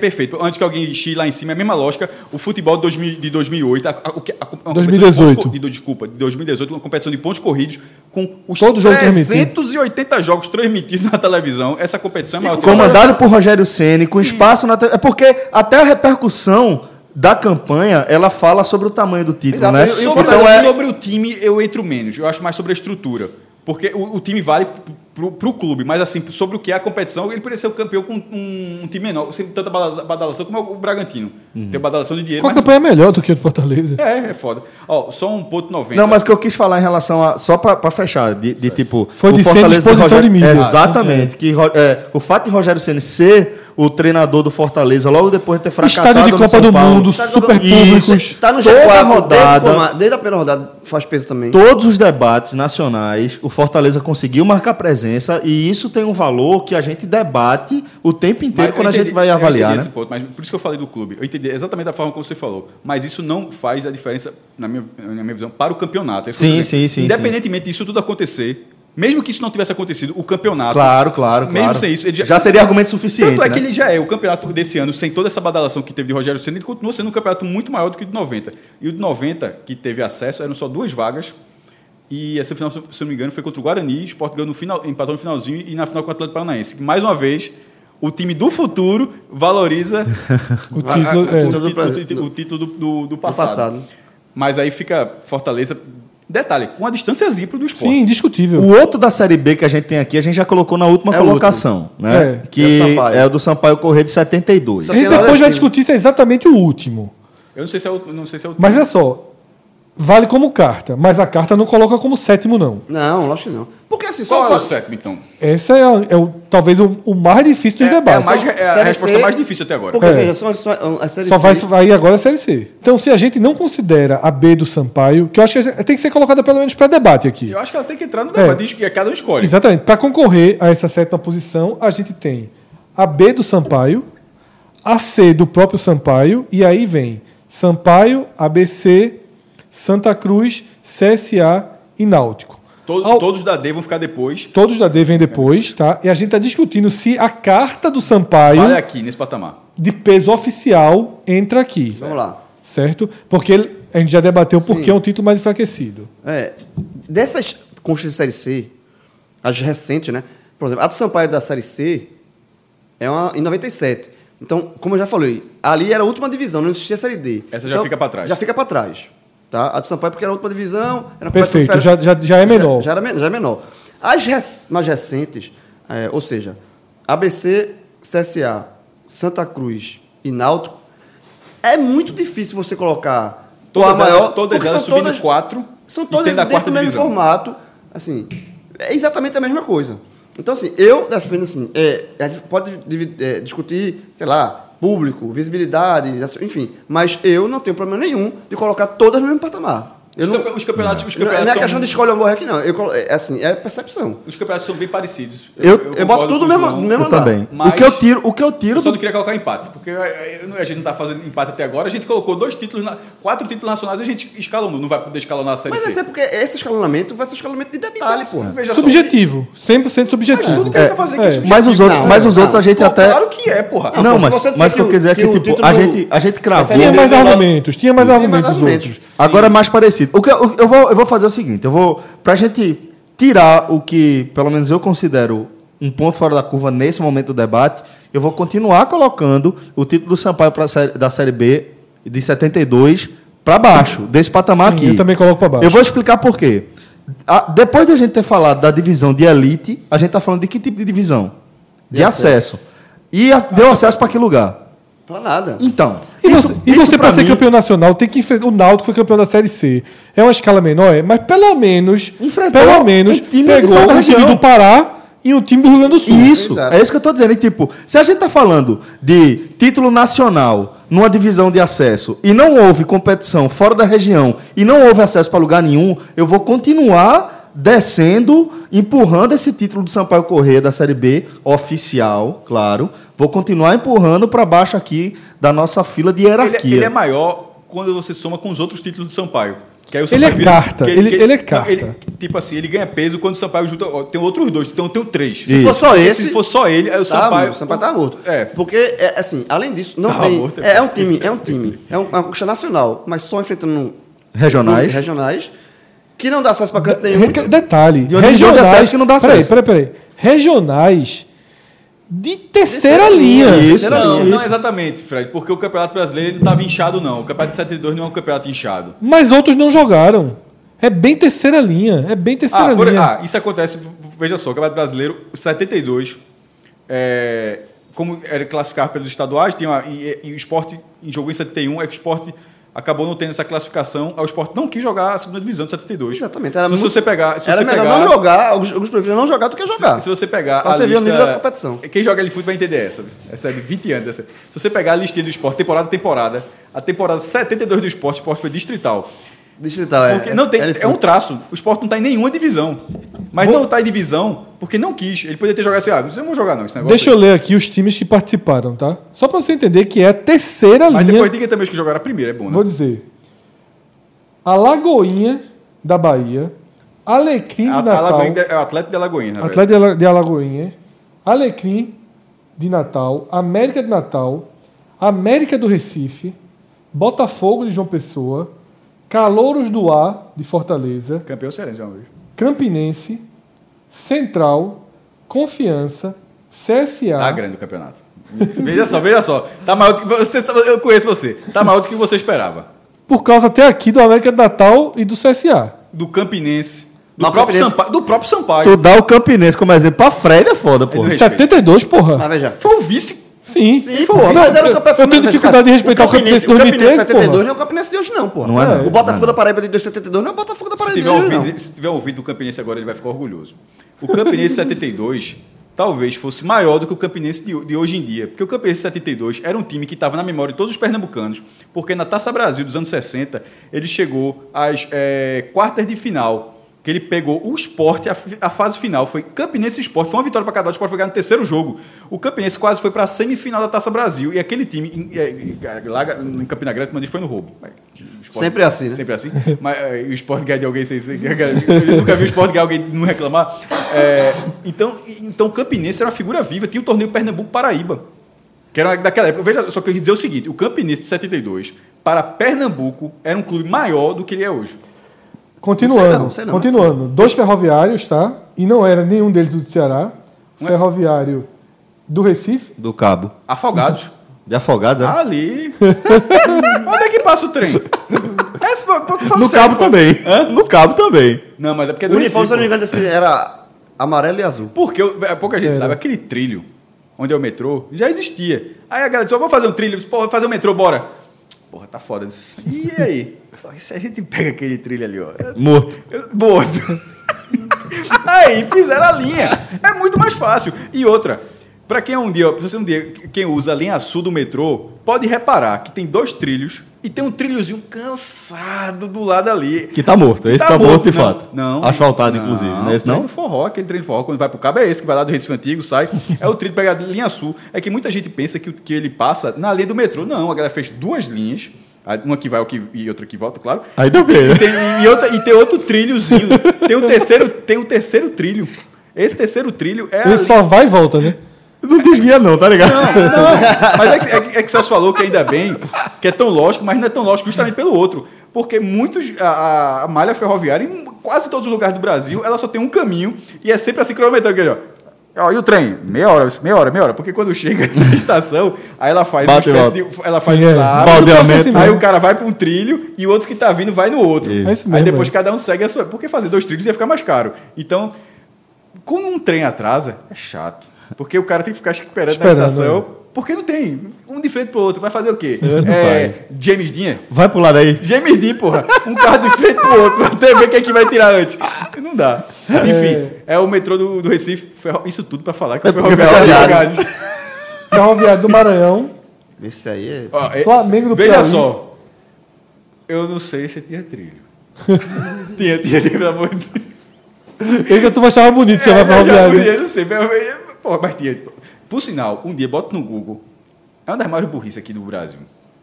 Perfeito. Antes que alguém chie lá em cima, é a mesma lógica. O futebol de, 2000 de 2008, a, a, o a, uma competição de 2018. pontos co- de, desculpa, de 2018, uma competição de pontos corridos com os Todo jogo transmitido. 380 jogos transmitidos na televisão. Essa competição é maior Comandado por Rogério Ceni, com espaço na. te- É porque até a repercussão da campanha ela fala sobre o tamanho do título, Exato. né? E- e o Sobre, então é. sobre o time, eu entro menos. Eu acho mais sobre a estrutura. Porque o, o time vale pro, pro clube, mas assim, sobre o que é a competição, ele poderia ser o campeão com um, um time menor, sem tanta badala- badalação como é o Bragantino. Tem badalação de dinheiro, Qual mas... campanha é melhor do que a do Fortaleza? É, é foda. Ó, só um ponto 90. Não, mas o que eu quis falar em relação a. Só pra, pra fechar, de, de tipo. Foi o de Fortaleza do disposição de mídia. Exatamente. Que, é, o fato de Rogério Ceni ser o treinador do Fortaleza logo depois de ter fracassado. Estádio de no Copa São do Paulo, Mundo, Tá no super públicos. Tá no Toda G4, rodada- Desde, o coma- desde a primeira rodada faz peso também. Todos os debates nacionais, o Fortaleza conseguiu marcar presença e isso tem um valor que a gente debate o tempo inteiro Mas quando eu a gente entendi- vai eu avaliar, entendi né? esse ponto, mas por isso que eu falei do clube. Eu entendi exatamente da forma como você falou. Mas isso não faz a diferença, na minha, na minha visão, para o campeonato. É eu Sim, sim, sim, Independentemente disso tudo acontecer, mesmo que isso não tivesse acontecido, o campeonato. Claro, claro, Mesmo claro. sem isso, ele já, seria argumento suficiente. Tanto é né? que ele já é o campeonato desse ano, sem toda essa badalação que teve de Rogério Senna, ele continua sendo um campeonato muito maior do que o de 90. E o de 90, que teve acesso, eram só duas vagas. E essa final, se eu não me engano, foi contra o Guarani, o Sport ganhou no final, empatou no finalzinho e na final com o Atlético Paranaense. Que, Mais uma vez, o time do futuro valoriza O A- a- título, a- é. o do título, o título- o título do, do- do Do passado. passado. Mas aí fica Fortaleza. Detalhe, com a distânciazinha pro do esporte. Sim, indiscutível. O outro da Série B que a gente tem aqui, a gente já colocou na última É colocação, né? É. Que É o é, o do Sampaio Corrêa de 72. Só A gente tem lá depois vai discutir se é exatamente o último. Eu não sei se é o. Não sei se é o Mas veja só, vale como carta, mas a carta não coloca como sétimo, não. Não, lógico que não. Porque assim, Qual só é o faz- sétimo, então? Essa é, a- é o- talvez o, o mais difícil dos É, é a, debates. mais- é a resposta C, mais difícil até agora. Porque, É. veja, só, só, a série Só vai, C, vai agora a Série C. Então, se a gente não considera a B do Sampaio, que eu acho que tem que ser colocada pelo menos para debate aqui. Eu acho que ela tem que entrar no debate e cada um escolhe. Exatamente. Para concorrer a essa sétima posição, a gente tem a B do Sampaio, a C do próprio Sampaio, e aí vem Sampaio, ABC, Santa Cruz, CSA e Náutico. Todo- Ao- Todos da D vão ficar depois. Todos da D vêm depois, tá? E a gente está discutindo se a carta do Sampaio, Vale aqui, nesse patamar. de peso oficial, entra aqui. Vamos lá. Certo? Porque ele- a gente já debateu porque é um título mais enfraquecido. É, dessas conquistas de Série C, as recentes, né? Por exemplo, a do Sampaio da Série C é uma, em 97. Então, como eu já falei, ali era a última divisão, não existia a Série D. Essa já Então, fica pra trás. Já fica para trás. Tá? A do Sampaio porque era a última divisão. Era uma Perfeito, já, já, já é menor. Já, já era, já é menor. As rec- mais recentes, é, ou seja, ABC, CSA, Santa Cruz e Náutico, é muito difícil você colocar Todas a elas, maior, todas porque elas são subindo todas- quatro são todas dentro quarta do mesmo divisão. formato. Assim, é exatamente a mesma coisa. Então, assim, eu defendo assim, é, a gente pode é, discutir, sei lá, público, visibilidade, enfim, mas eu não tenho problema nenhum de colocar todas no mesmo patamar. Eu Os, não, campe- os campeonatos, os não, campeonatos não é são, questão de escolha ou morrer aqui, não. Eu, colo- é, assim, é percepção. os campeonatos são bem parecidos. Eu, eu, boto concordo tudo no mesmo, João. no mesmo Eu andar. também. Mas- O que eu tiro, o que eu tiro Eu só não queria colocar empate, porque eu- eu- a gente não está fazendo empate até agora. A gente colocou dois títulos, na- quatro títulos nacionais e a gente escalonou. Não vai poder escalonar a Série Mas C. é porque esse escalonamento vai ser escalonamento de detalhe, porra. Veja só, Subjetivo, 100% subjetivo. tudo que a gente tá fazendo é é. subjetivo. Mas os outros, Não, mas os outros a gente Pô, até Claro que é, porra. Não, mas, mas o que eu que quero dizer é que, tipo, a gente, a gente cravou. Tinha mais argumentos, tinha mais argumentos. outros. Agora é mais parecido. O que eu, eu, vou, eu vou fazer o seguinte: eu vou. Pra gente tirar o que, pelo menos eu considero um ponto fora da curva nesse momento do debate, eu vou continuar colocando o título do Sampaio pra série- da Série B de 72 para baixo, desse patamar Sim, aqui. eu também coloco pra baixo. Eu vou explicar por quê. A- depois de a gente ter falado da divisão de elite, a gente está falando de que tipo de divisão? De, De acesso. E a- deu acesso para que lugar? Pra nada. Então. E isso- você, e você para ser mim- campeão nacional, tem que enfrentar. O Náutico foi campeão da Série C. É uma escala menor, é, mas pelo menos. Enfrentou pelo menos um time pegou um time região. do Pará e um time do Rio Grande do Sul. Isso, Exato. é isso que eu estou dizendo. E, tipo, se a gente está falando de título nacional numa divisão de acesso e não houve competição fora da região e não houve acesso para lugar nenhum, eu vou continuar descendo, empurrando esse título do Sampaio Corrêa da Série B, oficial, claro. Vou continuar empurrando para baixo aqui da nossa fila de Ele, hierarquia. ele é maior quando você soma com os outros títulos do Sampaio. Que aí o Ele é vira- carta, que ele- que- ele é carta. tipo assim, ele ganha peso quando o Sampaio junta. ó, Tem outros dois, então tem o três. Se for só esse. Se for só ele, aí o Tá, Sampaio. o Sampaio tá morto. É. Porque, é, assim, além disso, não Tava tem. morto, é é, é um time, é um time. É um- uma conquista nacional, mas só enfrentando Regionais. regionais. Que não dá acesso pra canto nenhum. Detalhe. De de regionais, que não dá Peraí, acesso. peraí, peraí. Regionais de terceira, Terceira linha. linha, Isso. Não, linha. não exatamente, Fred, porque o Campeonato Brasileiro não estava inchado, não. O Campeonato de 72 não é um campeonato inchado. Mas outros não jogaram. É bem terceira linha. É bem terceira Ah, por- linha. ah, isso acontece, veja só, o Campeonato Brasileiro, 72, é, como era classificado pelos estaduais, tinha uma- e, e o esporte jogou em 71, é que o esporte acabou não tendo essa classificação, o esporte não quis jogar a segunda divisão de 72. Exatamente. Era se muito- você pegar. Se Era você melhor pegar, não jogar, alguns, alguns preferiram não jogar do que jogar. Se, se você pegar Pra a você ver o lista, nível da competição. Quem joga ali futebol vai entender essa. Essa é de 20 anos. Essa. Se você pegar a listinha do esporte, temporada a temporada, a temporada 72 do esporte, o esporte foi distrital. Distrital, é. Porque não tem, é, é um traço. O esporte não está em nenhuma divisão. Mas Vou- não está em divisão porque não quis. Ele poderia ter jogado assim, ah, vocês não vão jogar não, esse negócio Deixa eu aí. ler aqui os times que participaram, tá? Só pra você entender que é a terceira Mas linha. depois diga também os que jogaram a primeira, é bom, né? Vou dizer. A Lagoinha da Bahia. Alecrim de A, a Natal. Alagoinha é o Atlético de Alagoinha, né? Atlético de de Alagoinha. Alecrim de Natal. América de Natal. América do Recife. Botafogo de João Pessoa. Calouros do Ar de Fortaleza. Campeão cearense, vez. Campinense. Central. Confiança. CSA. Tá grande o campeonato. veja só, veja só. Tá maior do que você, eu conheço você. Tá maior do que você esperava. Por causa até aqui do América de Natal e do CSA. Do Campinense, do, próprio, Campinense- Sampaio, do próprio Sampaio. Tu dá o Campinense como exemplo pra Fred é foda, pô. Ele respeita. 72, porra. Mas veja. Foi o vice. Sim. Sim, Pô, pô, mas era o eu, campeonato eu tenho dificuldade de respeitar o Campinense de O Campinense 2013, 72 porra. não é o Campinense de hoje, não, pô. Não é, não. O Botafogo da Paraíba de 72 não é o Botafogo da Paraíba de hoje, não. se tiver ouvido o Campinense agora, ele vai ficar orgulhoso. O Campinense 72 talvez fosse maior do que o Campinense de, de hoje em dia. Porque o Campinense 72 era um time que estava na memória de todos os pernambucanos. Porque na Taça Brasil dos anos 60, ele chegou às eh, quartas de final. Que ele pegou o esporte, a, a fase final foi Campinense e Esporte. Foi uma vitória para cada um, o esporte foi ganhar no terceiro jogo. O Campinense quase foi para a semifinal da Taça Brasil. E aquele time, em, em, lá em Campina Grande, mas foi no roubo. Esporte- Sempre assim, né? Sempre assim. Mas o esporte ganha de alguém sem ser. Eu nunca vi o esporte ganhar alguém não reclamar. É, então, então, o Campinense era uma figura viva. Tinha o torneio Pernambuco-Paraíba. Que era daquela época. Veja, só que eu queria dizer o seguinte: o Campinense de 72 para Pernambuco era um clube maior do que ele é hoje. Continuando, Não sei não, sei continuando. Dois ferroviários, tá? E não era nenhum deles do Ceará. Ué? Ferroviário do Recife. Do Cabo. Afogados. De afogado, né? Ali. Onde é que passa o trem? Esse, fala no sério, Cabo pô. também. No Cabo também. Não, mas é porque é O do uniforme, se eu não me engano, era amarelo e azul. Porque eu- é, pouca gente Era. sabe, aquele trilho onde é o metrô já existia. Aí a galera disse: vamos fazer um trilho. Vou fazer um metrô, bora. Porra, tá foda. Disse, E aí? Só que se a gente pega aquele trilho ali, ó. Morto. Morto. Aí fizeram a linha. É muito mais fácil. E outra, para quem é um dia, se você um dia quem usa a linha sul do metrô, pode reparar que tem dois trilhos e tem um trilhozinho cansado do lado ali. Que tá morto. Que Esse tá, morto, de não, fato. Não. Asfaltado, inclusive. Não é esse não? do forró, aquele trem do forró, quando vai pro cabo é esse, que vai lá do Recife Antigo, sai. É o trilho pegar linha sul. É que muita gente pensa que, que ele passa na linha do metrô. Não, a galera fez duas linhas. Uma que vai e outra que volta, claro. Aí também, né? E tem, e, outra, e tem outro trilhozinho. Tem um terceiro, tem um terceiro trilho. Esse terceiro trilho é. Ele a- só vai e volta, né? Não desvia não, tá ligado? Não, mas é que, é, que- é que Celso falou que ainda bem, que é tão lógico, mas não é tão lógico justamente pelo outro. Porque muitos. A, a- malha ferroviária, em quase todos os lugares do Brasil, ela só tem um caminho e é sempre assim cronometrado. aquele, ó. Ó, e o trem? Meia hora, meia hora, meia hora. Porque quando chega na estação, aí ela faz Bate uma espécie de. Ela faz Sim, um é. lado, Baldeamento. Aí mesmo. o cara vai para um trilho e o outro que tá vindo vai no outro. É isso Aí mesmo, depois é. cada um segue a sua. Porque fazer dois trilhos ia ficar mais caro. Então, quando um trem atrasa, é chato. Porque o cara tem que ficar esperando, Esperando, na estação. Porque não tem. Um de frente pro outro. Vai fazer o quê? É, É, James Dean? Vai pro lado aí. James Dean, porra. Um carro de frente pro outro. Até ver quem é que vai tirar antes. Não dá. Enfim, é o metrô do, do Recife. Ferro- Isso tudo pra falar que É o ferroviário é ferroviário. do Maranhão. Esse aí é. Ó, é- Flamengo do Veja Piauí. só. Eu não sei se tinha trilho. tinha, tinha, pelo amor de Deus. Esse a turma achava bonito chamar É, eu ferroviário. podia, não sei. mas- mas- Porra, mas tinha. Por sinal, um dia bota no Google. É uma das maiores burrices aqui do Brasil.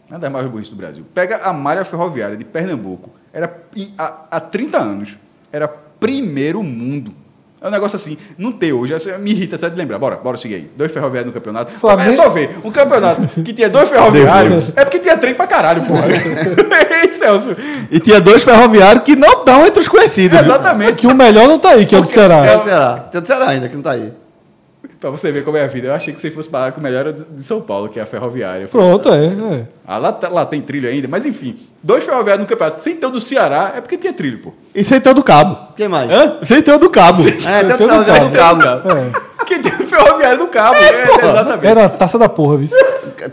É uma das maiores burrices do Brasil. Pega a malha ferroviária de Pernambuco. Era há, há 30 anos. Era primeiro mundo. É um negócio assim, não tem hoje. Isso me irrita só de lembrar. Bora, bora seguir aí. Dois ferroviários no campeonato. Flamengo- É só ver. Um campeonato que tinha dois ferroviários é porque tinha trem pra caralho, porra. Ei, Celso. E tinha dois ferroviários que não estão entre os conhecidos. viu? Exatamente. Que o melhor não tá aí, que é o do Ceará. É o Ceará. Tem o do Ceará ainda, que não tá aí. Pra você ver como é a vida. Eu achei que você fosse parar com o melhor era de São Paulo, que é a ferroviária. Pronto, é. é. Ah, lá, tá- lá tem trilho ainda, mas enfim. Dois ferroviários no campeonato sem ter o do Ceará é porque tinha trilho, pô. E sem ter o do cabo. Quem mais? Hã? Sem ter o do cabo. É, tem do do do Cabo. É. Quem tem o ferroviário do cabo. É, exatamente. Era a taça da porra, viu?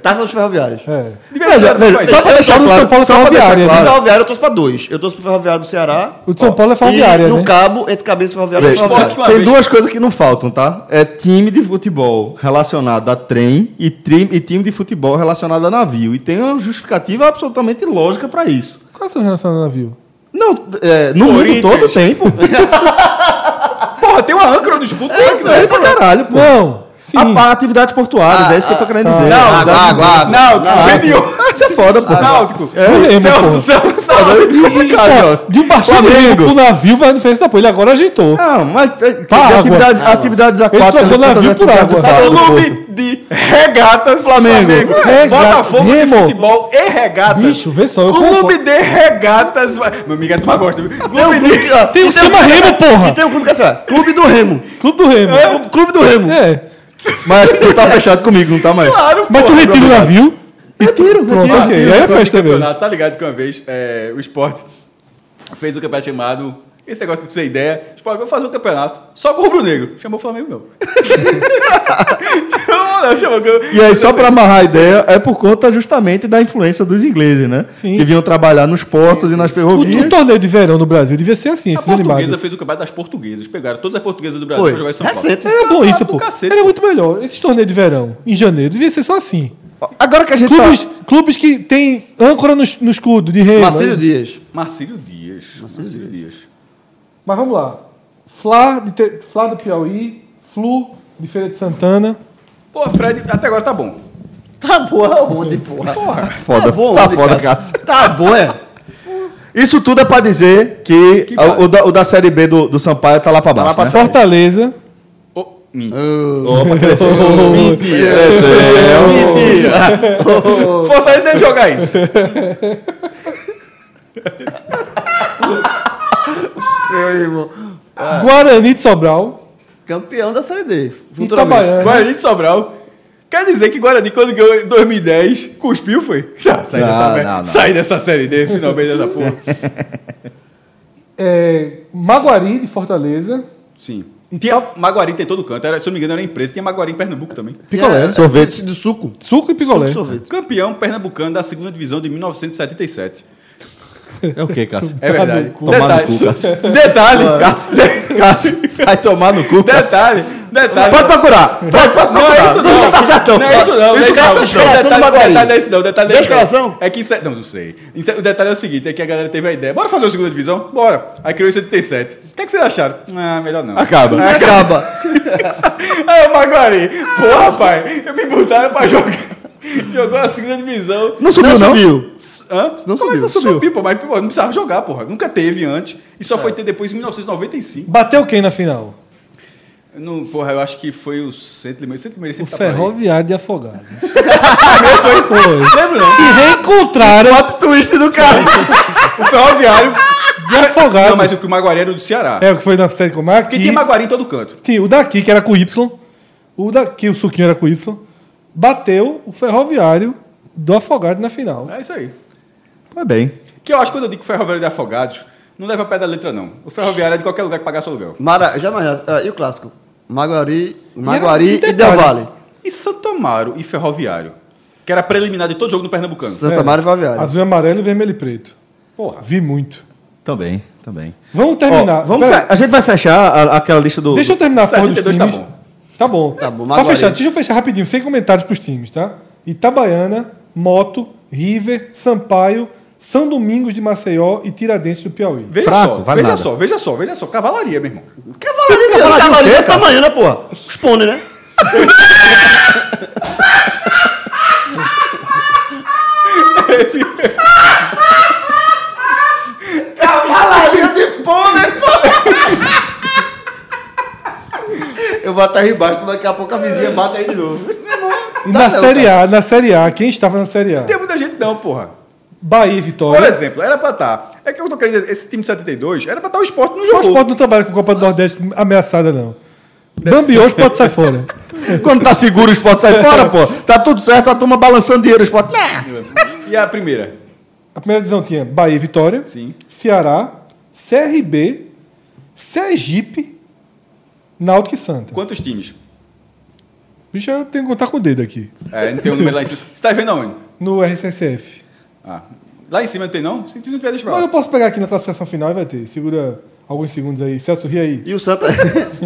Taça dos Ferroviários. É. Veja, veja, mas- só pra deixar no claro, São Paulo só pra deixar ferroviária, O claro. Ferroviário eu torço pra dois. Eu torço pro Ferroviário do Ceará. O de São Paulo é ferroviária, e no né? Cabo, entre cabeça e Ferroviário. Veja, do Ferroviário. Que tem vez- duas coisas que não faltam, tá? É time de futebol relacionado a trem e, tri- e time de futebol relacionado a navio. E tem uma justificativa absolutamente lógica pra isso. Qual é o seu relacionamento ao navio? Não, é, no mundo todo tem, pô. Porra, tem uma âncora no escudo. Tem pra caralho, pô. Não, sim. A, a atividades portuárias, é isso que eu tô querendo dizer. Não, Atividades- água, água, água. Náutico, Ah, Renio. Isso é foda, pô. Náutico. É, Não lembro, Celso. Celso. Náutico. De um partido pro navio vai a diferença da porra. Ele agora agitou. Não, mas é, Tá, água. atividades, atividades aquáticas. trocou tantas navio por atividades água. Estado, do Clube de regatas Flamengo. Regata- Botafogo de Remo. futebol e regatas. Bicho, vê só, Clube de regatas. Meu amigo, tu mais gosta. viu? Clube de... Tem o Cima Remo, porra. E tem o clube que é assim, ó, Clube do Remo. Clube do Remo. Clube do Remo. É. Mas tu tá fechado comigo, não tá mais? Claro, Mas tu retira o navio? Retiro, Pronto, retiro. Aí é festa mesmo. campeonato, Tá ligado que uma vez é, o esporte fez um campeonato chamado. Esse negócio de ser ideia. Esporte, vou fazer um campeonato só com o rubro-negro. Chamou o Flamengo, não. não, chamou. E aí, só pra amarrar a ideia, é por conta justamente da influência dos ingleses, né? Sim. Que vinham trabalhar nos portos e nas O, ferrovias. o torneio de verão no Brasil devia ser assim, A esses portuguesa animados. fez o campeonato das portuguesas. Pegaram todas as portuguesas do Brasil Foi. pra jogar em São Paulo. Recente. Era bom isso, do pô. cacete, Era pô. muito melhor. Esses torneios de verão, em janeiro, devia ser só assim. Agora que a gente Clubes, tá... clubes que tem âncora no, no escudo de remo. Marcílio Dias. Marcílio Dias. Marcílio Dias. Mas vamos lá. Flá, de Te- Flá do Piauí, Flu de Feira de Santana. Pô, Fred, até agora tá bom. Tá bom, é onde, porra? Foda, Tá bom, tá onde, foda, cara? Cássio. Tá bom, é. Isso tudo é pra dizer que, Que vale. o, da, o da Série B do, do Sampaio tá lá pra baixo, pra né? Fortaleza. Ô, mim. Opa, cresceu. Mentira. Cresceu. Fortaleza deve jogar isso. Meu irmão. Guarani de Sobral. Campeão da Série D. Itabaiana. Guarani de Sobral. Quer dizer que Guarani, quando ganhou em 2010, cuspiu, foi? Já, sai, Não, dessa, não, não. sai dessa série D, finalmente, dessa porra. É, Maguari de Fortaleza. Sim. Tinha, tá- Maguari tem todo canto. Era, se eu não me engano, era empresa. Tinha Maguari em Pernambuco também. Picolé. Sorvete. De suco. Suco e picolé. Suco, sorvete. Campeão pernambucano da segunda divisão de 1977. É o que, Cássio? É verdade. no cu. Tomar no Detalhe. cu, Cássio. Detalhe. Cássio, vai tomar no cu, Cássio. Detalhe. Detalhe. Pode procurar. Pode, pode procurar. Não é isso não. Tá certão. Não é isso não. Não é isso não. escalação do Detalhe, Maguari. detalhe não é isso não. Detalhe não é Tem isso não. escalação? É que isso é- Não, não sei. É- O detalhe é o seguinte, é que a galera teve a ideia. Bora fazer a segunda divisão? Bora. Aí criou em 77. O que, é que vocês acharam? Ah, melhor não. Acaba. Acaba. Aí o Maguari. Porra, pai. Eu me botaram pra jogar. Jogou a segunda divisão. Não subiu, não? subiu. Hã? Não Como é que subiu. subiu, pô, mas pô, não precisava jogar, porra. Nunca teve antes. E só foi ter depois em 1995. Bateu quem na final? Não, porra, eu acho que foi o Centro Limeira. O Centro Limeira O sempre tá aí. Ferroviário de Afogados. Foi. Foi. Lembra não? Se reencontraram Plot twist do cara. O Ferroviário. de Afogados. Não, mas o que o Maguari era do Ceará. É o que foi na série como é Porque aqui. tinha Maguari em todo canto. Tinha o daqui, que era com Y. O daqui, o suquinho era com Y. Bateu o Ferroviário do Afogado na final. É isso aí. Foi bem. Que eu acho que quando eu digo Ferroviário de Afogados, não leva a pé da letra, não. O Ferroviário é de qualquer lugar que pagasse aluguel. Mara, jamais. ah, e o clássico? Maguari, Maguari E e, e Del. Valle. E Santo Amaro e Ferroviário, que era preliminar de todo jogo no Pernambucano. Santa Mara e Ferroviário. Azul e amarelo, vermelho e preto. Porra. Vi muito. Também, também. Vamos terminar. Ó, vamos fe- A gente vai fechar a- aquela lista do. Deixa eu terminar a porra dos 72 tá times. bom. Tá bom. Tá bom, Pra fechar, deixa eu fechar rapidinho, sem comentários pros times, tá? Itabaiana, Moto, River, Sampaio, São Domingos de Maceió e Tiradentes do Piauí. Veja Fraco, só, vale veja nada. só, veja só, veja só. Cavalaria, meu irmão. Cavalaria, Cavalaria cavalaria tamanho, né, porra? Responde, né? Eu vou até embaixo, daqui a pouco a vizinha bate aí de novo. E na Série A, na Série A, quem estava na Série A? Tem muita gente não, porra. Bahia e Por Vitória. exemplo, era pra estar. É que eu tô querendo dizer, esse time de 72 era pra estar o esporte no O jogo. esporte não trabalha com Copa do Nordeste ameaçada, não. Bambi hoje pode sair fora. Quando tá seguro, o esporte sai fora, pô. Tá tudo certo, a turma balançando dinheiro, o esporte. Nah. E a primeira? A primeira divisão tinha Bahia e Vitória, Sim. Ceará, CRB, Sergipe, Náutico e Santa. Quantos times? Bicho, eu tenho que contar com o dedo aqui. É, não tem um número lá em cima. Você tá vendo aonde? No RCCF. Ah, lá em cima não tem não? Se não tiver, deixa pra Mas lá. eu posso pegar aqui na classificação final e vai ter. Segura alguns segundos aí. Celso, ri aí. E o Santa.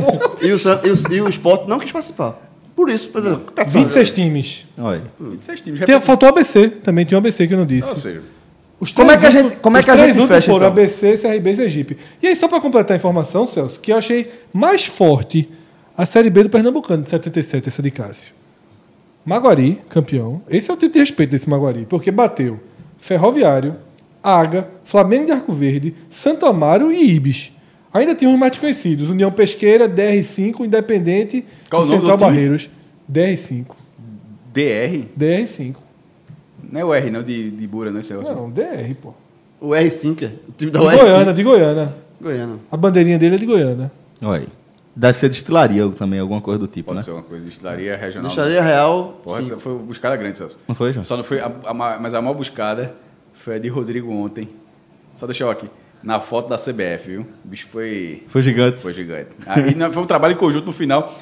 e, o Santa e, o, e o Sport não quis participar. Por isso, por exemplo, competição. 26 times. Olha. 26 times. Tem, faltou o ABC. Também tinha o ABC que eu não disse. Ou seja, Os Como é que a gente- como é os que a três gente fecha, foram então? ABC, CRB e Sergipe. E aí, só para completar a informação, Celso, que eu achei mais forte a Série B do Pernambucano, de 77, essa de Cássio. Maguari, campeão. Esse é o tipo de respeito desse Maguari, porque bateu Ferroviário, Aga, Flamengo de Arco Verde, Santo Amaro e Ibis. Ainda tinha uns mais desconhecidos: União Pesqueira, DR5, Independente Qual e Central? Barreiros. DR5. DR? DR5. Não é o R, não, de, de Bura, não, Celso. Não, DR, pô. O R5, é. o time da De UR5. Goiânia, de Goiânia. Goiânia. A bandeirinha dele é de Goiânia. Olha. Deve ser destilaria também, alguma coisa do tipo, Pode né? ser uma coisa de estilaria regional. Deixaria real. Porra, sim. essa foi buscada grande, Celso. Não foi, João? Só não foi. A, a ma- mas a maior buscada foi a de Rodrigo ontem. Só deixar eu aqui. Na foto da CBF, viu? O bicho foi. Foi gigante. Foi gigante. Aí foi um trabalho em conjunto no final.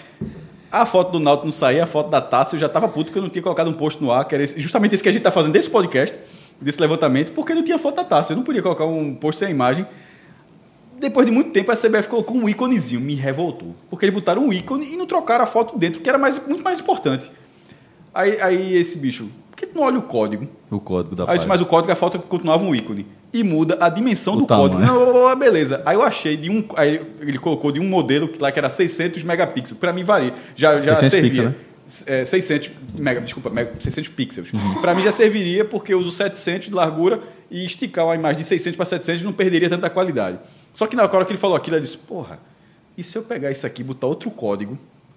A foto do Náutico não saía, a foto da taça eu já estava puto porque eu não tinha colocado um post no ar, que era justamente esse que a gente está fazendo desse podcast, desse levantamento, porque não tinha foto da taça. Eu não podia colocar um post sem imagem. Depois de muito tempo, a CBF colocou um íconezinho, me revoltou. Porque eles botaram um ícone e não trocaram a foto dentro, que era mais, muito mais importante. Aí, aí esse bicho, por que tu não olha o código? O código da Aí eu disse, página. mas o código, a foto continuava um ícone. E muda a dimensão O do tamanho. código. Não, não, beleza. Aí eu achei de um. Aí ele colocou de um modelo que lá que era 600 megapixels. Para mim varia. Já, já 600 servia. pixels, né? É, 600 mega, desculpa, mega, 600 pixels. Uhum. Para mim já serviria porque eu uso 700 de largura e esticar uma imagem de 600 para 700 não perderia tanta qualidade. Só que na hora que ele falou aquilo, eu disse, porra, e se eu pegar isso aqui e botar outro código,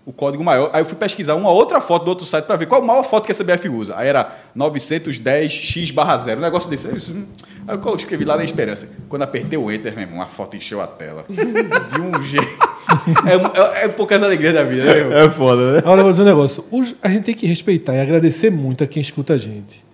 o código maior, aí eu fui pesquisar uma outra foto do outro site para ver qual a maior foto que a CBF usa. Aí era 910x barra 0, um negócio desse. Aí eu, hum. Aí eu escrevi lá na Esperança. Quando apertei o Enter, meu irmão, a foto encheu a tela. De um jeito. É, é, é poucas alegrias da vida, né? É foda, né? Agora eu vou dizer um negócio. A gente tem que respeitar e agradecer muito a quem escuta a gente.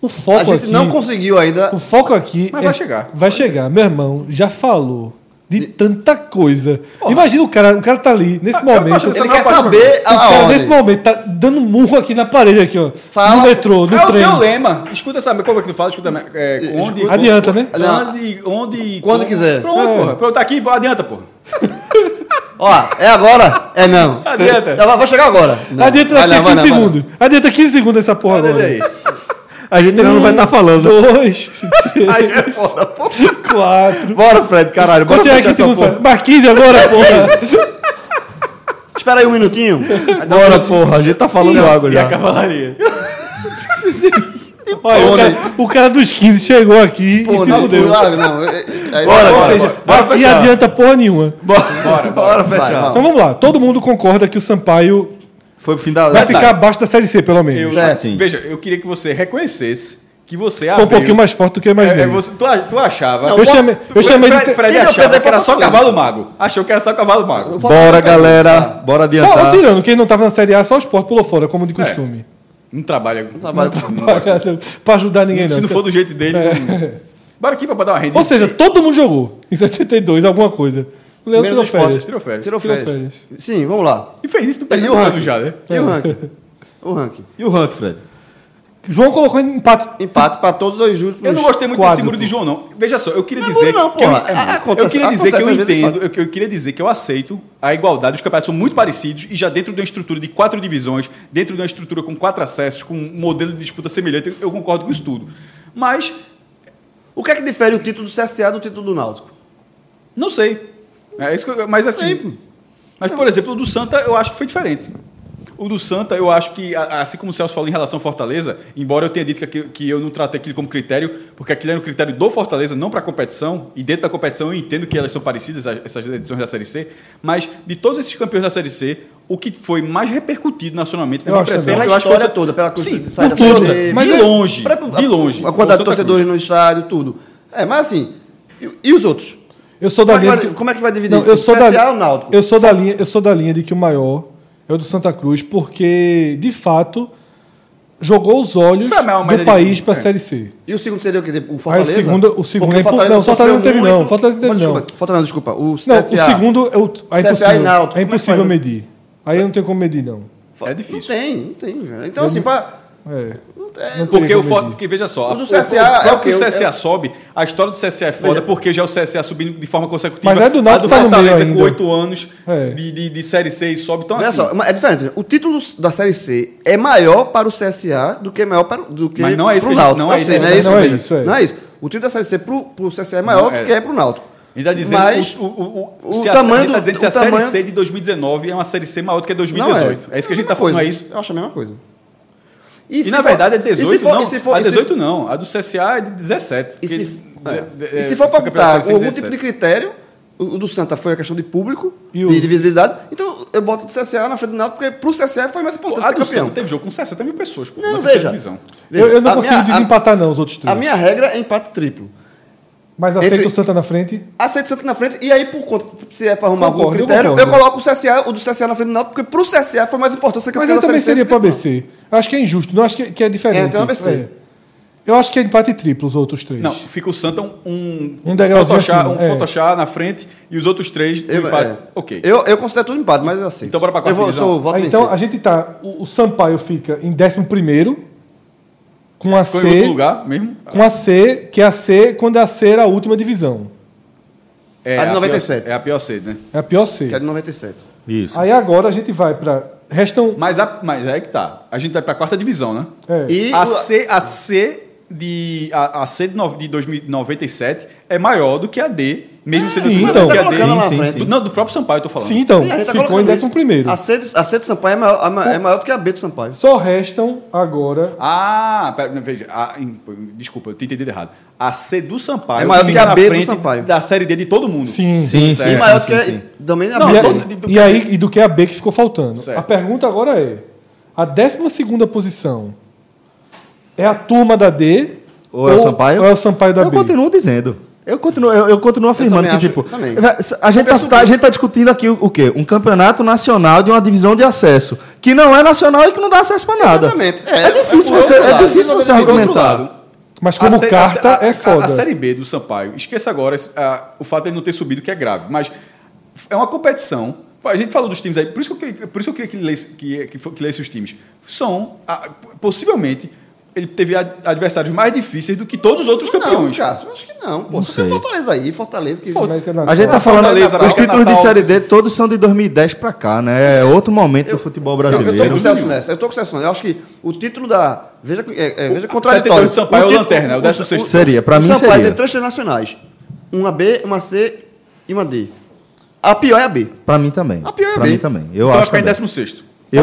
O A foco gente aqui. não conseguiu ainda. O foco aqui. Mas é- vai chegar. Vai chegar. Meu irmão já falou de tanta coisa. Imagina o cara, o cara tá ali, nesse eu tô momento. O Ele maior quer saber a, a cara, nesse momento, tá dando murro aqui na parede, aqui, ó. Fala. No metrô, no é o trem. teu lema. Escuta essa. Como é que tu fala? Escuta. É, onde, Adianta, né? Onde, onde. Quando como- quiser. Pronto, É. porra. Pronto, tá aqui, adianta, porra. Ó, é agora? É não. Adianta. Ela vai chegar agora. Não. Adianta daqui a não, vai 15 não, vai não. segundos. Adianta 15 segundos essa porra Olha agora. aí. A gente ainda não vai estar falando. Dois, três, Aí é foda, pô. quatro. Bora, Fred, caralho. Bora chegar fechar aqui essa segundos, porra. mais 15 agora, porra. Espera aí um minutinho. Um Bora, porra. A gente tá falando água E a já. cavalaria. Olha, o, cara, o cara dos 15 chegou aqui Pô, e se não, fudeu. lá, não. é- é- aí- Bora, Ou seja, bora. Bora aqui fechar. adianta porra nenhuma. Bora, bora, bora fechar. vai. Então vamos lá. Todo mundo concorda que o Sampaio Foi pro fim da. vai ficar abaixo da Série C, pelo menos. Eu. Sim. Veja, eu queria que você reconhecesse que você Foi um pouquinho mais forte do que eu imaginei. É, é, você, tu, tu achava. eu chamei, eu chamei de... Fred, te- Fred Quem achava que era só Fortaleza. cavalo mago. Achou que era só cavalo mago. Bora, galera. Bora Só adiantar. tirando, quem não tava na Série A, só o Sport pulou fora, como de costume. Não trabalha. Não trabalha não- não pra ajudar ninguém, Se não. não for do jeito dele. não- Bora aqui pra dar uma renda. Ou seja, todo mundo jogou em 72, alguma coisa. O Leão tirou o Sport. férias. tirou férias. Tirou Tirou férias. férias. Sim, vamos lá. E fez isso no E o ranking? já, né? E o ranking? O ranking. E o rank, Fred? João colocou em empate. Empate para todos os justos. Eu não gostei muito quadro, desse muro de. João, não. Veja só, eu queria Não, dizer. não, que eu, porra. é, acontece- eu queria dizer que eu entendo, eu, eu queria dizer que eu aceito a igualdade, os campeonatos são muito parecidos e já dentro de uma estrutura de quatro divisões, dentro de uma estrutura com quatro acessos, com um modelo de disputa semelhante, eu concordo com isso tudo. Mas, O que é que difere o título do CSA do título do Náutico? não sei. É isso que eu- mas assim. Mas, por exemplo, o do Santa eu acho que foi diferente. O do Santa, eu acho que, assim como o Celso falou em relação ao Fortaleza, embora eu tenha dito que, que eu não tratei aquilo como critério, porque aquilo era um critério do Fortaleza, não para a competição, e dentro da competição eu entendo que elas são parecidas, as- essas edições da Série C, mas de todos esses campeões da Série C, o que foi mais repercutido nacionalmente, Eu acho impressão, também. Pela eu acho que foi história toda, pela coisa Sim, de sair da Série B, de mas- longe, pra- de longe. A quantidade O de torcedores Cruz. no estádio, tudo. É, mas assim, e, e os outros? Eu sou da Como é, linha. que de vai, que- como é que vai dividir? Não, eu sou da CSA ou Náutico? Eu sou da linha, eu sou da linha de que o maior é o do Santa Cruz, porque de fato jogou os olhos do de país para a é. série C. E o segundo seria o quê? O Fortaleza? Aí o segundo- o segundo Porque é impo- não, o Fortaleza não teve, não. muito- O Fortaleza não teve, desculpa, não. Fortaleza, desculpa. O Não, CSA. o segundo é, o, é CSA e impossível, Náutico, é é que impossível faz? medir. Aí eu não tenho como medir, não. É difícil. Não tem, não tem, velho. Então, assim, pra... É. Não Porque o porque veja só, O do a- CSA o, é o que o CSA É- sobe, a história do CSA é foda Veja. porque já é o CSA subindo de forma consecutiva. Mas é do a Náutico do tá Fortaleza com oito anos É. de, de, de Série C e sobe. Então Olha assim, só, é diferente. O título da Série C é maior para o CSA do que maior para do que Mas não é isso pro que a gente- Náutico. não é Eu isso sei, que não a é isso, tá. Não é isso, é. Não é isso. O título da Série C pro, pro CSA é maior Não, do é. que é pro Náutico. a gente está dizendo, Mas o, o, o, o se a, tamanho a gente tá do- dizendo se a o Série tamanho- C de 2019 é uma Série C maior do que a Não 2018. É, isso que a gente está falando, não é isso? Eu acho a mesma coisa. E, se na for- verdade é e 18, se for- não. e se for- a e se- 18 não. A do CSA é de 17. E se, de- é. de- E se for para botar algum 17. tipo de critério, o do Santa foi a questão de público E e, o- de visibilidade. Então eu boto o CSA na frente do Náutico porque pro CSA foi mais importante A ser do campeão. Santa teve jogo com 60 mil pessoas. pô, Não, veja. divisão. Eu, eu não A consigo minha- a- desempatar, não, os outros três. A minha regra é empate triplo. Mas aceita entre- o Santa na frente. Aceito o Santa na frente e aí, por conta, se é para arrumar algum Concordo, eu critério, eu, concordo. coloco o CSA, o do CSA na frente do Náutico, porque pro CSA foi mais importante ser Mas eu também seria que para ABC. Eu acho que é injusto, não acho que, que é diferente. É, então é ABC. é. Eu acho que é empate triplo os outros três. Não, fica o Santa um, um, Um degrauzinho um é. Photoshop na frente e os outros três Eu, empate. é. Ok. eu, eu considero tudo empate, mas é assim. Então bora pra eu quarta vou, divisão. sou, voto Aí, então vencer. a gente tá. O, o Sampaio fica em 11 com a Ficou em outro C. lugar mesmo? Com a C, que é a C quando a C era a última divisão. É, A de pior- 97. é a pior sede, né? É a pior C. Que é de 97. Isso. Aí agora a gente vai para Restam. Mas, a, mas é que tá. A gente vai pra quarta divisão, né? É. E A C, a C de a, a C de, no- de 2097 é maior do que a D, mesmo sendo sim, maior então. do que a D. sim, sim, frente. Do- Não, do próprio Sampaio eu tô falando. Sim, então. Sim, a gente tá ficou em colocando 11 isso. primeiro. A C, de, a C de Sampaio é maior, a é maior do que a B de Sampaio. Só restam agora. Ah, pera, veja, a- em- desculpa, eu tinha entendido errado. A C do Sampaio É maior do que a B do Sampaio. da série D de todo mundo. Sim. Sim, sim, E maior sim, do que sim. também a Não, B. E, todo- do- do e aí, e do que a B que ficou faltando. Certo. A pergunta agora é: a 12 posição é a turma da D? Ou é o Sampaio? Ou é o Sampaio da eu B? continuo dizendo. Eu continuo, eu, eu continuo afirmando também que, acho- tipo, também. a gente, tá, tá- a gente tá discutindo aqui o, o quê? Um campeonato nacional de uma divisão de acesso, que não é nacional e que não dá acesso para nada. Exatamente. É, É, difícil é você, é lado. difícil você outro argumentar. lado, Mas como A carta a, sé- é a- foda. A, Série B do Sampaio, esqueça agora o fato de ele não ter subido, que é grave, mas é uma competição. A gente falou dos times aí, por isso que eu, queria- por isso que eu queria que lesse, que, que, que lesse os times. São, possivelmente, ele teve ad- adversários mais difíceis do que todos os outros Não, campeões. Cássio, acho que não. Pô, Não só tem. Fortaleza aí, Fortaleza que... Natal. A gente tá falando, Fortaleza, os títulos de. Série D todos são de 2010 para cá, né? É outro momento do futebol Eu, eu tô com brasileiro. o Celso nessa. Eu tô com o Celso. Eu acho que o título da... Veja, é, é, veja contraditório. 72 de Sampaio é o título- Lanterna, é o 16º. Seria, pra mim Sampaio seria. tem três nacionais. Uma B, uma C e uma D. A pior é a B. Para mim também. A pior é Pra bem. mim também. Eu então vai acho ficar em também. 16 Eu,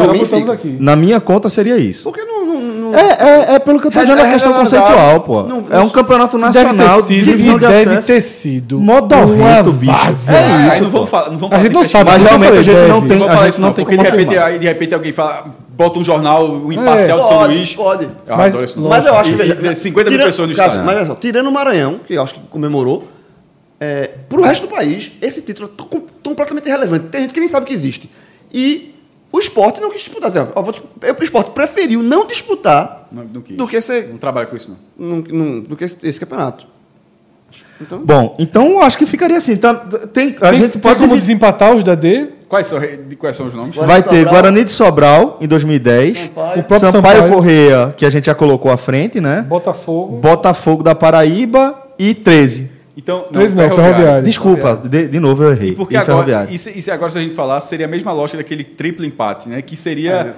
mim na minha conta seria isso. Porque não... não, não É, é, é pelo que eu tô dizendo É questão conceitual, pô. Não- é um campeonato nacional deve de ter sido, divisão e de deve acesso. ter sido. Modorrento, bicho. É Aí isso, não vamos falar, não vamos A gente não sabe, Mas realmente a gente não tem, a falar gente isso não não, tem porque como de repente, aí, de repente alguém fala, bota um jornal, o Imparcial de São Pode, Luís. pode. Eu Mas- adoro isso. não. Mas eu acho que... e veja, 50 mil tira- pessoas no estádio. Mas olha só, tirando o Maranhão, que eu acho que comemorou, é, pro resto do país, esse título é com- completamente irrelevante. Tem gente que nem sabe que existe. E o esporte não quis disputar. Assim, ó, eu vou dis- o esporte preferiu não disputar Não, não do que esse, Não trabalha com isso, não. num- do que esse, esse campeonato. Então, Bom, então eu acho que ficaria assim. Tá, tem, a Tem, gente tem pode como desempatar os da D? Quais são, de quais são os nomes? Vai ter. Guarani de Sobral em 2010. Sampaio. O próprio Sampaio, Sampaio. Correia, que a gente já colocou à frente, né? Botafogo. Botafogo da Paraíba e 13. Então, 13 não, Ferroviário. Desculpa, de, de novo eu errei. E porque E agora, Ferroviário. isso, isso agora, se a gente falar, seria a mesma lógica daquele triplo empate, né? Que seria É.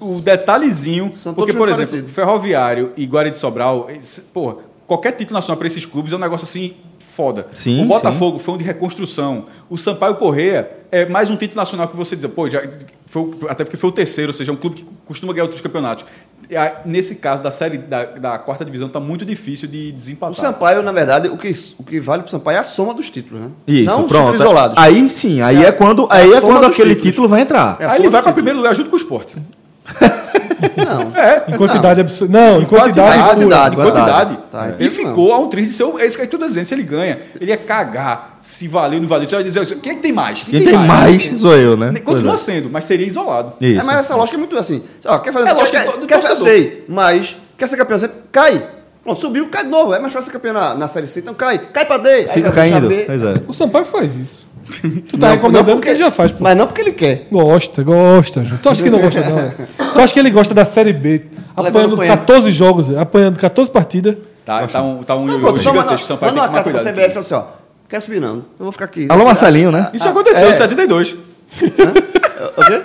o, o detalhezinho. São porque, por exemplo, parecidos. Ferroviário e Guarani de Sobral, porra, qualquer título nacional para esses clubes é um negócio assim foda. Sim, o Botafogo foi um de reconstrução. O Sampaio Correia é mais um título nacional que você diz, pô, já, foi, o- até porque foi o terceiro, ou seja, é um clube que costuma ganhar outros campeonatos. E Nesse caso, da série da, da quarta divisão, tá muito difícil de desempatar. O Sampaio, na verdade, o que, o que vale pro Sampaio é a soma dos títulos, né? Isso, Não pronto. isolados. Aí sim, aí é, É- quando, é aí é soma quando aquele títulos. título vai entrar. É Aí ele vai para títulos. primeiro lugar junto com o esporte. Não. É. Em quantidade absurda. Não, em quantidade. quantidade, pura. quantidade. Em quantidade. Tá, em e ficou a um ser. o- É isso que eu tô dizendo. Se ele ganha, ele ia cagar se valeu ou não valeu. Você vai dizer, quem é que tem mais? Quem tem mais sou eu, né? Continua Pois sendo, mas seria isolado. é. Isso. É, mas essa lógica é muito assim. Ó, quer fazer É lógica quer, do- do quer ser, sei, mas quer ser campeão, você cai. Pronto, subiu, cai de novo. É mais fácil ser campeão na, na Série C, então cai. Cai pra D. Fica caindo. Pois é. O Sampaio faz isso. Tu tá Não, recomendando não porque ele já faz, pô. Mas não porque ele quer. Gosta, gosta, Ju. Tu acha que não gosta, não? é? Tu acha que ele gosta da Série B, apanhando apanha. 14 jogos, apanhando 14 partidas? Tá, tá um, tá um Não, ioiô pronto, então manda, gigantesco. Sampaio manda tem uma que tomar carta pra cuidado. CBF e fala assim, ó. Quero subir não, eu vou ficar aqui. Alô, Marcelinho, né? Isso aconteceu É. em 72. O quê?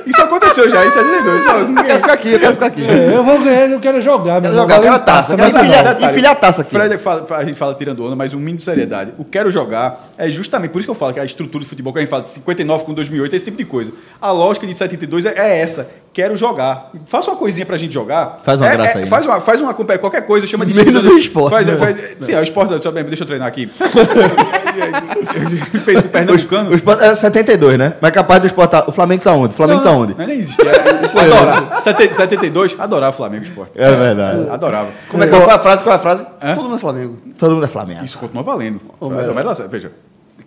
Isso aconteceu já em 72. Ó, Eu quero ficar aqui, eu quero ficar aqui. É, eu vou ganhar, eu quero jogar, meu Quero jogar, eu quero taça, eu taça, quero empilhar, empilhar a taça aqui. Fred, fala- a gente fala tirando onda, mas um mínimo de seriedade. O quero jogar é justamente por isso que eu falo que a estrutura do futebol, que a gente fala de 59 com 2008, é esse tipo de coisa. A lógica de 72 é, é essa. Quero jogar. Faça uma coisinha pra gente jogar. Faz uma É- graça é- aí, Faz uma, faz uma qualquer coisa, chama de Menos o esporte. Faz, faz, sim, é o esporte, só deixa eu treinar aqui. Fez com o Pernambucano. O Sport é 72, né? Mas capaz do Sport. tá- O Flamengo tá onde? O Flamengo tá onde? Não, nem existia. Adorava. 70 72, adorava o Flamengo Esporte. É verdade. Adorava. Como é que é? Qual é a frase? Qual é a frase? Hã? Todo mundo é Flamengo. Todo mundo é Flamengo. Isso continua valendo. Mas, mas, mas, veja,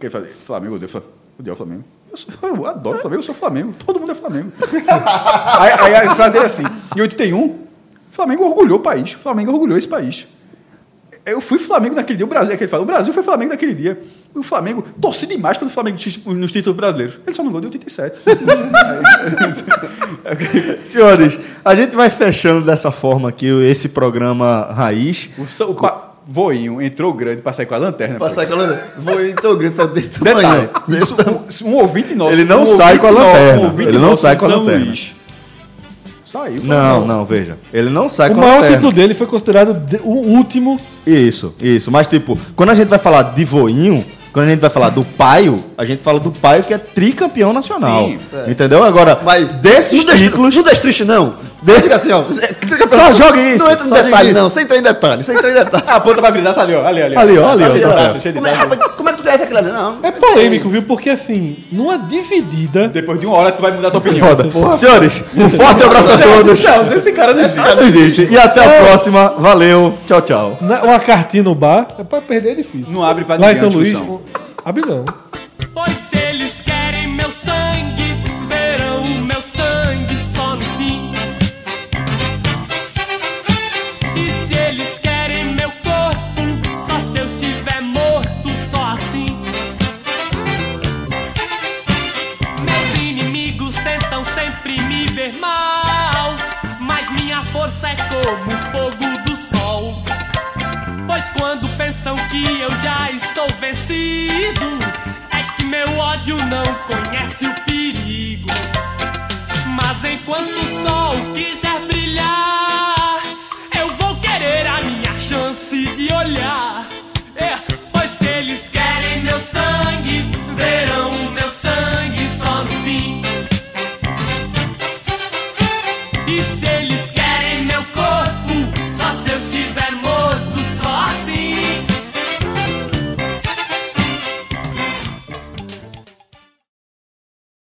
quem fala, Flamengo, odeio, odeio o Flamengo. Eu, sou- eu adoro o Flamengo, eu sou Flamengo. Todo mundo é Flamengo. aí, aí a frase era assim: em 81, o Flamengo orgulhou o país. O Flamengo orgulhou esse país. Eu fui Flamengo naquele dia. O Brasil, é que ele fala, o Brasil foi Flamengo naquele dia. O Flamengo torci demais pelo Flamengo nos títulos brasileiros. Ele só não ganhou de 87. Senhores, a gente vai fechando dessa forma aqui esse programa Raiz. O, Sa- o pa- Voinho entrou grande para sair com a lanterna. Passar Fred. aquela. Vou em teu grande, saiu desse Detalhe, tamanho. isso, um, um ouvinte nosso. Ele não um sai com a nosso- lanterna, um ele não sai com a lanterna. Luís. Saiu. Não, não, veja. Ele não sai O com a maior lanterna. título dele foi considerado de- o último. Isso, isso. Mas, tipo, quando a gente vai falar de voinho, quando a gente vai falar do paio, a gente fala do paio que é tricampeão nacional. Sim, Entendeu? Agora, Mas desses não títulos. Não deixa triste, não. Só diga assim, ó. Só jogue isso, Não entra em detalhe, não. Sem entrar em detalhe. Sem entrar em detalhe. A ponta vai virar, ali, ó. Ali, ali. Ali, ó, ali, ó, Como é, é que tu conhece aquilo ali? Não. É polêmico, viu? Porque assim, numa dividida. Depois de uma hora, tu vai mudar tua opinião. Foda. Senhores, um forte abraço a todos. Celso, esse cara não existe. Não existe. E até a próxima. Valeu. Tchau, tchau. na- Uma cartinha no bar, é pra perder é difícil. Não abre pra Lá em ninguém São a Luís, abre não. é como o fogo do sol. Pois quando pensam que eu já estou vencido, é que meu ódio não conhece o perigo. Mas enquanto o sol quiser brilhar, eu vou querer a minha chance de olhar. É, pois se eles querem meu sangue, verão